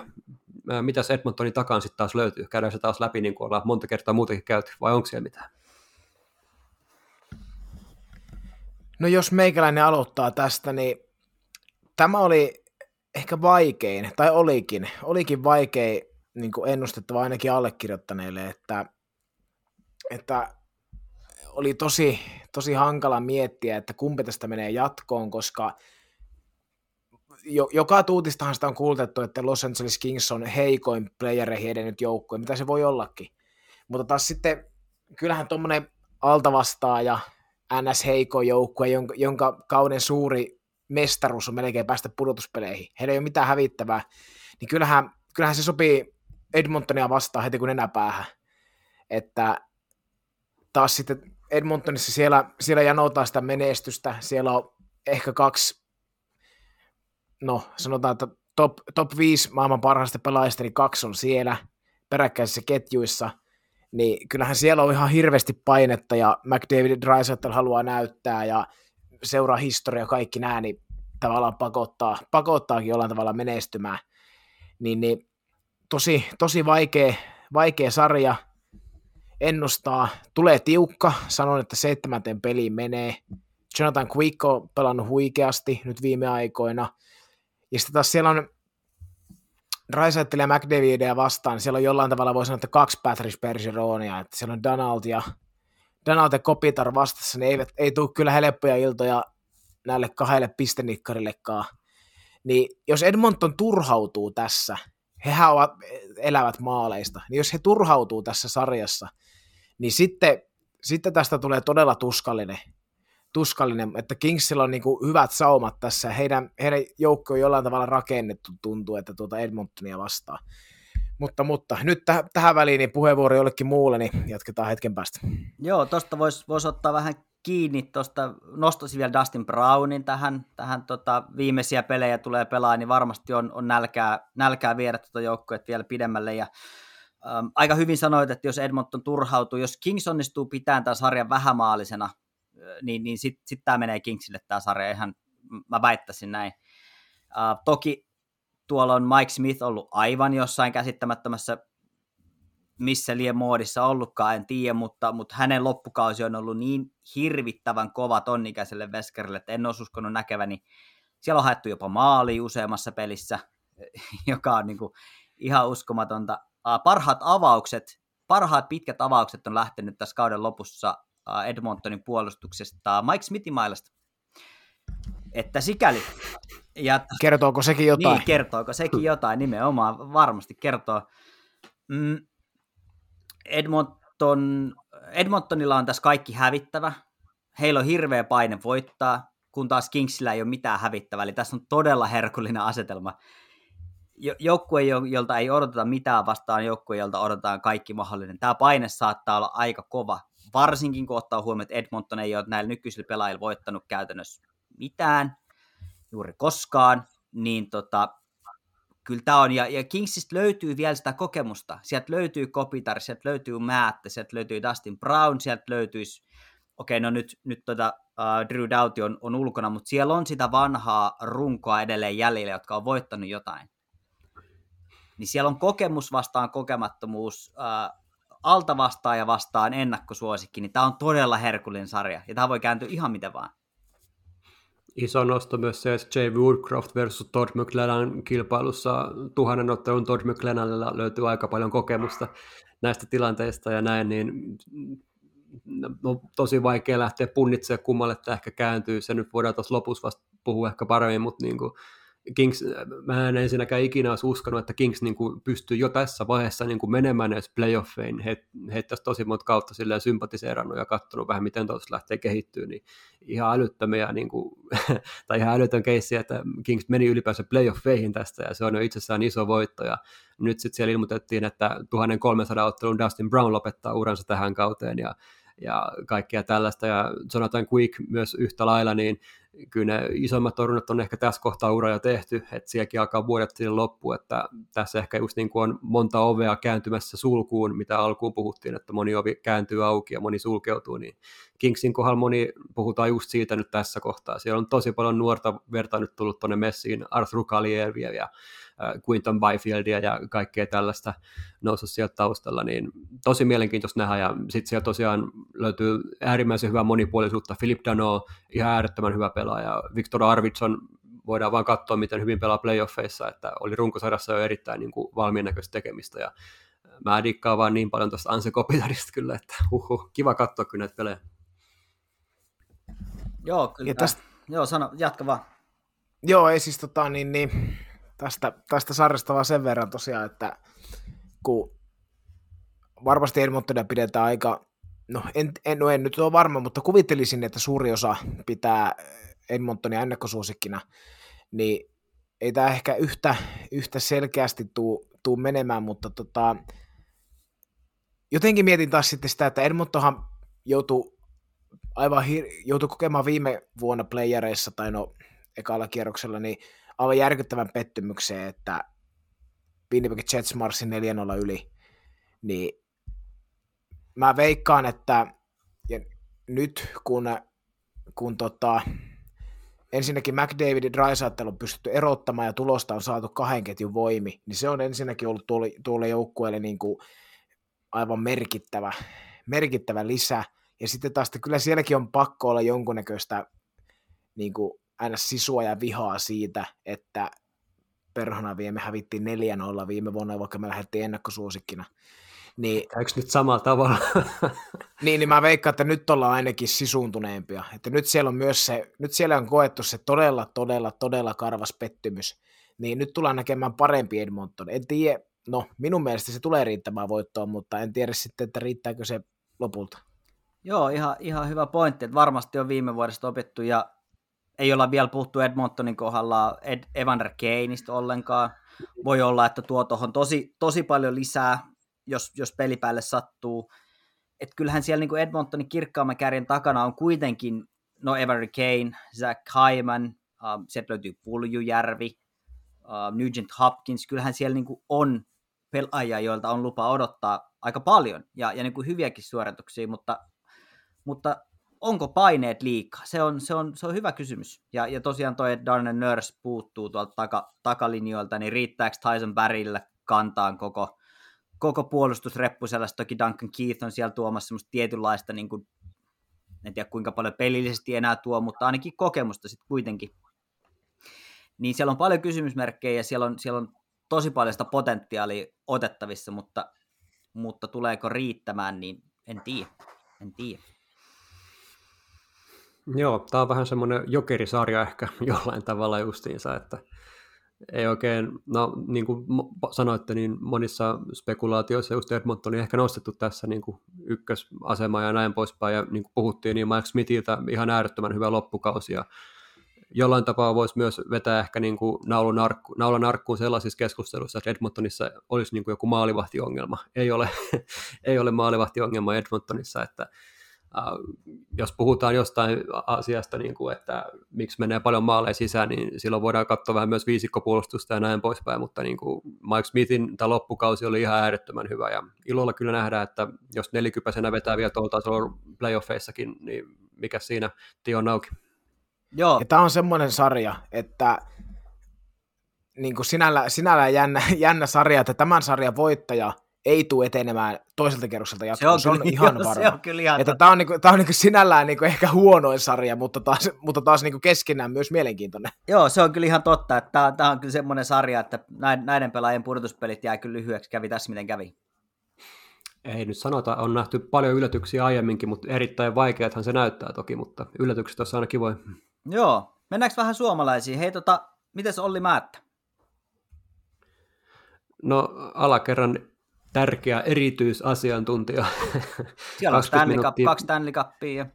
[SPEAKER 2] mitäs Edmontonin takaan sitten taas löytyy? Käydään se taas läpi, niin kuin ollaan monta kertaa muutenkin käyty, vai onko siellä mitään?
[SPEAKER 4] No jos meikäläinen aloittaa tästä, niin tämä oli ehkä vaikein, tai olikin, olikin vaikein niin kuin ennustettava ainakin allekirjoittaneille, että, että oli tosi, tosi hankala miettiä, että kumpi tästä menee jatkoon, koska jo, joka tuutistahan sitä on kuultettu, että Los Angeles Kings on heikoin playereihin edennyt joukkue, mitä se voi ollakin. Mutta taas sitten, kyllähän tuommoinen altavastaaja, NS heiko joukkue, jonka, jonka kauden suuri mestaruus on melkein päästä pudotuspeleihin. Heillä ei ole mitään hävittävää. Niin kyllähän, kyllähän se sopii Edmontonia vastaan heti kun enää päähän. Että taas sitten Edmontonissa siellä, siellä janotaan sitä menestystä. Siellä on ehkä kaksi, no sanotaan, että top, top 5 maailman parhaista pelaajista, niin kaksi on siellä peräkkäisissä ketjuissa, niin kyllähän siellä on ihan hirveästi painetta ja McDavid Drysaitel haluaa näyttää ja seuraa historia kaikki nämä, niin tavallaan pakottaa, pakottaakin jollain tavalla menestymään. Niin, niin tosi, tosi vaikea, vaikea sarja, ennustaa. Tulee tiukka, sanon, että seitsemänten peliin menee. Jonathan Quick on pelannut huikeasti nyt viime aikoina. Ja sitten taas siellä on Raisaittel McDavidia vastaan, siellä on jollain tavalla voi sanoa, että kaksi Patrice Bergeronia, että siellä on Donald ja, Donald ja Kopitar vastassa, niin ei, ei tule kyllä helppoja iltoja näille kahdelle pistenikkarillekaan. Niin jos Edmonton turhautuu tässä, hehän ovat, elävät maaleista, niin jos he turhautuu tässä sarjassa, niin sitten, sitten tästä tulee todella tuskallinen, tuskallinen että Kingsilla on niin kuin hyvät saumat tässä, heidän, heidän joukko on jollain tavalla rakennettu, tuntuu, että tuota Edmontonia vastaa. Mutta, mutta nyt täh- tähän väliin niin puheenvuoro jollekin muulle, niin jatketaan hetken päästä.
[SPEAKER 3] Joo, tuosta voisi vois ottaa vähän kiinni tuosta, nostaisin vielä Dustin Brownin tähän, tähän tota, viimeisiä pelejä tulee pelaa, niin varmasti on, on nälkää, nälkää viedä tuota joukkoa vielä pidemmälle, ja äm, aika hyvin sanoit, että jos Edmonton turhautuu, jos Kings onnistuu pitämään tämän sarjan vähämaalisena, niin, niin sitten sit tämä menee Kingsille tämä sarja, ihan mä väittäisin näin. Äh, toki tuolla on Mike Smith ollut aivan jossain käsittämättömässä missä liian muodissa ollutkaan, en tiedä, mutta, mutta hänen loppukausi on ollut niin hirvittävän kova tonnikäiselle Veskerille, että en olisi uskonut näkeväni. Siellä on haettu jopa maali useammassa pelissä, joka on niin kuin ihan uskomatonta. Parhaat avaukset, parhaat pitkät avaukset on lähtenyt tässä kauden lopussa Edmontonin puolustuksesta Mike Smithin mailasta. Että sikäli.
[SPEAKER 4] Ja, kertooko sekin jotain?
[SPEAKER 3] Niin, kertooko sekin jotain nimenomaan, varmasti kertoo. Mm, Edmonton, Edmontonilla on tässä kaikki hävittävä. Heillä on hirveä paine voittaa, kun taas Kingsillä ei ole mitään hävittävää. Eli tässä on todella herkullinen asetelma. Joukkue, jolta ei odoteta mitään vastaan, joukkue, jolta odotetaan kaikki mahdollinen. Tämä paine saattaa olla aika kova, varsinkin kun ottaa huomioon, että Edmonton ei ole näillä nykyisillä pelaajilla voittanut käytännössä mitään juuri koskaan, niin tota, kyllä tämä on, ja, ja Kingsistä löytyy vielä sitä kokemusta. Sieltä löytyy Kopitar, sieltä löytyy Määttä, sieltä löytyy Dustin Brown, sieltä löytyisi, okei, okay, no nyt, nyt tota, uh, Drew Doughty on, on ulkona, mutta siellä on sitä vanhaa runkoa edelleen jäljellä, jotka on voittanut jotain. Niin siellä on kokemus vastaan kokemattomuus, uh, alta vastaan ja vastaan ennakkosuosikki, niin tämä on todella herkullinen sarja, ja tämä voi kääntyä ihan miten vaan
[SPEAKER 2] iso nosto myös se, että Jay Woodcroft versus Todd McLennan kilpailussa tuhannen ottelun Todd McLennanilla löytyy aika paljon kokemusta näistä tilanteista ja näin, niin on tosi vaikea lähteä punnitsemaan kummalle tämä ehkä kääntyy. Se nyt voidaan tuossa lopussa vasta puhua ehkä paremmin, mutta niin kuin, Kings, mä en ensinnäkään ikinä olisi uskonut, että Kings niin kuin pystyy jo tässä vaiheessa niin kuin menemään edes playoffeihin. He, heittäisi tosi monta kautta sympatiseerannut ja katsonut vähän, miten tuossa lähtee kehittyä, niin ihan älyttömiä, niin kuin, tai ihan älytön keissi, että Kings meni ylipäänsä playoffeihin tästä, ja se on jo itsessään iso voitto, ja nyt sitten siellä ilmoitettiin, että 1300 ottelun Dustin Brown lopettaa uransa tähän kauteen, ja ja kaikkea tällaista, ja Jonathan Quick myös yhtä lailla, niin kyllä ne isoimmat torjunnat on ehkä tässä kohtaa ura jo tehty, että sielläkin alkaa vuodet sinne loppu, että tässä ehkä just niin kuin on monta ovea kääntymässä sulkuun, mitä alkuun puhuttiin, että moni ovi kääntyy auki ja moni sulkeutuu, niin Kingsin kohdalla moni puhutaan just siitä nyt tässä kohtaa. Siellä on tosi paljon nuorta verta nyt tullut tuonne messiin, Arthur Kalierviä ja Quinton Byfieldia ja kaikkea tällaista nousu sieltä taustalla, niin tosi mielenkiintoista nähdä, ja sitten siellä tosiaan löytyy äärimmäisen hyvää monipuolisuutta, Philip Dano, ihan äärettömän hyvä pelaaja, Victor Arvidsson, voidaan vaan katsoa, miten hyvin pelaa playoffeissa, että oli runkosarjassa jo erittäin niin kuin valmiin näköistä tekemistä, ja mä dikkaan vaan niin paljon tuosta Anse Kopitarista kyllä, että uhu, kiva katsoa kyllä näitä pelejä.
[SPEAKER 3] Joo, kyllä. Ja tästä... Joo, sano, jatka vaan.
[SPEAKER 4] Joo, ei siis tota, niin, niin, tästä, tästä sarjasta vaan sen verran tosiaan, että kun varmasti Edmontonia pidetään aika, no en, en, no en nyt ole varma, mutta kuvittelisin, että suuri osa pitää Edmontonia ennakkosuosikkina, niin ei tämä ehkä yhtä, yhtä selkeästi tuu, menemään, mutta tota, jotenkin mietin taas sitten sitä, että Edmontonhan joutui aivan hir- joutui kokemaan viime vuonna playereissa, tai no ekalla kierroksella, niin aivan järkyttävän pettymykseen, että Winnipeg Jets marssi 4-0 yli, niin mä veikkaan, että ja nyt kun, kun tota, ensinnäkin McDavid ja Drysaitel on pystytty erottamaan ja tulosta on saatu kahden ketjun voimi, niin se on ensinnäkin ollut tuolle, tuolle joukkueelle niin kuin aivan merkittävä, merkittävä lisä. Ja sitten taas, että kyllä sielläkin on pakko olla jonkunnäköistä niin kuin aina sisua ja vihaa siitä, että perhana vie, me hävittiin 4-0 viime vuonna, vaikka me lähdettiin ennakkosuosikkina.
[SPEAKER 2] Niin, Käykö nyt samalla tavalla?
[SPEAKER 4] niin, niin mä veikkaan, että nyt ollaan ainakin sisuuntuneempia. Että nyt siellä on myös se, nyt siellä on koettu se todella, todella, todella karvas pettymys. Niin nyt tullaan näkemään parempi Edmonton. En tiedä, no minun mielestä se tulee riittämään voittoon, mutta en tiedä sitten, että riittääkö se lopulta.
[SPEAKER 3] Joo, ihan, ihan hyvä pointti, että varmasti on viime vuodesta opittu ja ei olla vielä puhuttu Edmontonin kohdalla Ed, Evander Kaneista ollenkaan. Voi olla, että tuo tuohon tosi, tosi paljon lisää, jos, jos peli päälle sattuu. Et kyllähän siellä niin Edmontonin kirkkaamman kärjen takana on kuitenkin no Evander Kane, Zach Hyman, uh, sieltä löytyy Puljujärvi, uh, Nugent Hopkins. Kyllähän siellä niin on pelaajia, joilta on lupa odottaa aika paljon ja, ja niin hyviäkin suorituksia, mutta, mutta onko paineet liikaa? Se on, se on, se on hyvä kysymys. Ja, ja tosiaan toi, Darnell Nurse puuttuu tuolta taka, takalinjoilta, niin riittääkö Tyson Barrylle kantaan koko, koko puolustusreppu sellaista. Toki Duncan Keith on siellä tuomassa semmoista tietynlaista, niin kuin, en tiedä kuinka paljon pelillisesti enää tuo, mutta ainakin kokemusta sitten kuitenkin. Niin siellä on paljon kysymysmerkkejä ja siellä on, siellä on tosi paljon sitä potentiaalia otettavissa, mutta, mutta tuleeko riittämään, niin en tiedä. En tiedä.
[SPEAKER 2] Joo, tämä on vähän semmoinen jokerisarja ehkä jollain tavalla justiinsa, että ei oikein, no niin kuin sanoitte, niin monissa spekulaatioissa just Edmonton on ehkä nostettu tässä niin kuin ykkösasema ja näin poispäin, ja niin kuin puhuttiin, niin Mike Smithiltä ihan äärettömän hyvä loppukausi, ja jollain tapaa voisi myös vetää ehkä niin kuin naulun, arkku, naulan arkkuun sellaisissa keskusteluissa, että Edmontonissa olisi niin kuin joku maalivahtiongelma. Ei ole, ei ole maalivahtiongelma Edmontonissa, että jos puhutaan jostain asiasta, niin kuin, että miksi menee paljon maaleja sisään, niin silloin voidaan katsoa vähän myös viisikkopuolustusta ja näin poispäin, mutta niin kuin Mike Smithin tämä loppukausi oli ihan äärettömän hyvä ja ilolla kyllä nähdään, että jos nelikypäisenä vetää vielä tuolta tasolla playoffeissakin, niin mikä siinä tie on auki.
[SPEAKER 4] Joo. Ja tämä on semmoinen sarja, että niin kuin sinällä, sinällä jännä, jännä sarja, että tämän sarjan voittaja ei tule etenemään toiselta kerrokselta jatkoon. Se on, se on ihan varma. Se on kyllä ihan että tämä on, niinku, tämä on niinku sinällään niinku ehkä huonoin sarja, mutta taas, mutta taas niinku keskenään myös mielenkiintoinen.
[SPEAKER 3] Joo, se on kyllä ihan totta, että tämä, tämä on kyllä semmoinen sarja, että näiden pelaajien pudotuspelit jää kyllä lyhyeksi, kävi tässä miten kävi.
[SPEAKER 2] Ei nyt sanota, on nähty paljon yllätyksiä aiemminkin, mutta erittäin vaikeathan se näyttää toki, mutta yllätykset on aina kivoja.
[SPEAKER 3] Joo, mennäänkö vähän suomalaisiin? Hei, tota, miten Olli Määttä?
[SPEAKER 2] No alakerran tärkeä erityisasiantuntija.
[SPEAKER 3] Siellä on Stanley Cup, kaksi Stanley Cupia. Ja...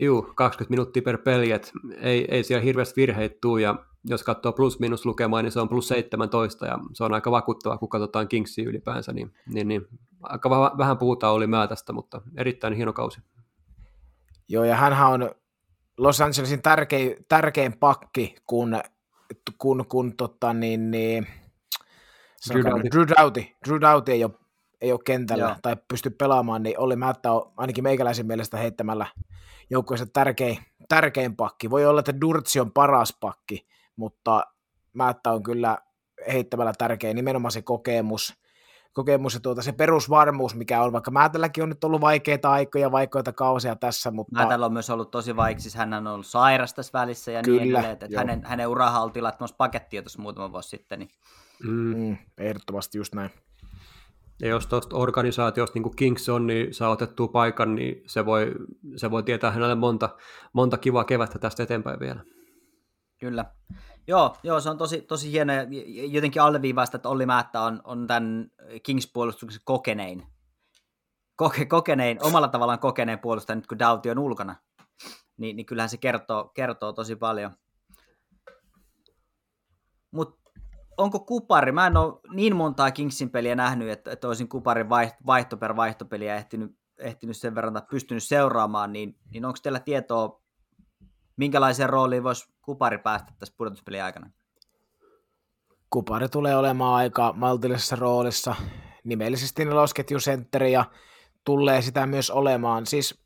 [SPEAKER 2] Juu, 20 minuuttia per peli, että ei, ei siellä hirveästi virheitä tuu, ja jos katsoo plus-minus lukemaan, niin se on plus 17, ja se on aika vakuuttava, kun katsotaan Kingsia ylipäänsä, niin, niin, niin aika vähän puhutaan oli määtästä, mutta erittäin hieno kausi.
[SPEAKER 4] Joo, ja hän on Los Angelesin tärkein, tärkein pakki, kun, kun, kun tota, niin, niin, Drew Doughty. Drew Doughty. Drew Doughty ei ole, ei ole kentällä Joo. tai pysty pelaamaan, niin Olli Määttä on ainakin meikäläisen mielestä heittämällä joukkueessa tärkein, tärkein pakki. Voi olla, että Durtsi on paras pakki, mutta Määttä on kyllä heittämällä tärkein nimenomaan se kokemus, kokemus ja tuota, se perusvarmuus, mikä on, vaikka Määtälläkin on nyt ollut vaikeita aikoja, vaikeita kausia tässä, mutta...
[SPEAKER 3] Määtällä on myös ollut tosi vaikeaa, siis hän on ollut sairas tässä välissä ja niin Kyllä, niin edelleen, että hänen, hänen urahan oltiin laittamassa pakettia tuossa muutama vuosi sitten. Niin...
[SPEAKER 4] Mm. Mm, ehdottomasti just näin.
[SPEAKER 2] Ja jos tuosta organisaatiosta niin kuin Kings on, niin saa otettua paikan, niin se voi, se voi tietää hänelle monta, monta kivaa kevättä tästä eteenpäin vielä.
[SPEAKER 3] Kyllä. Joo, joo, se on tosi, tosi hieno ja jotenkin alleviivaista, että Olli Määttä on, on tämän Kings-puolustuksen kokenein. Koke, kokenein, omalla tavallaan kokeneen puolustaja nyt kun Dauti on ulkona. Niin, niin kyllähän se kertoo, kertoo tosi paljon. Mutta onko Kupari, mä en ole niin montaa Kingsin peliä nähnyt, että, että olisin Kuparin vaihto per vaihtopeliä ehtinyt, ehtinyt sen verran tai pystynyt seuraamaan, niin, niin onko teillä tietoa, minkälaiseen rooliin voisi Kupari päästä tässä pudotuspelin aikana?
[SPEAKER 4] Kupari tulee olemaan aika maltillisessa roolissa, nimellisesti nelosketjusentteri ja tulee sitä myös olemaan. Siis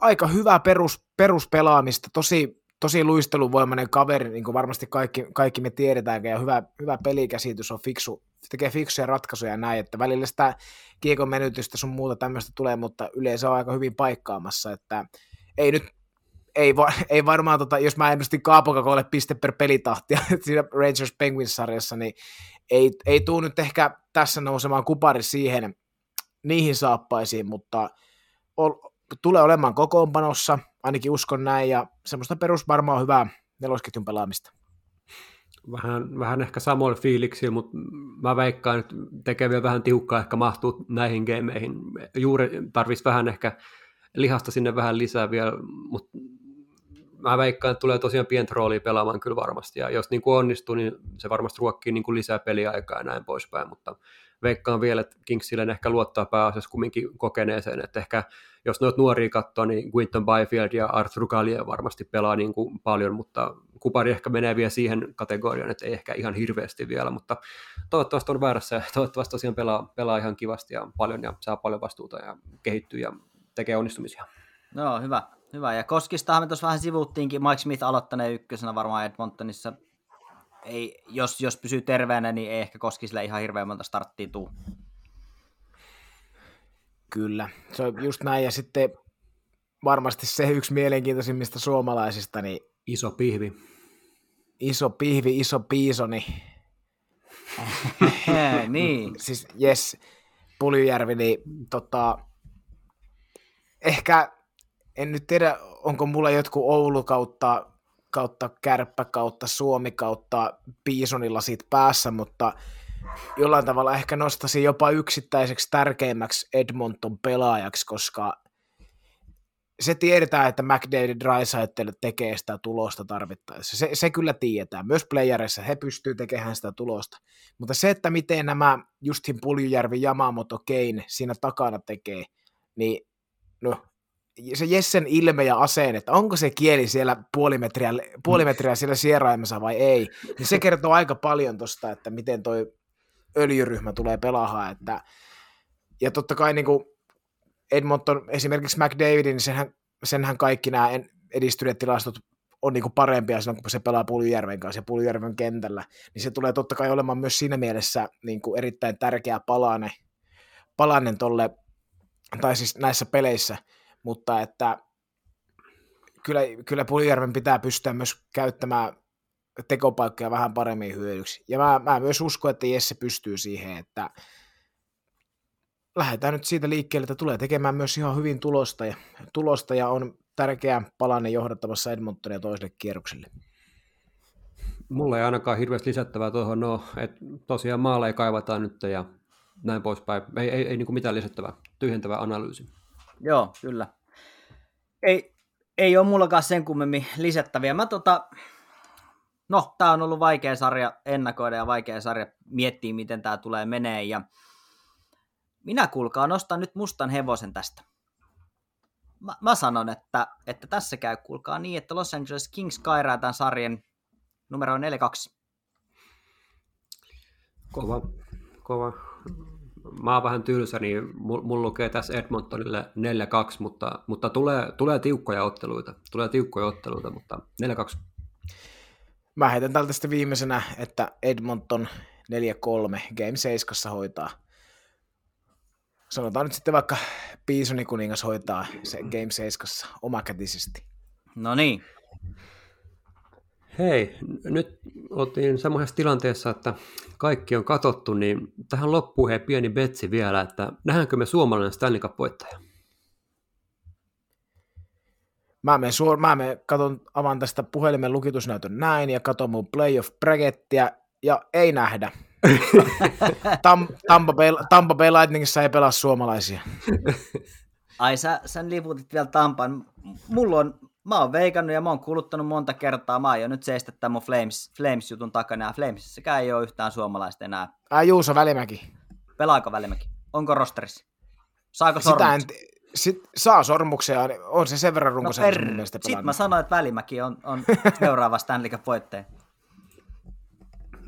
[SPEAKER 4] aika hyvä perus, peruspelaamista, tosi, tosi luisteluvoimainen kaveri, niin kuin varmasti kaikki, kaikki me tiedetään, ja hyvä, hyvä pelikäsitys on fiksu, tekee fiksuja ratkaisuja näin, että välillä sitä kiekon menytystä sun muuta tämmöistä tulee, mutta yleensä on aika hyvin paikkaamassa, että ei nyt ei, va, ei varmaan, tota, jos mä ennustin Kaapokakolle piste per pelitahtia siinä Rangers Penguins-sarjassa, niin ei, ei tuu nyt ehkä tässä nousemaan kupari siihen, niihin saappaisiin, mutta ol, tulee olemaan kokoonpanossa, ainakin uskon näin, ja semmoista perus varmaan hyvää nelosketjun pelaamista.
[SPEAKER 2] Vähän, vähän ehkä samoin fiiliksi, mutta mä veikkaan, että tekee vielä vähän tiukkaa ehkä mahtuu näihin gameihin. Juuri tarvitsisi vähän ehkä lihasta sinne vähän lisää vielä, mutta mä veikkaan, että tulee tosiaan pientä roolia pelaamaan kyllä varmasti, ja jos niin kuin onnistuu, niin se varmasti ruokkii niin kuin lisää peliaikaa ja näin poispäin, mutta veikkaan vielä, että Kingsille ehkä luottaa pääasiassa kumminkin kokeneeseen, että ehkä jos noita nuoria katsoo, niin Quinton Byfield ja Arthur Gallia varmasti pelaa niin kuin paljon, mutta Kupari ehkä menee vielä siihen kategoriaan, että ei ehkä ihan hirveästi vielä, mutta toivottavasti on väärässä ja toivottavasti tosiaan pelaa, pelaa ihan kivasti ja paljon ja saa paljon vastuuta ja kehittyy ja tekee onnistumisia.
[SPEAKER 3] No hyvä, hyvä. Ja Koskistahan me tuossa vähän sivuttiinkin, Mike Smith aloittaneen ykkösenä varmaan Edmontonissa. Ei, jos, jos pysyy terveenä, niin ei ehkä Koskisille ihan hirveän monta starttia tuu.
[SPEAKER 4] Kyllä, se on just näin. Ja sitten varmasti se yksi mielenkiintoisimmista suomalaisista, niin
[SPEAKER 2] Iso pihvi.
[SPEAKER 4] Iso pihvi, iso piisoni.
[SPEAKER 3] niin.
[SPEAKER 4] Siis yes, Puljujärvi, niin tota, ehkä en nyt tiedä, onko mulla jotkut Oulu kautta, kautta Kärppä kautta Suomi kautta Piisonilla siitä päässä, mutta jollain tavalla ehkä nostaisin jopa yksittäiseksi tärkeimmäksi Edmonton pelaajaksi, koska se tiedetään, että McDavid Drysaitel tekee sitä tulosta tarvittaessa. Se, se kyllä tiedetään. Myös playerissa he pystyy tekemään sitä tulosta. Mutta se, että miten nämä Justin Puljujärvi, Yamamoto, Kane siinä takana tekee, niin no, se Jessen ilme ja aseen, että onko se kieli siellä puoli metriä, puoli metriä siellä sieraimessa vai ei, niin se kertoo aika paljon tuosta, että miten toi öljyryhmä tulee pelaamaan. Että, ja totta kai niin kuin Edmonton, esimerkiksi McDavidin, niin senhän, senhän kaikki nämä edistyneet tilastot on niin kuin parempia silloin, kun se pelaa Puljujärven kanssa ja Puljujärven kentällä, niin se tulee totta kai olemaan myös siinä mielessä niin kuin erittäin tärkeä palane, palanen tolle, tai siis näissä peleissä, mutta että kyllä, kyllä Puljujärven pitää pystyä myös käyttämään tekopaikkoja vähän paremmin hyödyksi. Ja mä, mä myös uskon, että Jesse pystyy siihen, että lähdetään nyt siitä liikkeelle, että tulee tekemään myös ihan hyvin tulosta ja, tulosta ja on tärkeä palanen johdattamassa Edmontonia toiselle kierrokselle.
[SPEAKER 2] Mulla ei ainakaan hirveästi lisättävää tuohon no, että tosiaan ei kaivata nyt ja näin poispäin. Ei, ei, ei niin kuin mitään lisättävää, tyhjentävä analyysi.
[SPEAKER 3] Joo, kyllä. Ei, ei ole mullakaan sen kummemmin lisättäviä. Mä tota, no, tää on ollut vaikea sarja ennakoida ja vaikea sarja miettiä, miten tämä tulee menee. Ja minä kuulkaa nostan nyt mustan hevosen tästä. Mä, mä sanon, että, että tässä käy kuulkaa niin, että Los Angeles Kings kairaa tämän sarjan numero 4-2.
[SPEAKER 2] Kova, kova. Mä oon vähän tylsä, niin mulla lukee tässä Edmontonille 4-2, mutta, mutta tulee, tulee tiukkoja otteluita. Tulee tiukkoja otteluita, mutta 4-2.
[SPEAKER 4] Mä heitän tältä sitten viimeisenä, että Edmonton 4-3 Game 7 hoitaa. Sanotaan nyt sitten vaikka Piisoni kuningas hoitaa se Game 7 omakätisesti.
[SPEAKER 3] No niin.
[SPEAKER 2] Hei, nyt oltiin semmoisessa tilanteessa, että kaikki on katottu, niin tähän loppuu hei pieni betsi vielä, että nähdäänkö me suomalainen Stanley Cup-voittaja?
[SPEAKER 4] Mä menen, suor- mä menen katon, avaan tästä puhelimen lukitusnäytön näin ja katon mun playoff brackettia ja ei nähdä. Tam, Tampa, Bay, Tampa Bay Lightningissa ei pelaa suomalaisia.
[SPEAKER 3] Ai sä, sä liputit vielä Tampan. Mulla on, mä oon veikannut ja mä oon kuluttanut monta kertaa. Mä oon nyt seistä tämän mun Flames, Flames-jutun takana ja Flamesissäkään ei ole yhtään suomalaista enää.
[SPEAKER 4] Ai Juuso Välimäki.
[SPEAKER 3] Pelaako Välimäki? Onko rosterissa? Saako sormuksen?
[SPEAKER 4] sit saa sormuksia, on se sen verran runkosarjassa no per... mielestä
[SPEAKER 3] Sitten mä sanoin, että Välimäki on, on seuraava Stanley Cup voittaja.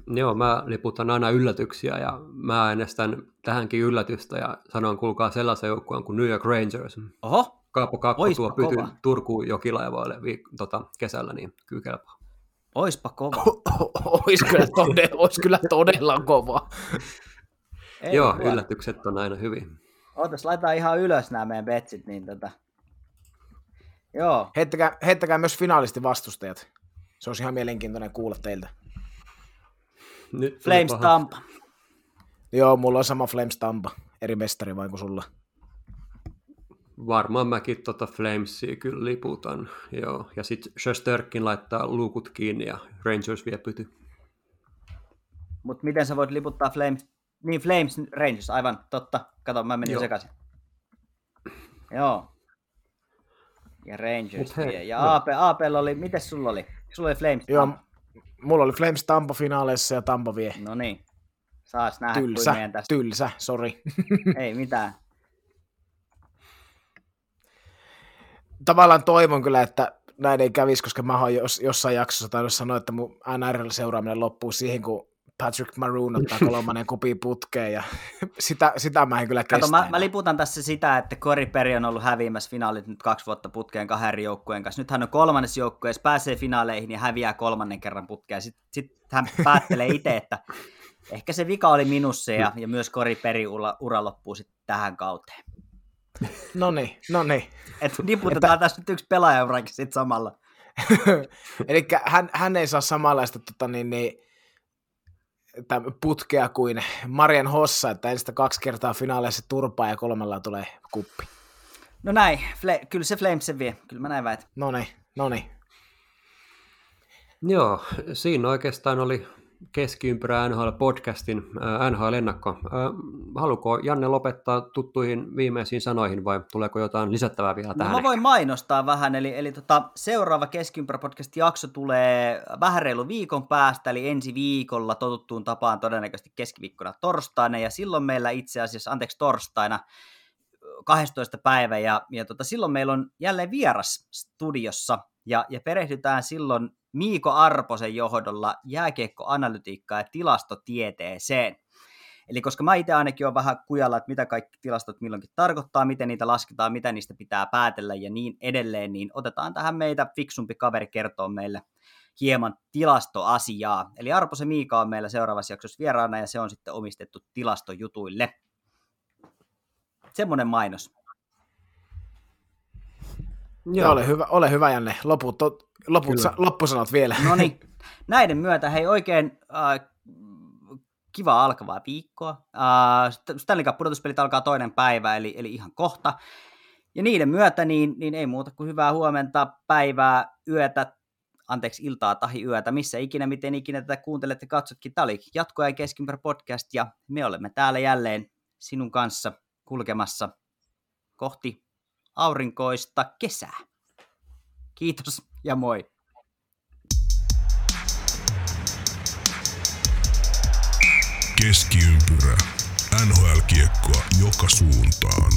[SPEAKER 2] Joo, mä liputan aina yllätyksiä ja mä äänestän tähänkin yllätystä ja sanon kuulkaa sellaisen joukkueen kuin New York Rangers.
[SPEAKER 3] Oho,
[SPEAKER 2] Kaapo Kakko Oispa tuo pyty Turkuun jokilaivoille viik- tota, kesällä, niin kyllä kelpaa.
[SPEAKER 3] Oispa kova.
[SPEAKER 4] Ois kyllä, todella, ois kyllä todella kova.
[SPEAKER 2] Ei Joo, hyvä. yllätykset on aina hyvin.
[SPEAKER 3] Ootas, laitetaan ihan ylös nämä meidän betsit, niin tota... Joo.
[SPEAKER 4] Heittäkää, heittäkää myös finaalisti vastustajat. Se olisi ihan mielenkiintoinen kuulla teiltä.
[SPEAKER 3] Nyt Flames Tampa.
[SPEAKER 4] Joo, mulla on sama Flames Tampa. Eri mestari vai kuin sulla?
[SPEAKER 2] Varmaan mäkin tota Flamesia kyllä liputan. Joo. Ja sitten Sjöstörkin laittaa luukut kiinni ja Rangers vie pyty.
[SPEAKER 3] Mutta miten sä voit liputtaa Flames? Niin, Flames Rangers, aivan totta. Kato, mä menin Joo. sekaisin. Joo. Ja Rangers vie. Ja AP, AP oli, miten sulla oli? Sulla oli Flames.
[SPEAKER 4] Joo, mulla oli Flames Tampa finaaleissa ja Tampa vie.
[SPEAKER 3] No niin. Saas nähdä,
[SPEAKER 4] tylsä, tästä. Tylsä, sori.
[SPEAKER 3] Ei mitään.
[SPEAKER 4] Tavallaan toivon kyllä, että näin ei kävisi, koska mä oon jos, jossain jaksossa tainnut sanoa, että mun NRL-seuraaminen loppuu siihen, kun Patrick Maroon ottaa kolmannen kupi putkeen ja sitä, sitä mä en kyllä kestä. Kato,
[SPEAKER 3] mä, mä, liputan tässä sitä, että Cory Perry on ollut häviämässä finaalit nyt kaksi vuotta putkeen kahden eri joukkueen kanssa. Nyt hän on kolmannes joukkueessa, pääsee finaaleihin ja häviää kolmannen kerran putkeen. Sitten sit hän päättelee itse, että ehkä se vika oli minussa ja, ja myös Cory Perry ura, ura loppuu sitten tähän kauteen.
[SPEAKER 4] No niin, no niin.
[SPEAKER 3] Että niputetaan että... tässä nyt yksi pelaajaurakin sitten samalla.
[SPEAKER 4] Eli hän, hän ei saa samanlaista tota, niin, niin, putkea kuin Marian Hossa, että ensin kaksi kertaa finaaleissa turpaa ja kolmella tulee kuppi.
[SPEAKER 3] No näin, Fle- kyllä se Flames se vie, kyllä mä näin väitän.
[SPEAKER 4] No niin, no niin.
[SPEAKER 2] Joo, siinä oikeastaan oli keskiympyrä NHL-podcastin NHL-ennakko. Haluatko Janne lopettaa tuttuihin viimeisiin sanoihin vai tuleeko jotain lisättävää vielä tähän?
[SPEAKER 3] No, mä voin mainostaa vähän, eli, eli tota, seuraava keskiympyrä-podcastin jakso tulee vähän reilu viikon päästä, eli ensi viikolla totuttuun tapaan todennäköisesti keskiviikkona torstaina, ja silloin meillä itse asiassa, anteeksi torstaina, 12. päivä, ja, ja tota, silloin meillä on jälleen vieras studiossa, ja, ja perehdytään silloin Miiko Arposen johdolla jääkiekkoanalytiikkaa ja tilastotieteeseen. Eli koska mä itse ainakin olen vähän kujalla, että mitä kaikki tilastot milloinkin tarkoittaa, miten niitä lasketaan, mitä niistä pitää päätellä ja niin edelleen, niin otetaan tähän meitä fiksumpi kaveri kertoo meille hieman tilastoasiaa. Eli Arposen Miika on meillä seuraavassa jaksossa vieraana ja se on sitten omistettu tilastojutuille. Semmoinen mainos.
[SPEAKER 4] Joo. Ole hyvä, ole hyvä Janne. Loput, loput sa, loppusanat vielä.
[SPEAKER 3] No niin. Näiden myötä hei oikein äh, kivaa alkavaa viikkoa. Uh, Stanley Cup pudotuspelit alkaa toinen päivä, eli, eli ihan kohta. Ja niiden myötä niin, niin ei muuta kuin hyvää huomenta, päivää, yötä, anteeksi, iltaa tai yötä, missä ikinä, miten ikinä tätä kuuntelette, katsotkin. Tämä oli Jatkoajan keskimpärä podcast ja me olemme täällä jälleen sinun kanssa kulkemassa kohti aurinkoista kesää. Kiitos ja moi.
[SPEAKER 1] Keskiympyrä. NHL-kiekkoa joka suuntaan.